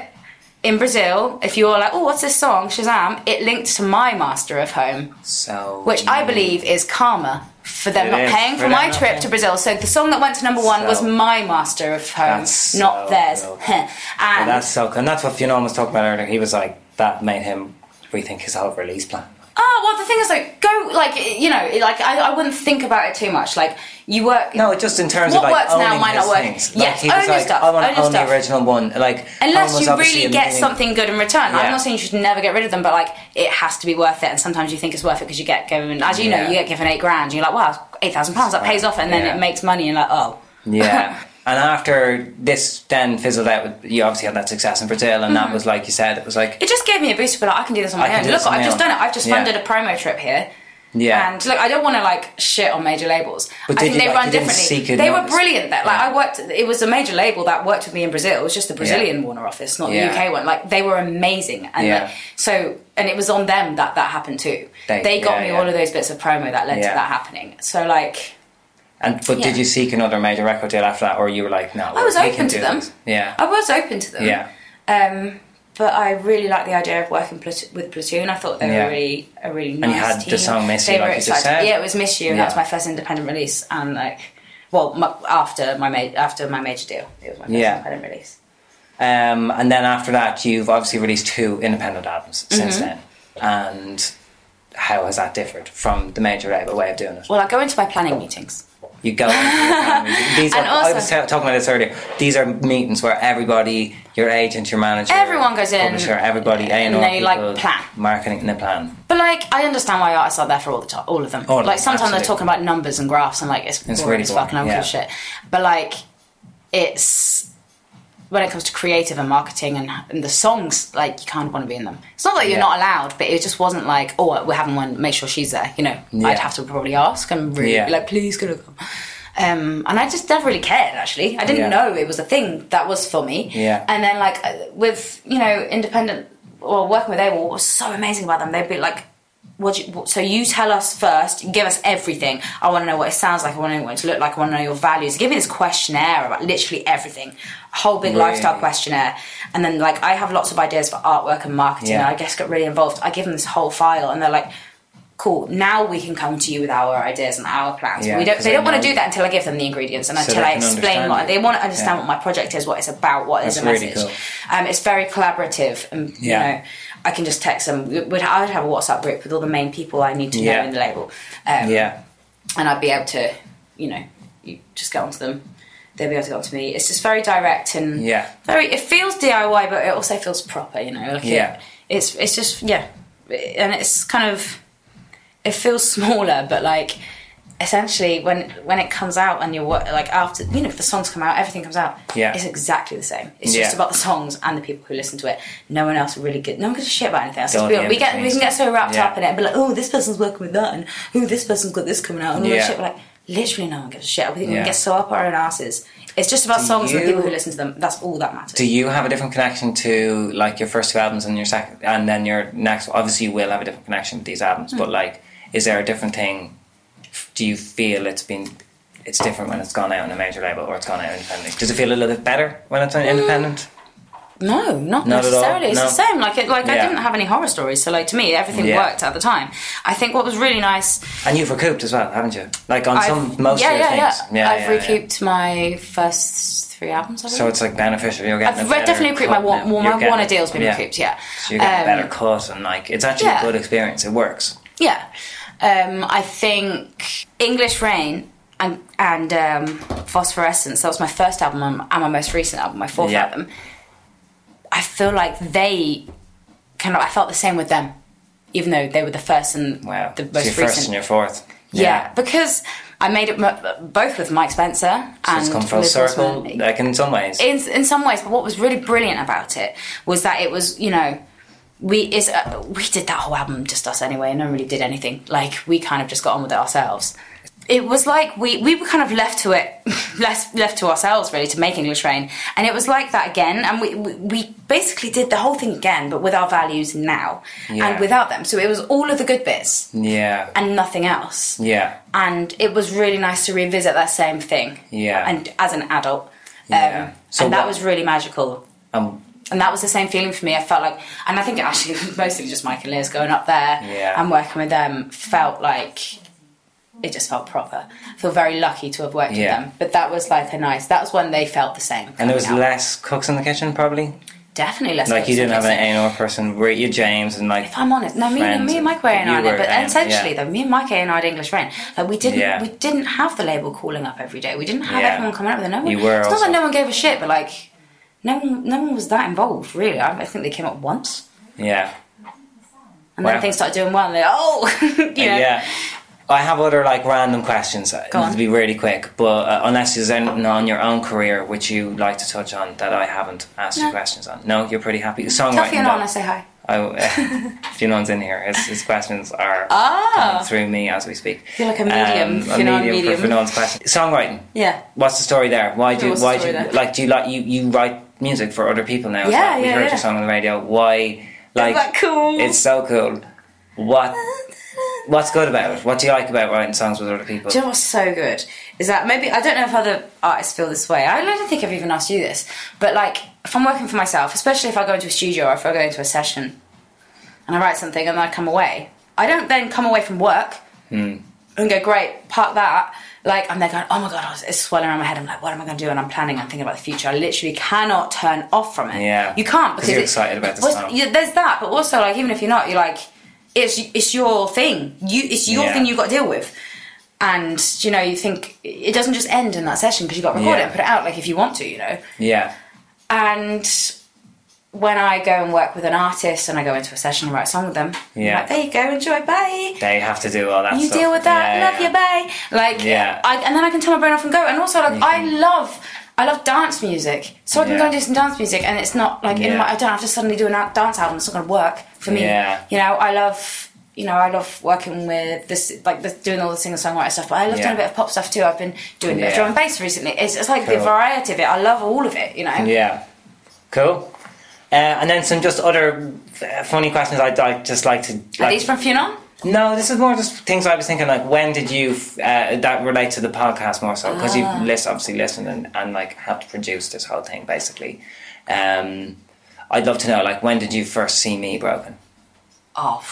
in Brazil, if you were like, "Oh, what's this song?" Shazam, it linked to my master of home, so which I believe is karma for them It not is, paying for my trip paying. to Brazil. So the song that went to number one was my master of home, not so theirs. cool. and Well, that's so cool. And that's what Fionnán was talking about earlier. He was like, that made him rethink his whole release plan. Oh well, the thing is like go like you know like I, I wouldn't think about it too much. Like you work. No, just in terms What of like works now might not work. things. Yes, like, own your like, stuff, I want own to own the original one. Like, Unless you really get something good in return. Yeah. I'm not saying you should never get rid of them, but like it has to be worth it. And sometimes you think it's worth it because you get given, as you know, you get given eight grand. And you're like, wow, eight thousand pounds that pays off, and then Yeah. it makes money. And like, oh, Yeah. And after this then fizzled out, with, you obviously had that success in Brazil, and that mm-hmm. was like you said, it was like, it just gave me a boost to be like, I can do this on I my can own. Look, I've just own. done it. I've just Yeah. funded a promo trip here. yeah. And look, I don't want to like shit on major labels. But I think you, they like, run differently. They were brilliant. That like Yeah. I worked. It was a major label that worked with me in Brazil. It was just the Brazilian Warner office, not Yeah. the UK one. Like they were amazing. And Yeah. like, so and it was on them that that happened too. They- They, got yeah, me yeah. all of those bits of promo that led Yeah. to that happening. So like. And but Yeah. did you seek another major record deal after that, or you were like, no, I was open to them. this? Yeah. I was open to them. Yeah. Um, but I really liked the idea of working with Platoon. I thought they Yeah. were really a really nice And you had the song Miss You, They like were you just excited. said. Yeah, it was Miss You. and That was my first independent release, and like, well, my, after my ma- after my major deal, it was my first Yeah. independent release. Um, and then after that, you've obviously released two independent albums Mm-hmm. since then. And how has that differed from the major label way of doing it? Well, I go into my planning meetings. You go. these are, And I was ta- talking about this earlier. These are meetings where everybody, your agent, your manager, Everyone goes in, publisher, everybody, A and they, like, plan. marketing, and they plan. But like, I understand why artists are there for all the time, all of them. All like sometimes they're talking about numbers and graphs, and like it's, It's boring really as fuck, and boring, give a yeah. shit. But like, it's when it comes to creative and marketing and, and the songs, like you kind of want to be in them. It's not that you're Yeah. not allowed, but it just wasn't like, oh, we're having one, make sure she's there. You know, Yeah. I'd have to probably ask and really Yeah. be like, please, could I come? Um, and I just never really cared. Actually, I didn't know it was a thing that was for me. Yeah. And then like uh, with you know independent or working with AWAL, what was so amazing about them, they'd be like, what you, what- so you tell us first, give us everything. I want to know what it sounds like. I want to know what it looks like. I want to know your values. Give me this questionnaire about literally everything, a whole big lifestyle questionnaire. And then like I have lots of ideas for artwork and marketing. Yeah. And I guess get really involved. I give them this whole file, and they're like. Cool. Now we can come to you with our ideas and our plans. Yeah, we don't. They don't want to do that until I give them the ingredients and So until I explain what it. they want to understand Yeah. what my project is, what it's about, what is That's the really message. cool. Um, it's very collaborative, and you Yeah. know, I can just text them. We'd, I'd have a WhatsApp group with all the main people I need to know in the label, um, Yeah. and I'd be able to, you know, you just get onto them. They'll be able to get onto me. It's just very direct and Yeah. very. It feels DIY, but it also feels proper. You know, like it- Yeah. it's it's just yeah, and it's kind of it feels smaller, but like essentially when when it comes out and you're like after you know if the songs come out, everything comes out. Yeah. it's exactly the same. It's Yeah. just about the songs and the people who listen to it. No one else really good. No one gives a shit about anything else. Be we get we can get so wrapped Yeah. up in it and be like, oh, this person's working with that, and oh, this person's got this coming out, and all Yeah. shit. We're like, literally, no one gives a shit. We think we can get so up our own asses. It's just about Do songs and the people who listen to them. That's all that matters. Do you have a different connection to like your first two albums and your second, and then your next? Obviously, you will have a different connection with these albums, Hmm. but like, is there a different thing? Do you feel it's been it's different when it's gone out on a major label or it's gone out independently? Does it feel a little bit better when it's on independent? No, not, Not necessarily. It's No. the same. Like, it, like I didn't have any horror stories, so like to me, everything Yeah. worked at the time. I think what was really nice. And you've recouped as well, haven't you? Like on I've- some most yeah, of your yeah, things. yeah, I've yeah, yeah. recouped my first three albums. So it's like beneficial. You're getting. I've a definitely recouped my one. Well, my getting- Warner deal's been yeah. recouped. Yeah, So you're getting a Um, better cut and like it's actually yeah. a good experience. It works. Yeah, um, I think English Rain and and um, Phosphorescence. That was my first album and my most recent album, my fourth Yeah. album. I feel like they kind of. I felt the same with them, even though they were the first and Wow. the so most your recent. first and your fourth. Yeah. because I made it m- both with Mike Spencer So and it's come full circle, like in some ways. in in some ways. But what was really brilliant about it was that it was, you know, we is uh, we did that whole album just us anyway. No one really did anything. Like we kind of just got on with it ourselves. It was like we we were kind of left to it, left left to ourselves really to make English Rain, and it was like that again. And we we, we basically did the whole thing again, but with our values now Yeah. and without them. So it was all of the good bits yeah, and nothing else yeah, and it was really nice to revisit that same thing. Yeah. And as an adult, um, Yeah. So and that what- was really magical. um, And that was the same feeling for me. I felt like, and I think actually mostly just Mike and Liz going up there Yeah. and working with them felt like it just felt proper. I feel very lucky to have worked Yeah. with them. But that was like a nice. That was when they felt the same. and there was out. less cooks in the kitchen, probably. definitely less. Like you didn't have cooks an A&R person. Were you James and like? If I'm honest, no, me, friends me and Mike were and A&R it, were, but essentially yeah. though, me and Mike A&R English Rain. Like we didn't, Yeah. we didn't have the label calling up every day. We didn't have everyone coming up with it. No one, You were it's not also- like no one gave a shit, but like no one, no one was that involved really. I, I think they came up once, Yeah, and Wow. then things started doing well. and they're oh, you know. yeah. I have other like random questions. uh, Go on. To be really quick, but uh, unless there's anything on your own career which you like to touch on that I haven't asked you questions on. No, you're pretty happy. Songwriting. Fionnán though. I say hi. I, Fionnán's in here. His, his questions are Ah. coming through me as we speak. You're like a medium, a Fionn medium, medium. for Fionnán's question. Songwriting. Yeah. What's the story there? Why do why do there? like do you like you, you write music for other people now? Yeah, well? We yeah, heard yeah. your song on the radio. Why? Like that cool? It's so cool. What? What's good about it? What do you like about writing songs with other people? Do you know what's so good? Is that maybe I don't know if other artists feel this way. I don't think I've even asked you this, but like if I'm working for myself, especially if I go into a studio or if I go into a session, and I write something and then I come away, I don't then come away from work Hmm. and go great, park that. Like I'm there going, oh my god, it's swelling around my head. I'm like, what am I going to do? And I'm planning. I'm thinking about the future. I literally cannot turn off from it. Yeah. you can't because you're it- excited about song. yeah, there's that, but also like even if you're not, you're like, it's it's your thing. You it's your Yeah. thing. You've got to deal with. And you know, you think it doesn't just end in that session because you've got to record Yeah. it and put it out like if you want to, you know. yeah. And when I go and work with an artist and I go into a session and write a song with them, Yeah. like, there you go, enjoy, bye. They have to do all that. You stuff. deal with that, Yeah, love yeah. you, bye. Like, Yeah. I, and then I can turn my brain off and go. And also, like, I love, I love dance music, so I can Yeah. go and do some dance music, and it's not like in my, I don't have to suddenly do a dance album. It's not going to work for me. Yeah. You know, I love. You know, I love working with this, like the, doing all the singer songwriter stuff. But I love Yeah. doing a bit of pop stuff too. I've been doing a bit of drum and bass recently. It's, it's like the variety of it. I love all of it. You know. Yeah. Cool. Uh, and then some just other uh, funny questions I'd, I'd just like to. Are like- these from Fionnán? No, this is more just things I was thinking. Like, when did you uh, that relate to the podcast more so? Because Ah. you've list, obviously listened and, and like helped produce this whole thing, basically. Um, I'd love to know, like, when did you first see me broken? Oh.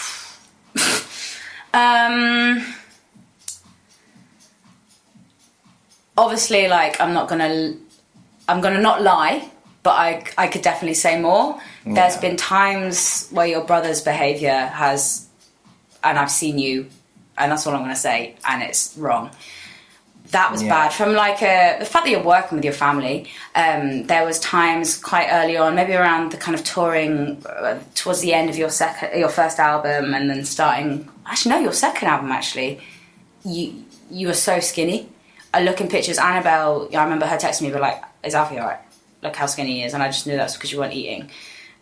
um. Obviously, like I'm not gonna, I'm gonna not lie, but I I could definitely say more. There's been times where your brother's behaviour has, and I've seen you, and that's all I'm gonna say, and it's wrong. That was Yeah. bad. From like a, the fact that you're working with your family, um, there was times quite early on, maybe around the kind of touring uh, towards the end of your second, your first album, and then starting. Actually, no, your second album. Actually, you you were so skinny. I look in pictures. Annabelle, I remember her texting me, but like, "Is Alfie alright? Look how skinny he is." And I just knew that's because you weren't eating,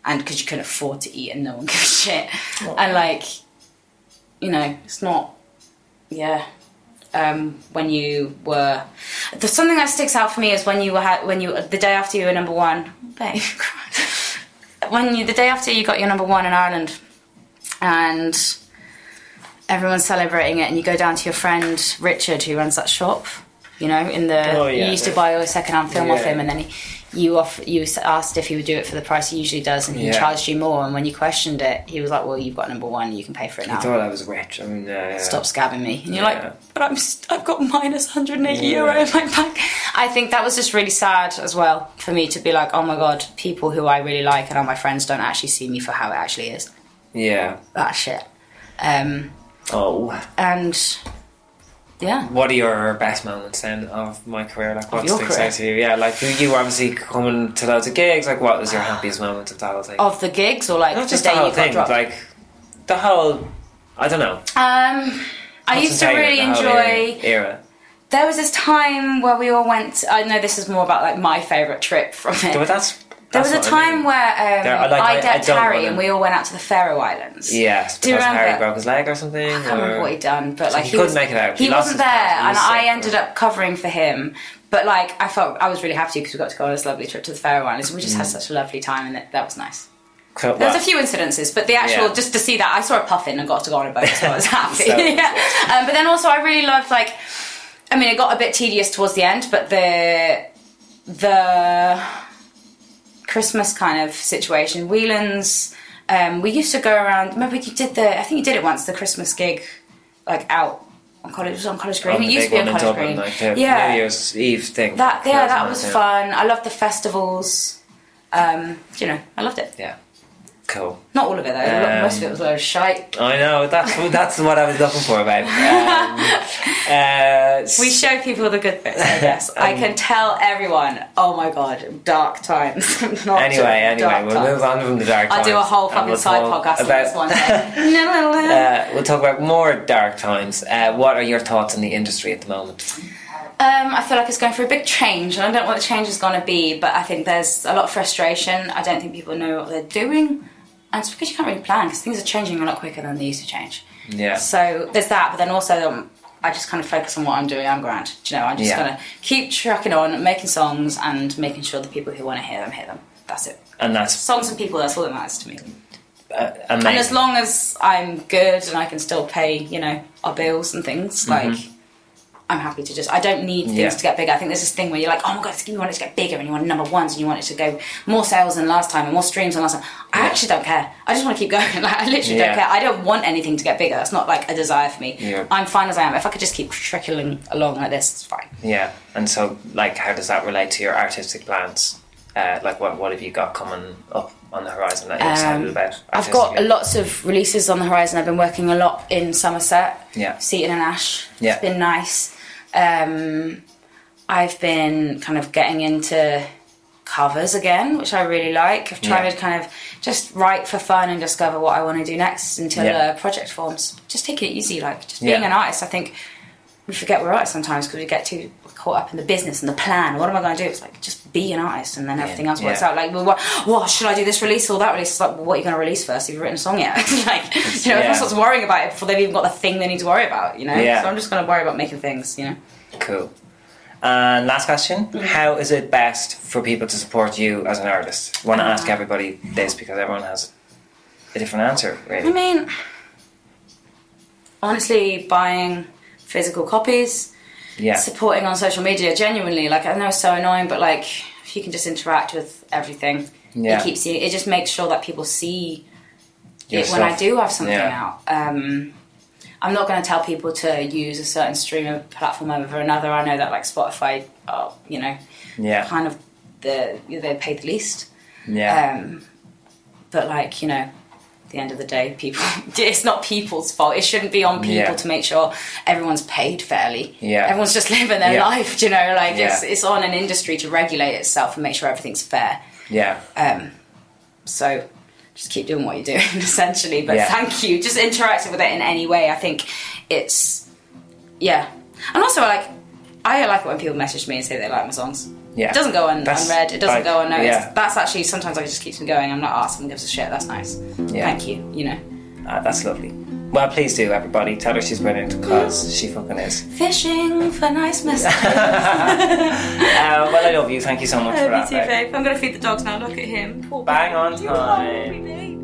and because you couldn't afford to eat, and no one gives a shit. And like, you know, it's not. Yeah, um, when you were. The something that sticks out for me is when you were when you the day after you were number one. Babe, when you the day after you got your number one in Ireland, and everyone's celebrating it, and you go down to your friend Richard who runs that shop. You know, in the Oh, yeah, you used to yeah. buy a second-hand film off him, and then he, you off you asked if he would do it for the price he usually does, and he Yeah. charged you more. And when you questioned it, he was like, "Well, you've got number one, you can pay for it I now." thought I was rich. I mean, uh, stop scabbing me. And you're Yeah. like, but I'm st- I've got minus 180 Yeah. euro in my bank. I think that was just really sad as well for me to be like, oh my god, people who I really like and are my friends don't actually see me for how it actually is. Yeah. That shit. Um, Oh. and yeah. What are your best moments then of my career? Like, what sticks out to you? Yeah, like you obviously coming to loads of gigs. Like, what was your happiest moment of the whole thing? Of the gigs or like Not the just the whole thing, like the whole. I don't know. um, I used to really enjoy. era. era. there was this time where we all went. I know this is more about like my favorite trip from it. But that's, there was a what I time mean. where um, There- I like- I- I decked Harry wanna- and we all went out to the Faroe Islands. Yes, Do you because Harry remember? broke his leg or something. I can't remember what he'd done, but So like he couldn't was, make it out. He, He wasn't there. He and was I ended or- up covering for him. But like, I felt I was really happy because we got to go on this lovely trip to the Faroe Islands. We just had such a lovely time, and it, that was nice. There was a few incidences, but the actual Yeah. just to see that I saw a puffin and got to go on a boat, so I was happy. So- yeah. um, but then also I really loved like, I mean, it got a bit tedious towards the end, but the the Christmas kind of situation, Whelan's. Um, we used to go around. Remember, you did the. I think you did it once. The Christmas gig, like out on college. It was on College Green. on it used to be on College Dublin, Green. like yeah, New Year's Eve thing. that yeah, that 2009, was fun. I loved the festivals. Um, you know, I loved it. Yeah, cool. Not all of it though. Um, Most of it was a load of shite. I know that's that's what I was looking for about. Um, uh, We show people the good bits, I guess. I Um, can tell everyone. Oh my god, dark times. Not anyway, anyway, we'll times. move on from the dark. Times. I'll do a whole fucking we'll side podcast about- this one. Uh, we'll talk about more dark times. Uh, what are your thoughts on the industry at the moment? Um, I feel like it's going through a big change, and I don't know what the change is going to be, but I think there's a lot of frustration. I don't think people know what they're doing, and it's because you can't really plan because things are changing a lot quicker than they used to change. Yeah, So there's that, but then also um, I just kind of focus on what I'm doing. I'm grand. Do you know? I'm just Yeah. gonna keep trucking on, making songs, and making sure the people who want to hear them hear them. That's it. and that's Songs and people. That's all that matters to me. uh. And as long as I'm good and I can still pay, you know, our bills and things, like I'm happy to just. I don't need things. Yeah. to get bigger. I think there's this thing where you're like, oh my god, you want it to get bigger and you want number ones and you want it to go more sales than last time and more streams than last time. I Yeah. actually don't care. I just want to keep going. Like I literally Yeah. don't care. I don't want anything to get bigger. That's not like a desire for me. I'm fine as I am. If I could just keep trickling along like this, it's fine. Yeah, and so like, how does that relate to your artistic plans? Uh, like, what what have you got coming up on the horizon that you're excited Um, about? I've got lots of releases on the horizon. I've been working a lot in Somerset, Yeah. Seaton and Ash. Yeah. It's been nice. Um, I've been kind of getting into covers again, which I really like. I've tried Yeah. to kind of just write for fun and discover what I want to do next until Yeah. a project forms. Just take it easy, like just being Yeah. an artist. I think we forget we're artists sometimes because we get too caught up in the business and the plan. What am I going to do? It's like just be an artist, and then everything else works Yeah. out. Like, well, what, what should I do? This release or that release? It's like, well, what are you going to release first? Have you written a song yet? like, you know, Yeah. everyone starts worrying about it before they've even got the thing they need to worry about. You know, Yeah. so I'm just going to worry about making things. You know, Cool. And last question: Mm-hmm. How is it best for people to support you as an artist? I want to Uh. ask everybody this because everyone has a different answer. I Really, mean, honestly, buying physical copies. Yeah, supporting on social media genuinely like i know it's so annoying but like if you can just interact with everything Yeah. it keeps you it just makes sure that people see it when i do have something Yeah. out. Um i'm not going to tell people to use a certain streaming platform over another. I know that like spotify are you know yeah, kind of the they pay the least. Yeah, um but like you know the end of the day people it's not people's fault it shouldn't be on people Yeah. to make sure everyone's paid fairly Yeah. everyone's just living their Yeah. life you know like it's, Yeah. it's on an industry to regulate itself and make sure everything's fair yeah. um so just keep doing what you're doing essentially but thank you just interacting with it in any way i think it's yeah and also like i like it when people message me and say they like my songs Yeah. it doesn't go un- That's unread. It doesn't like- go unnoticed. yeah. That's actually sometimes it just keeps me going. I'm not asked. Someone gives a shit. That's nice. Yeah. Thank you. You know, Ah, that's lovely. Well, please do, everybody. Tell her she's brilliant because she fucking is. fishing for nice messages. Uh, well, I love you. Thank you so much for Love that. you too, babe. I'm gonna feed the dogs now. Look at him. Poor Bang baby. on time. love me, babe.